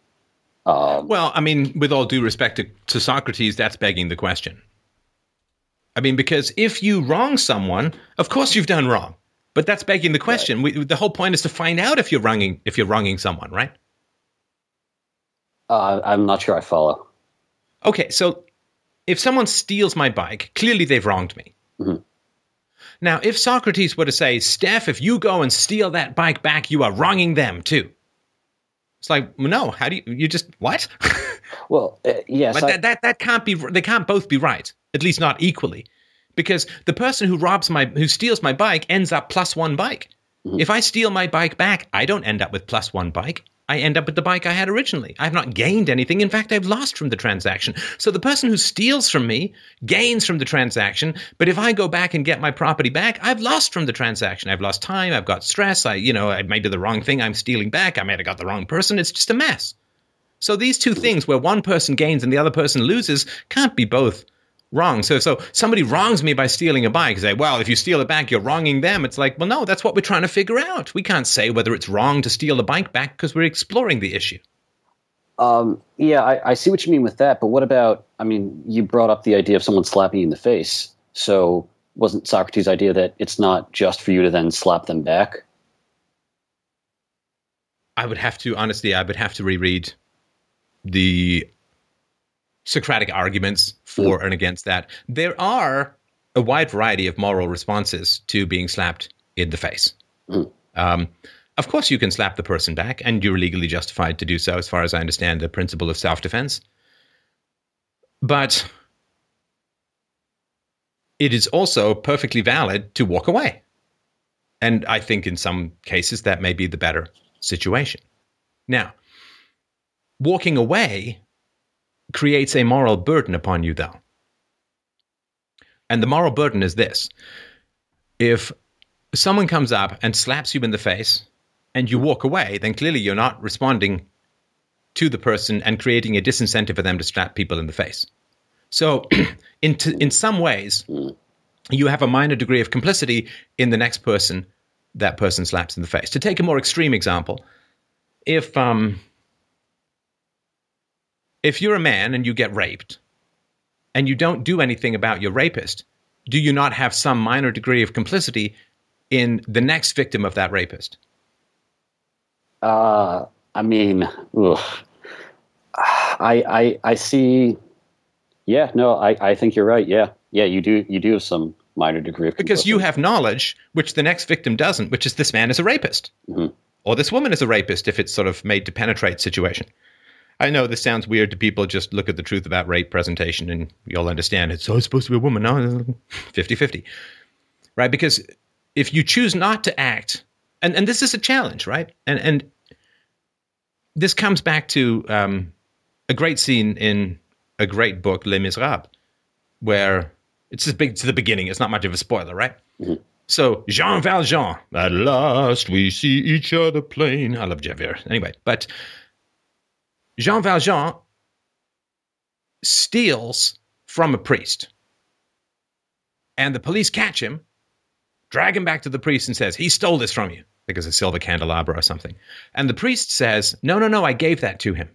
Um, well, I mean, with all due respect to, to Socrates, that's begging the question I mean, because if you wrong someone, of course you've done wrong. But that's begging the question. We, the whole point is to find out if you're wronging if you're wronging someone, right? Uh, I'm not sure I follow. Okay, so if someone steals my bike, clearly they've wronged me. Mhm. Now, if Socrates were to say, Steph, if you go and steal that bike back, you are wronging them too. It's like, no, how do you, you just, what? Well, uh, yes, but I- that, that, that can't be, they can't both be right, at least not equally. Because the person who robs my, who steals my bike ends up plus one bike. If I steal my bike back, I don't end up with plus one bike. I end up with the bike I had originally. I've not gained anything. In fact, I've lost from the transaction. So the person who steals from me gains from the transaction. But if I go back and get my property back, I've lost from the transaction. I've lost time. I've got stress. I, you know, I might do the wrong thing. I'm stealing back. I might have got the wrong person. It's just a mess. So these two things, where one person gains and the other person loses, can't be both wrong. So, so somebody wrongs me by stealing a bike. Say, well, if you steal it back, you're wronging them. It's like, well, no, that's what we're trying to figure out. We can't say whether it's wrong to steal the bike back because we're exploring the issue. Um, yeah, I, I see what you mean with that. But what about? I mean, you brought up the idea of someone slapping you in the face. So wasn't Socrates' idea that it's not just for you to then slap them back? I would have to, honestly, I would have to reread the Socratic arguments for and against that. There are a wide variety of moral responses to being slapped in the face. Mm. Um, of course, you can slap the person back, and you're legally justified to do so, as far as I understand the principle of self defense. But it is also perfectly valid to walk away. And I think in some cases that may be the better situation. Now, walking away creates a moral burden upon you, though. And the moral burden is this if someone comes up and slaps you in the face and you walk away, then clearly you're not responding to the person and creating a disincentive for them to slap people in the face. So, in, t- in some ways, you have a minor degree of complicity in the next person that person slaps in the face. To take a more extreme example, if um, if you're a man and you get raped and you don't do anything about your rapist, do you not have some minor degree of complicity in the next victim of that rapist? Uh, I mean, ugh. I, I, I see. Yeah, no, I, I think you're right. Yeah, yeah, you do, you do have some minor degree of Because you have knowledge which the next victim doesn't, which is this man is a rapist. Mhm. Or this woman is a rapist if it's sort of made to penetrate situation. I know this sounds weird to people. Just look at the truth about rape presentation and you'll understand it's oh, it's supposed to be a woman. No, 50 50. Right? Because if you choose not to act, and, and this is a challenge, right? And, and this comes back to um, a great scene in a great book, Les Miserables, where it's just big, it's the beginning. It's not much of a spoiler, right? So Jean Valjean, at last we see each other plain. I love Javert. Anyway, but Jean Valjean steals from a priest, and the police catch him, drag him back to the priest, and says he stole this from you because a silver candelabra or something. And the priest says, "No, no, no, I gave that to him."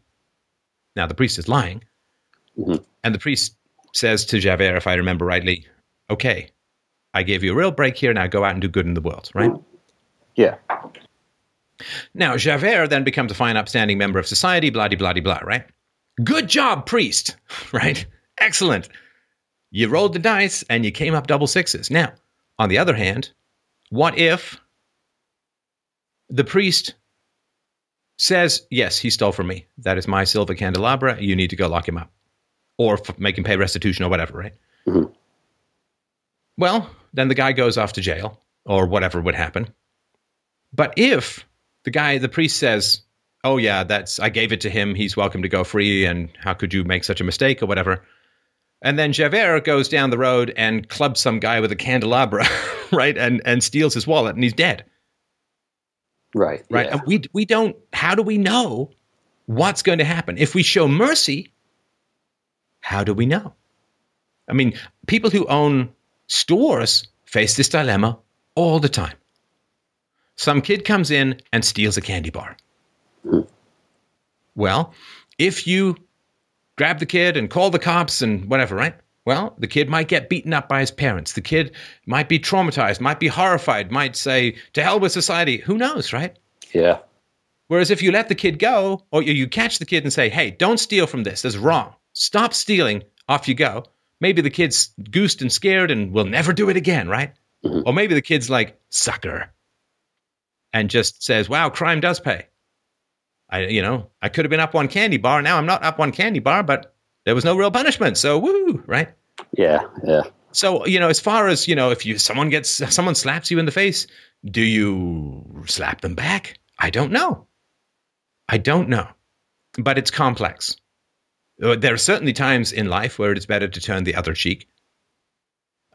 Now the priest is lying, Mhm. and the priest says to Javert, if I remember rightly, "Okay, I gave you a real break here. Now go out and do good in the world, right? Yeah, Now, Javert then becomes a fine, upstanding member of society, blah, blah, blah, blah, right? Good job, priest, right? Excellent. You rolled the dice and you came up double sixes. Now, on the other hand, what if the priest says, Yes, he stole from me. That is my silver candelabra. You need to go lock him up or make him pay restitution or whatever, right? Mhm. Well, then the guy goes off to jail or whatever would happen. But if the guy, the priest says, "Oh yeah, that's I gave it to him. He's welcome to go free." And how could you make such a mistake or whatever? And then Javert goes down the road and clubs some guy with a candelabra, right? And and steals his wallet, and he's dead, right, right? yeah. And we we don't. How do we know what's going to happen if we show mercy? How do we know? I mean, people who own stores face this dilemma all the time. Some kid comes in and steals a candy bar. Well, if you grab the kid and call the cops and whatever, right? Well, the kid might get beaten up by his parents. The kid might be traumatized, might be horrified, might say, to hell with society. Who knows, right? Yeah. Whereas if you let the kid go, or you, catch the kid and say, hey, don't steal from this, that's wrong. Stop stealing, off you go. Maybe the kid's goosed and scared and will never do it again, right? Mm-hmm. Or maybe the kid's like, sucker, and just says, wow, crime does pay. I, you know, I could have been up one candy bar. Now I'm not up one candy bar, but there was no real punishment. So woo, right? Yeah. Yeah. So you know, as far as you know, if you someone gets someone slaps you in the face, do you slap them back? I don't know. I don't know, but it's complex. Uh, There are certainly times in life where it's better to turn the other cheek.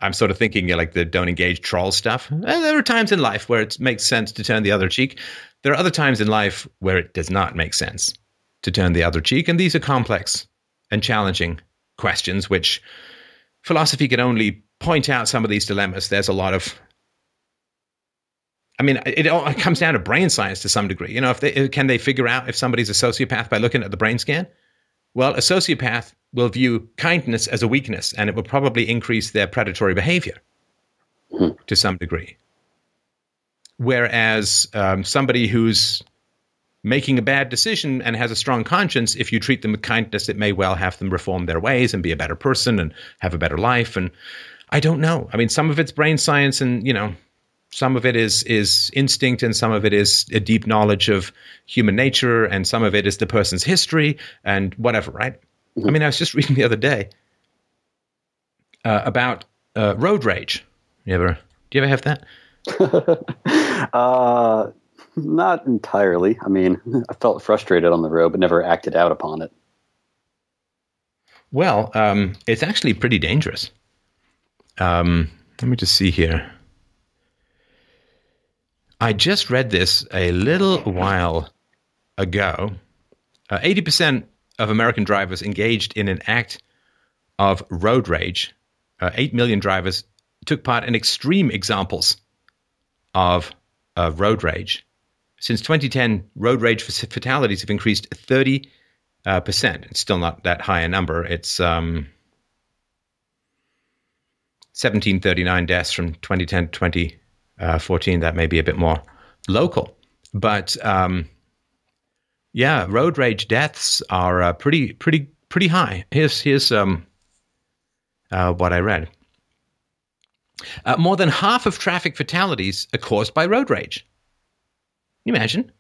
I'm sort of thinking like the don't engage troll stuff. Uh, There are times in life where it makes sense to turn the other cheek. There are other times in life where it does not make sense to turn the other cheek, and these are complex and challenging questions, which philosophy can only point out some of these dilemmas. There's a lot of I mean, it all it comes down to brain science to some degree. You know, if they can they figure out if somebody's a sociopath by looking at the brain scan? Well, a sociopath will view kindness as a weakness, and it will probably increase their predatory behavior to some degree. Whereas um, somebody who's making a bad decision and has a strong conscience, if you treat them with kindness, it may well have them reform their ways and be a better person and have a better life. And I don't know. I mean, some of it's brain science, and you know, some of it is is instinct and some of it is a deep knowledge of human nature and some of it is the person's history and whatever right i mean i was just reading the other day uh, about uh, road rage. You ever do you ever have that? Uh, not entirely. I mean, I felt frustrated on the road, but never acted out upon it. well um, it's actually pretty dangerous. Um, let me just see here. I just read this a little while ago. Uh, 80% of American drivers engaged in an act of road rage. Uh, 8 million drivers took part in extreme examples of uh, road rage. Since 2010, road rage fatalities have increased 30. Uh, percent. It's still not that high a number. It's um, 1739 deaths from 2010 to 2014. That may be a bit more local. But um, yeah, road rage deaths are uh, pretty, pretty, pretty high. Here's here's um, uh, what I read. Uh, more than half of traffic fatalities are caused by road rage. Can you imagine?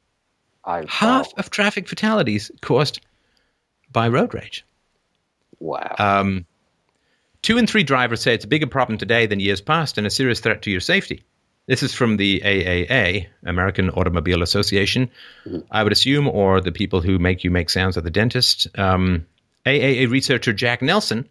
I Half wow. of traffic fatalities caused by road rage. wow. Um, two in three drivers say it's a bigger problem today than years past and a serious threat to your safety. This is from the AAA, American Automobile Association, I would assume, or the people who make you make sounds at the dentist. Um, AAA researcher Jack Nelson,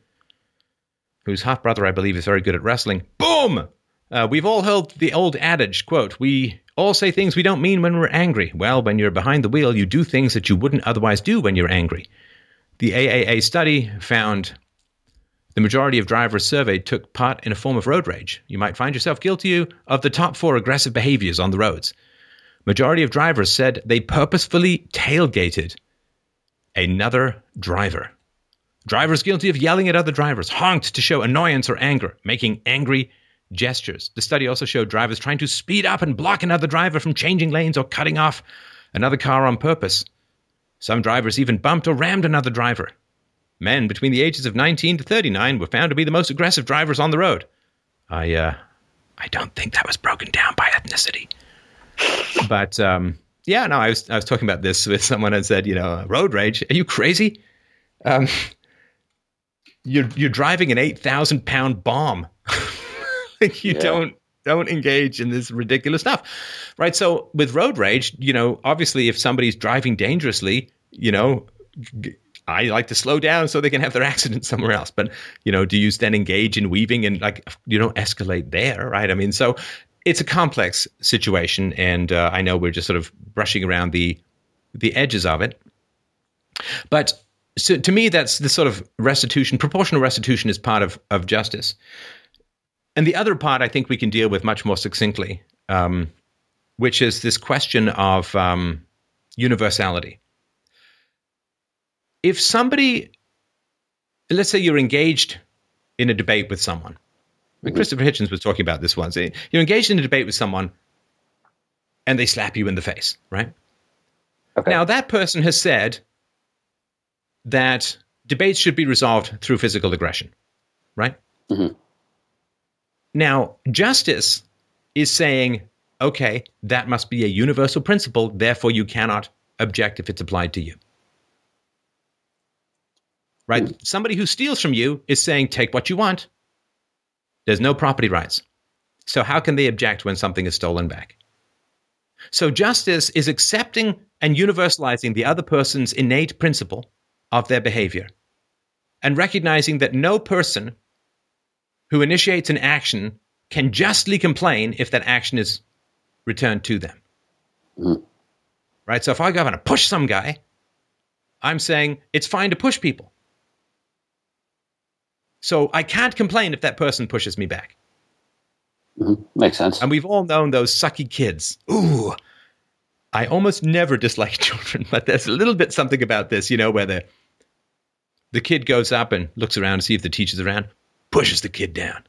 whose half brother, I believe, is very good at wrestling. Boom! Uh, we've all heard the old adage, quote, we all say things we don't mean when we're angry. Well, when you're behind the wheel, you do things that you wouldn't otherwise do when you're angry. The AAA study found the majority of drivers surveyed took part in a form of road rage. You might find yourself guilty of the top four aggressive behaviors on the roads. Majority of drivers said they purposefully tailgated another driver. Drivers guilty of yelling at other drivers, honked to show annoyance or anger, making angry gestures. The study also showed drivers trying to speed up and block another driver from changing lanes or cutting off another car on purpose. Some drivers even bumped or rammed another driver. Men between the ages of 19 to 39 were found to be the most aggressive drivers on the road. I, uh, I don't think that was broken down by ethnicity. But um, yeah, no, I was I was talking about this with someone and said, you know, road rage. Are you crazy? Um, you're you're driving an eight thousand pound bomb. like you Yeah. don't don't engage in this ridiculous stuff, right? So with road rage, you know, obviously if somebody's driving dangerously, you know, g- I like to slow down so they can have their accident somewhere else. But you know, do you then engage in weaving and like you don't escalate there, right? I mean, so it's a complex situation, and uh, I know we're just sort of brushing around the the edges of it. But so to me, that's the sort of restitution. Proportional restitution is part of of justice, and the other part I think we can deal with much more succinctly, um, which is this question of um, universality. If somebody, let's say you're engaged in a debate with someone. Mm-hmm. Christopher Hitchens was talking about this once. You're engaged in a debate with someone and they slap you in the face, right? Okay. Now, that person has said that debates should be resolved through physical aggression, right? Mm-hmm. Now, justice is saying, okay, that must be a universal principle, therefore you cannot object if it's applied to you. Right? Mm. Somebody who steals from you is saying, take what you want. There's no property rights. So, how can they object when something is stolen back? So, justice is accepting and universalizing the other person's innate principle of their behavior and recognizing that no person who initiates an action can justly complain if that action is returned to them. Mm. Right? So if I go and push some guy, I'm saying it's fine to push people. So I can't complain if that person pushes me back. Mm-hmm. Makes sense. And we've all known those sucky kids. Ooh, I almost never dislike children, but there's a little bit something about this, you know, where the the kid goes up and looks around to see if the teacher's around, pushes the kid down.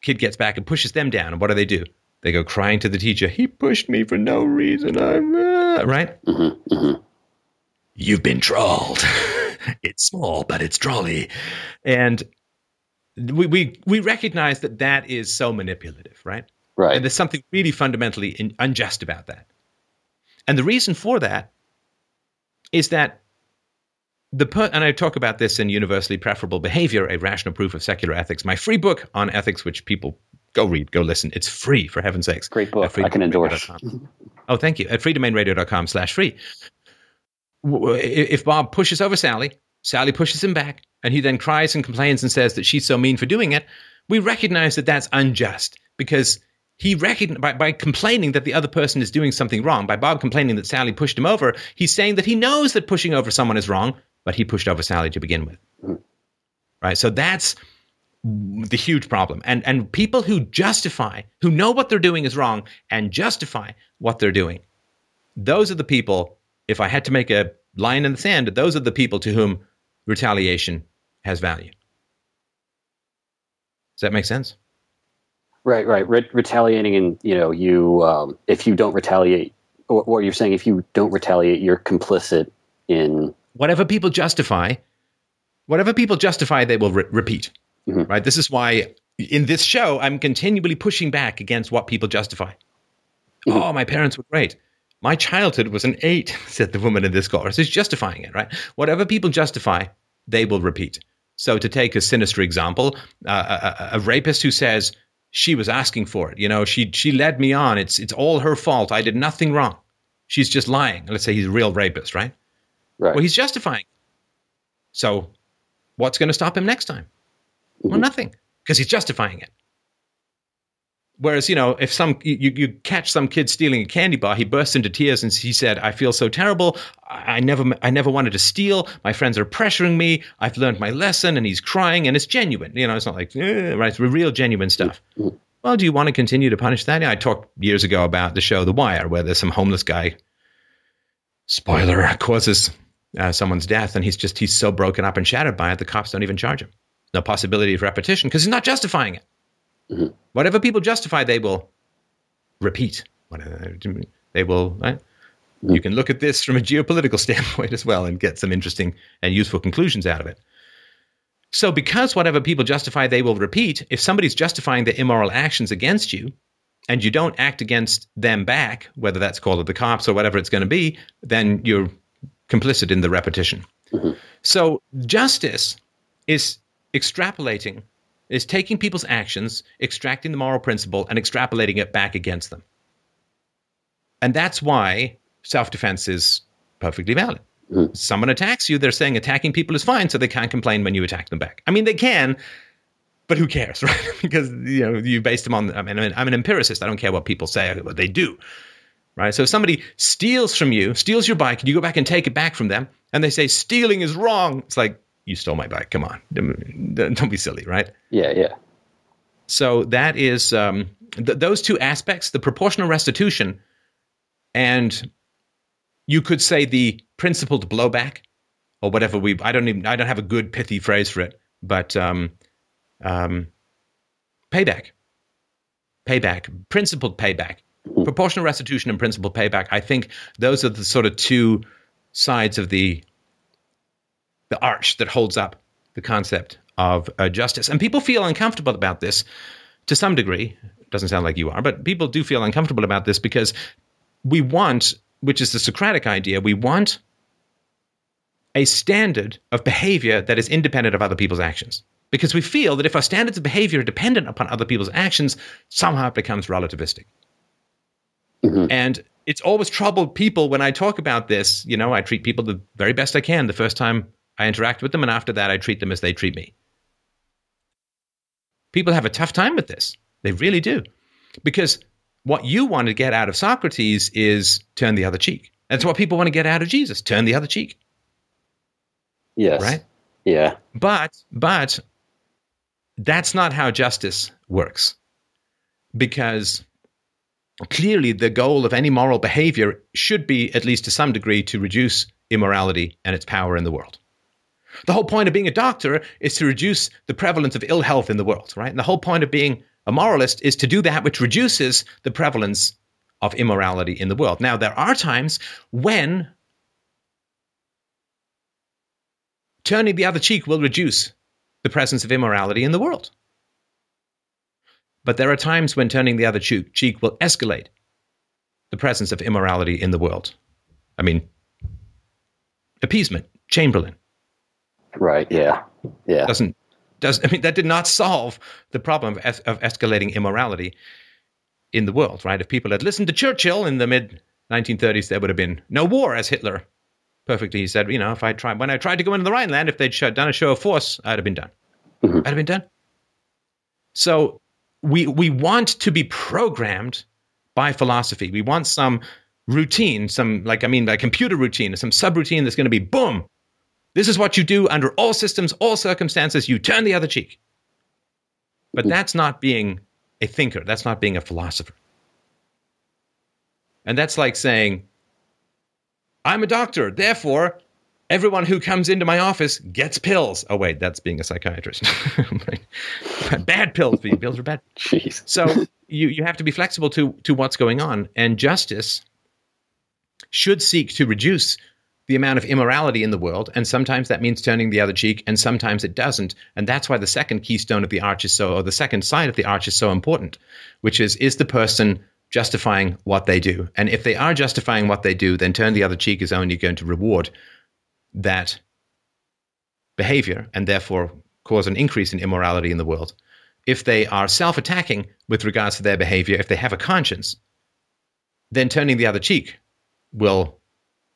Kid gets back and pushes them down, and what do they do? They go crying to the teacher. He pushed me for no reason. I'm uh, right. Mm-hmm, mm-hmm. You've been trolled. it's small, but it's trolly, and we, we we recognize that that is so manipulative, right? Right. And there's something really fundamentally in, unjust about that. And the reason for that is that the per- and I talk about this in Universally Preferable Behavior, a rational proof of secular ethics, my free book on ethics, which people go read, go listen. It's free for heaven's sakes. Great book. I can endorse. oh, thank you. At freedomainradio.com slash free. If Bob pushes over Sally, Sally pushes him back, and he then cries and complains and says that she's so mean for doing it, we recognize that that's unjust because he recognized by, by complaining that the other person is doing something wrong, by Bob complaining that Sally pushed him over, he's saying that he knows that pushing over someone is wrong, but he pushed over Sally to begin with. Mm. Right? So that's the huge problem. And and people who justify, who know what they're doing is wrong and justify what they're doing, those are the people, if I had to make a line in the sand, those are the people to whom retaliation has value. Does that make sense? Right, right. Re- retaliating, and you know, you um, if you don't retaliate, or, or, you're saying if you don't retaliate, you're complicit in whatever people justify. Whatever people justify, they will re- repeat. Mm-hmm. Right. This is why in this show I'm continually pushing back against what people justify. Mm-hmm. Oh, my parents were great. My childhood was an eight, said the woman in this chorus. She's justifying it, right? Whatever people justify, they will repeat. So, to take a sinister example, uh, a, a, rapist who says she was asking for it, you know, she she led me on. It's it's all her fault. I did nothing wrong. She's just lying. Let's say he's a real rapist, right? Right. Well, he's justifying. So, what's going to stop him next time? Mm-hmm. Well, nothing, because he's justifying it. Whereas, you know, if some you, you catch some kid stealing a candy bar, he bursts into tears and he said, "I feel so terrible. I, never, I never wanted to steal. My friends are pressuring me. I've learned my lesson." And he's crying, and it's genuine. You know, it's not like eh, right, it's real, genuine stuff. Well, do you want to continue to punish that? I talked years ago about the show The Wire, where there's some homeless guy. Spoiler causes uh, someone's death, and he's just he's so broken up and shattered by it, the cops don't even charge him. No possibility of repetition because he's not justifying it. Mm-hmm. Whatever people justify, they will repeat. They will. Right? Mm-hmm. You can look at this from a geopolitical standpoint as well and get some interesting and useful conclusions out of it. So, because whatever people justify, they will repeat, if somebody's justifying their immoral actions against you and you don't act against them back, whether that's called the cops or whatever it's going to be, then you're complicit in the repetition. Mm-hmm. So, justice is extrapolating is taking people's actions, extracting the moral principle, and extrapolating it back against them. And that's why self defense is perfectly valid. Mm. Someone attacks you, they're saying attacking people is fine, so they can't complain when you attack them back. I mean, they can, but who cares, right? because you know you based them on. I mean, I'm an empiricist. I don't care what people say, what they do, right? So if somebody steals from you, steals your bike, and you go back and take it back from them, and they say stealing is wrong, it's like you stole my bike. Come on, don't be silly, right? Yeah, yeah. So that is um, th- those two aspects: the proportional restitution, and you could say the principled blowback, or whatever we. I don't even. I don't have a good pithy phrase for it, but um, um, payback, payback, principled payback, proportional restitution and principled payback. I think those are the sort of two sides of the the arch that holds up the concept of uh, justice. And people feel uncomfortable about this to some degree. Doesn't sound like you are, but people do feel uncomfortable about this because we want, which is the Socratic idea, we want a standard of behavior that is independent of other people's actions. Because we feel that if our standards of behavior are dependent upon other people's actions, somehow it becomes relativistic. Mm-hmm. And it's always troubled people when I talk about this. You know, I treat people the very best I can the first time I interact with them, and after that, I treat them as they treat me. People have a tough time with this. They really do. Because what you want to get out of Socrates is turn the other cheek. That's what people want to get out of Jesus turn the other cheek. Yes. Right? Yeah. But, but that's not how justice works. Because clearly the goal of any moral behavior should be, at least to some degree, to reduce immorality and its power in the world. The whole point of being a doctor is to reduce the prevalence of ill health in the world, right? And the whole point of being a moralist is to do that which reduces the prevalence of immorality in the world. Now, there are times when turning the other cheek will reduce the presence of immorality in the world. But there are times when turning the other cheek will escalate the presence of immorality in the world. I mean, appeasement, Chamberlain, Right. Yeah. Yeah. Doesn't does I mean that did not solve the problem of, es- of escalating immorality in the world, right? If people had listened to Churchill in the mid 1930s, there would have been no war, as Hitler perfectly he said. You know, if I tried when I tried to go into the Rhineland, if they'd done a show of force, I'd have been done. Mm-hmm. I'd have been done. So we we want to be programmed by philosophy. We want some routine, some like I mean, a computer routine, some subroutine that's going to be boom. This is what you do under all systems, all circumstances. You turn the other cheek. But that's not being a thinker. That's not being a philosopher. And that's like saying, I'm a doctor, therefore, everyone who comes into my office gets pills. Oh, wait, that's being a psychiatrist. bad pills, pills are bad. Jeez. So you, you have to be flexible to, to what's going on. And justice should seek to reduce the amount of immorality in the world, and sometimes that means turning the other cheek, and sometimes it doesn't. And that's why the second keystone of the arch is so, or the second side of the arch is so important, which is is the person justifying what they do? And if they are justifying what they do, then turn the other cheek is only going to reward that behavior and therefore cause an increase in immorality in the world. If they are self attacking with regards to their behavior, if they have a conscience, then turning the other cheek will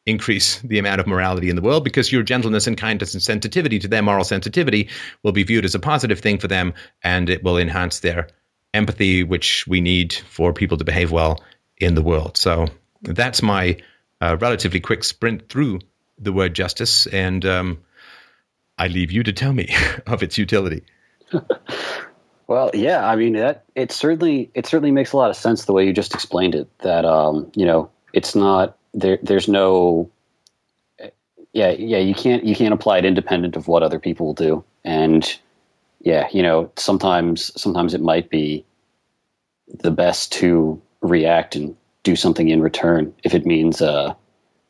increase the amount of morality in the world because your gentleness and kindness and sensitivity to their moral sensitivity will be viewed as a positive thing for them and it will enhance their empathy, which we need for people to behave well in the world. So that's my uh, relatively quick sprint through the word justice, and um, I leave you to tell me of its utility. well, yeah, I mean that it certainly it certainly makes a lot of sense the way you just explained it. That um, you know, it's not there there's no yeah yeah you can't you can't apply it independent of what other people will do and yeah you know sometimes sometimes it might be the best to react and do something in return if it means uh,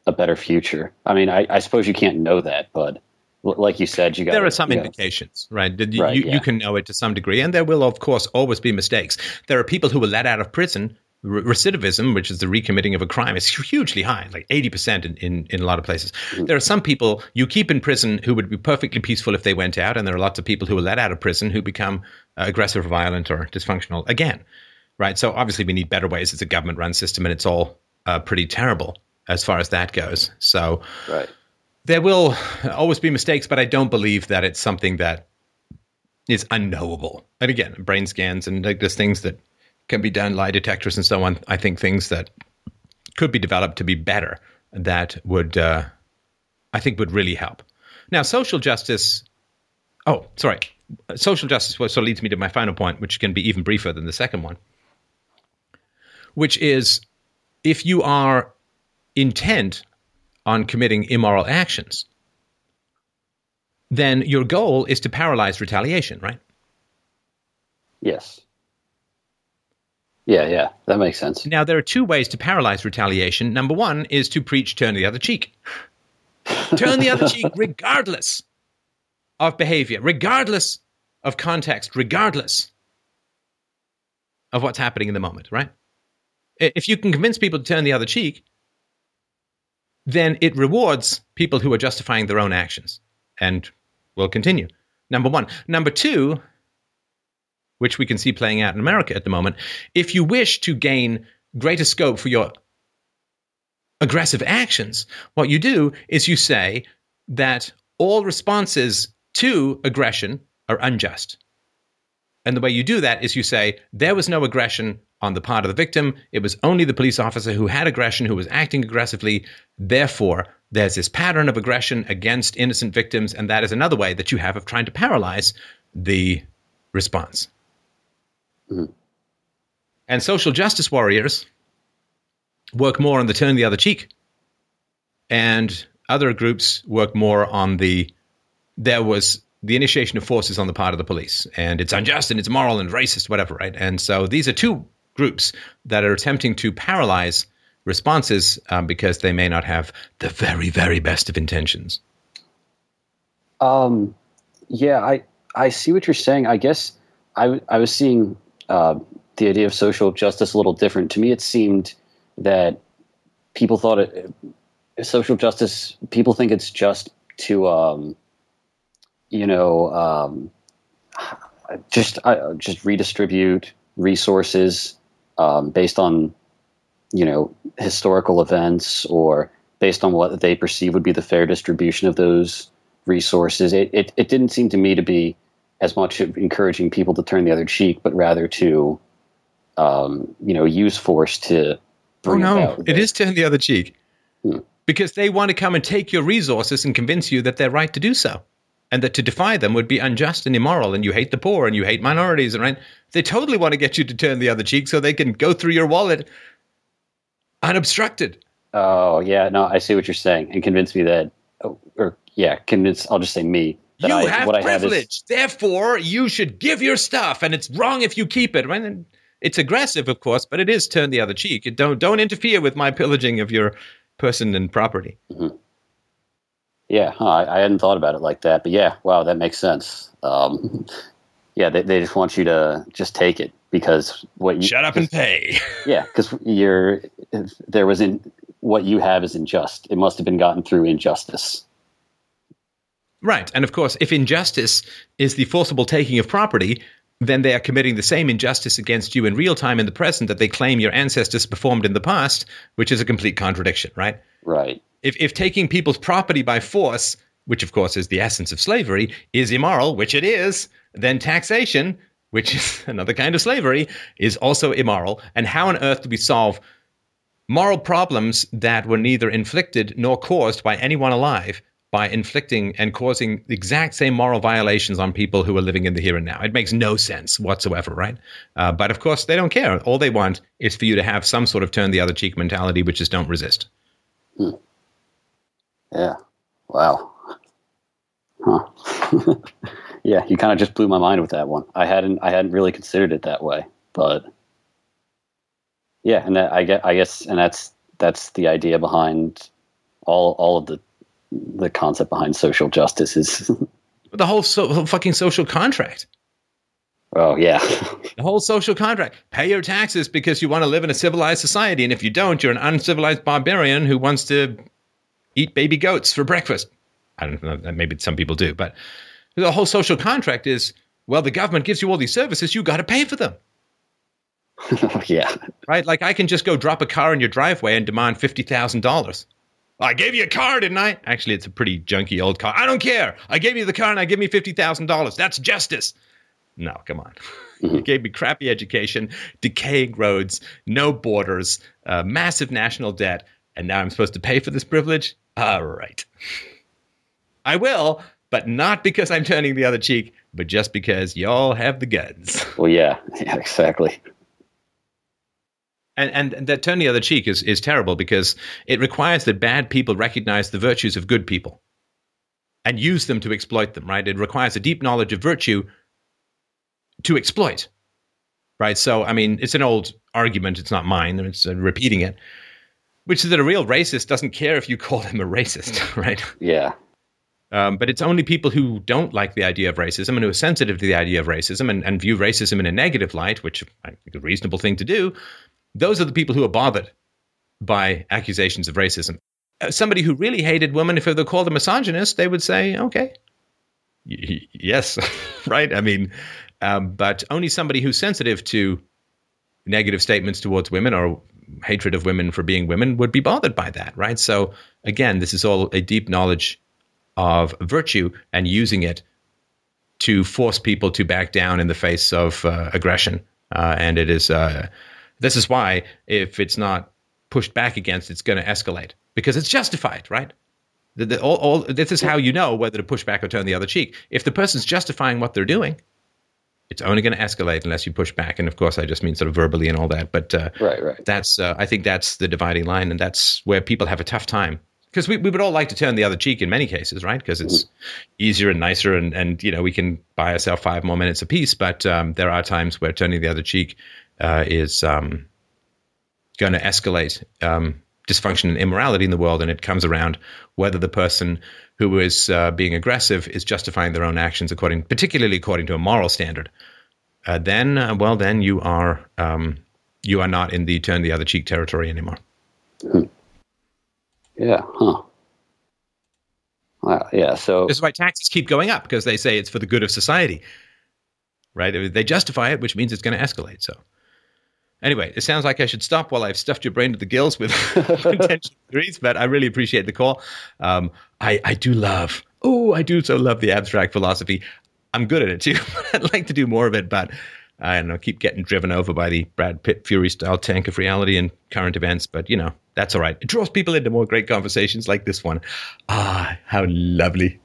a better future i mean I, I suppose you can't know that but like you said, you got. There are some indications, right? You, right, you, yeah. you, can know it to some degree, and there will, of course, always be mistakes. There are people who were let out of prison recidivism, which is the recommitting of a crime, is hugely high, like 80% in, in, in a lot of places. Mm. There are some people you keep in prison who would be perfectly peaceful if they went out, and there are lots of people who are let out of prison who become uh, aggressive, violent, or dysfunctional again, right? So obviously we need better ways. It's a government run system, and it's all uh, pretty terrible as far as that goes. So right. there will always be mistakes, but I don't believe that it's something that is unknowable. And again, brain scans and like there's things that can be done, lie detectors and so on. I think things that could be developed to be better that would, uh, I think, would really help. Now, social justice. Oh, sorry. Social justice sort of leads me to my final point, which can be even briefer than the second one, which is if you are intent on committing immoral actions, then your goal is to paralyze retaliation, right? Yes. Yeah, yeah, that makes sense. Now, there are two ways to paralyze retaliation. Number one is to preach turn the other cheek. turn the other cheek regardless of behavior, regardless of context, regardless of what's happening in the moment, right? If you can convince people to turn the other cheek, then it rewards people who are justifying their own actions. And we'll continue. Number one. Number two, which we can see playing out in America at the moment, if you wish to gain greater scope for your aggressive actions, what you do is you say that all responses to aggression are unjust. And the way you do that is you say, there was no aggression on the part of the victim. It was only the police officer who had aggression, who was acting aggressively. Therefore, there's this pattern of aggression against innocent victims. And that is another way that you have of trying to paralyze the response. Mm-hmm. And social justice warriors work more on the turn the other cheek. And other groups work more on the there was the initiation of forces on the part of the police, and it's unjust and it's moral and racist, whatever, right? And so these are two groups that are attempting to paralyze responses um, because they may not have the very, very best of intentions. Um, yeah, I I see what you're saying. I guess I I was seeing uh, the idea of social justice a little different. To me, it seemed that people thought it social justice. People think it's just to um, you know um, just uh, just redistribute resources um, based on you know historical events or based on what they perceive would be the fair distribution of those resources. It, it, it didn't seem to me to be as much of encouraging people to turn the other cheek, but rather to um, you know use force to. oh no! It is turn the other cheek hmm. because they want to come and take your resources and convince you that they're right to do so and that to defy them would be unjust and immoral, and you hate the poor and you hate minorities, and right? They totally want to get you to turn the other cheek so they can go through your wallet unobstructed. Oh yeah, no, I see what you're saying, and convince me that, oh, or yeah, convince. I'll just say me. You I, have privilege, have is, therefore you should give your stuff, and it's wrong if you keep it. Right? it's aggressive, of course, but it is turn the other cheek. Don't don't interfere with my pillaging of your person and property. Mm-hmm. Yeah, huh, I, I, hadn't thought about it like that, but yeah, wow, that makes sense. Um, yeah, they, they just want you to just take it because what you shut up and pay. yeah, because you're there was in what you have is unjust. It must have been gotten through injustice. Right, and of course, if injustice is the forcible taking of property, then they are committing the same injustice against you in real time in the present that they claim your ancestors performed in the past, which is a complete contradiction, right? Right if, if taking people's property by force, which of course is the essence of slavery, is immoral, which it is, then taxation, which is another kind of slavery, is also immoral. And how on earth do we solve moral problems that were neither inflicted nor caused by anyone alive by inflicting and causing the exact same moral violations on people who are living in the here and now. It makes no sense whatsoever, right? Uh, but of course, they don't care. All they want is for you to have some sort of turn the other cheek mentality, which is don't resist. Hmm. Yeah. Wow. Huh. yeah, you kind of just blew my mind with that one. I hadn't I hadn't really considered it that way, but yeah, and that, I get I guess and that's that's the idea behind all all of the the concept behind social justice is the whole so, fucking social contract. Oh yeah. the whole social contract. Pay your taxes because you want to live in a civilized society and if you don't, you're an uncivilized barbarian who wants to eat baby goats for breakfast. I don't know, maybe some people do, but the whole social contract is well, the government gives you all these services, you got to pay for them. yeah. Right? Like I can just go drop a car in your driveway and demand $50,000. I gave you a car, didn't I? Actually, it's a pretty junky old car. I don't care. I gave you the car and I give me $50,000. That's justice. No, come on. Mm-hmm. You gave me crappy education, decaying roads, no borders, uh, massive national debt, and now I'm supposed to pay for this privilege? All right. I will, but not because I'm turning the other cheek, but just because y'all have the guns. Well, yeah, yeah, exactly. And, and, and that turn the other cheek is, is terrible because it requires that bad people recognize the virtues of good people and use them to exploit them, right? It requires a deep knowledge of virtue to exploit right? So, I mean, it's an old argument. It's not mine. It's uh, repeating it, which is that a real racist doesn't care if you call him a racist, right? Yeah. Um, but it's only people who don't like the idea of racism and who are sensitive to the idea of racism and, and view racism in a negative light, which I think a reasonable thing to do. Those are the people who are bothered by accusations of racism. Uh, somebody who really hated women, if they were called a misogynist, they would say, okay, y- yes, right? I mean, um, but only somebody who's sensitive to negative statements towards women or hatred of women for being women would be bothered by that, right? So again, this is all a deep knowledge of virtue and using it to force people to back down in the face of uh, aggression. Uh, and it is uh, this is why if it's not pushed back against, it's going to escalate because it's justified, right? The, the, all, all, this is how you know whether to push back or turn the other cheek. If the person's justifying what they're doing, it's only going to escalate unless you push back. And of course, I just mean sort of verbally and all that. But uh, right, right. That's uh, I think that's the dividing line, and that's where people have a tough time because we, we would all like to turn the other cheek in many cases, right? Because it's mm. easier and nicer, and and you know we can buy ourselves five more minutes a piece. But um, there are times where turning the other cheek uh, is um, going to escalate um, dysfunction and immorality in the world, and it comes around whether the person who is uh, being aggressive is justifying their own actions according, particularly according to a moral standard. Uh, then, uh, well, then you are um, you are not in the turn the other cheek territory anymore. Hmm. Yeah. Huh. Well, yeah. So this is why taxes keep going up because they say it's for the good of society, right? They justify it, which means it's going to escalate. So, anyway, it sounds like I should stop while I've stuffed your brain to the gills with potential theories. But I really appreciate the call. Um, I I do love. Oh, I do so love the abstract philosophy. I'm good at it too. I'd like to do more of it, but I don't know. Keep getting driven over by the Brad Pitt Fury style tank of reality and current events. But you know, that's all right. It draws people into more great conversations like this one. Ah, how lovely.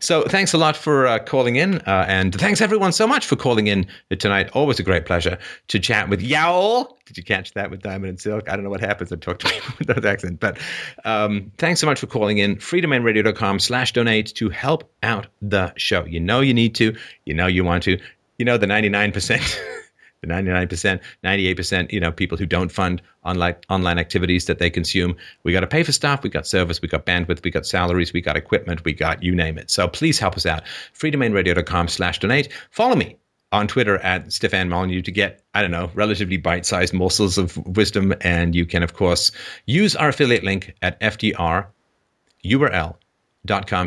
So thanks a lot for uh, calling in, uh, and thanks everyone so much for calling in tonight. Always a great pleasure to chat with Yowl. Did you catch that with Diamond and Silk? I don't know what happens. I talk to people with those accents, but um, thanks so much for calling in. freedomainradio.com slash donate to help out the show. You know you need to. You know you want to. You know the 99%. the 99%, 98%, you know, people who don't fund online online activities that they consume. We got to pay for stuff, we got service, we got bandwidth, we got salaries, we got equipment, we got you name it. So please help us out. freedomainradio.com slash donate. Follow me on Twitter at Stefan Molyneux to get, I don't know, relatively bite-sized morsels of wisdom. And you can, of course, use our affiliate link at FDRURL.com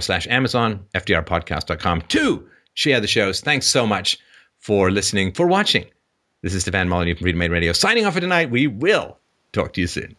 slash Amazon, FDRpodcast.com to share the shows. Thanks so much for listening, for watching this is Stefan Molyneux from Freedomain Radio signing off for tonight. We will talk to you soon.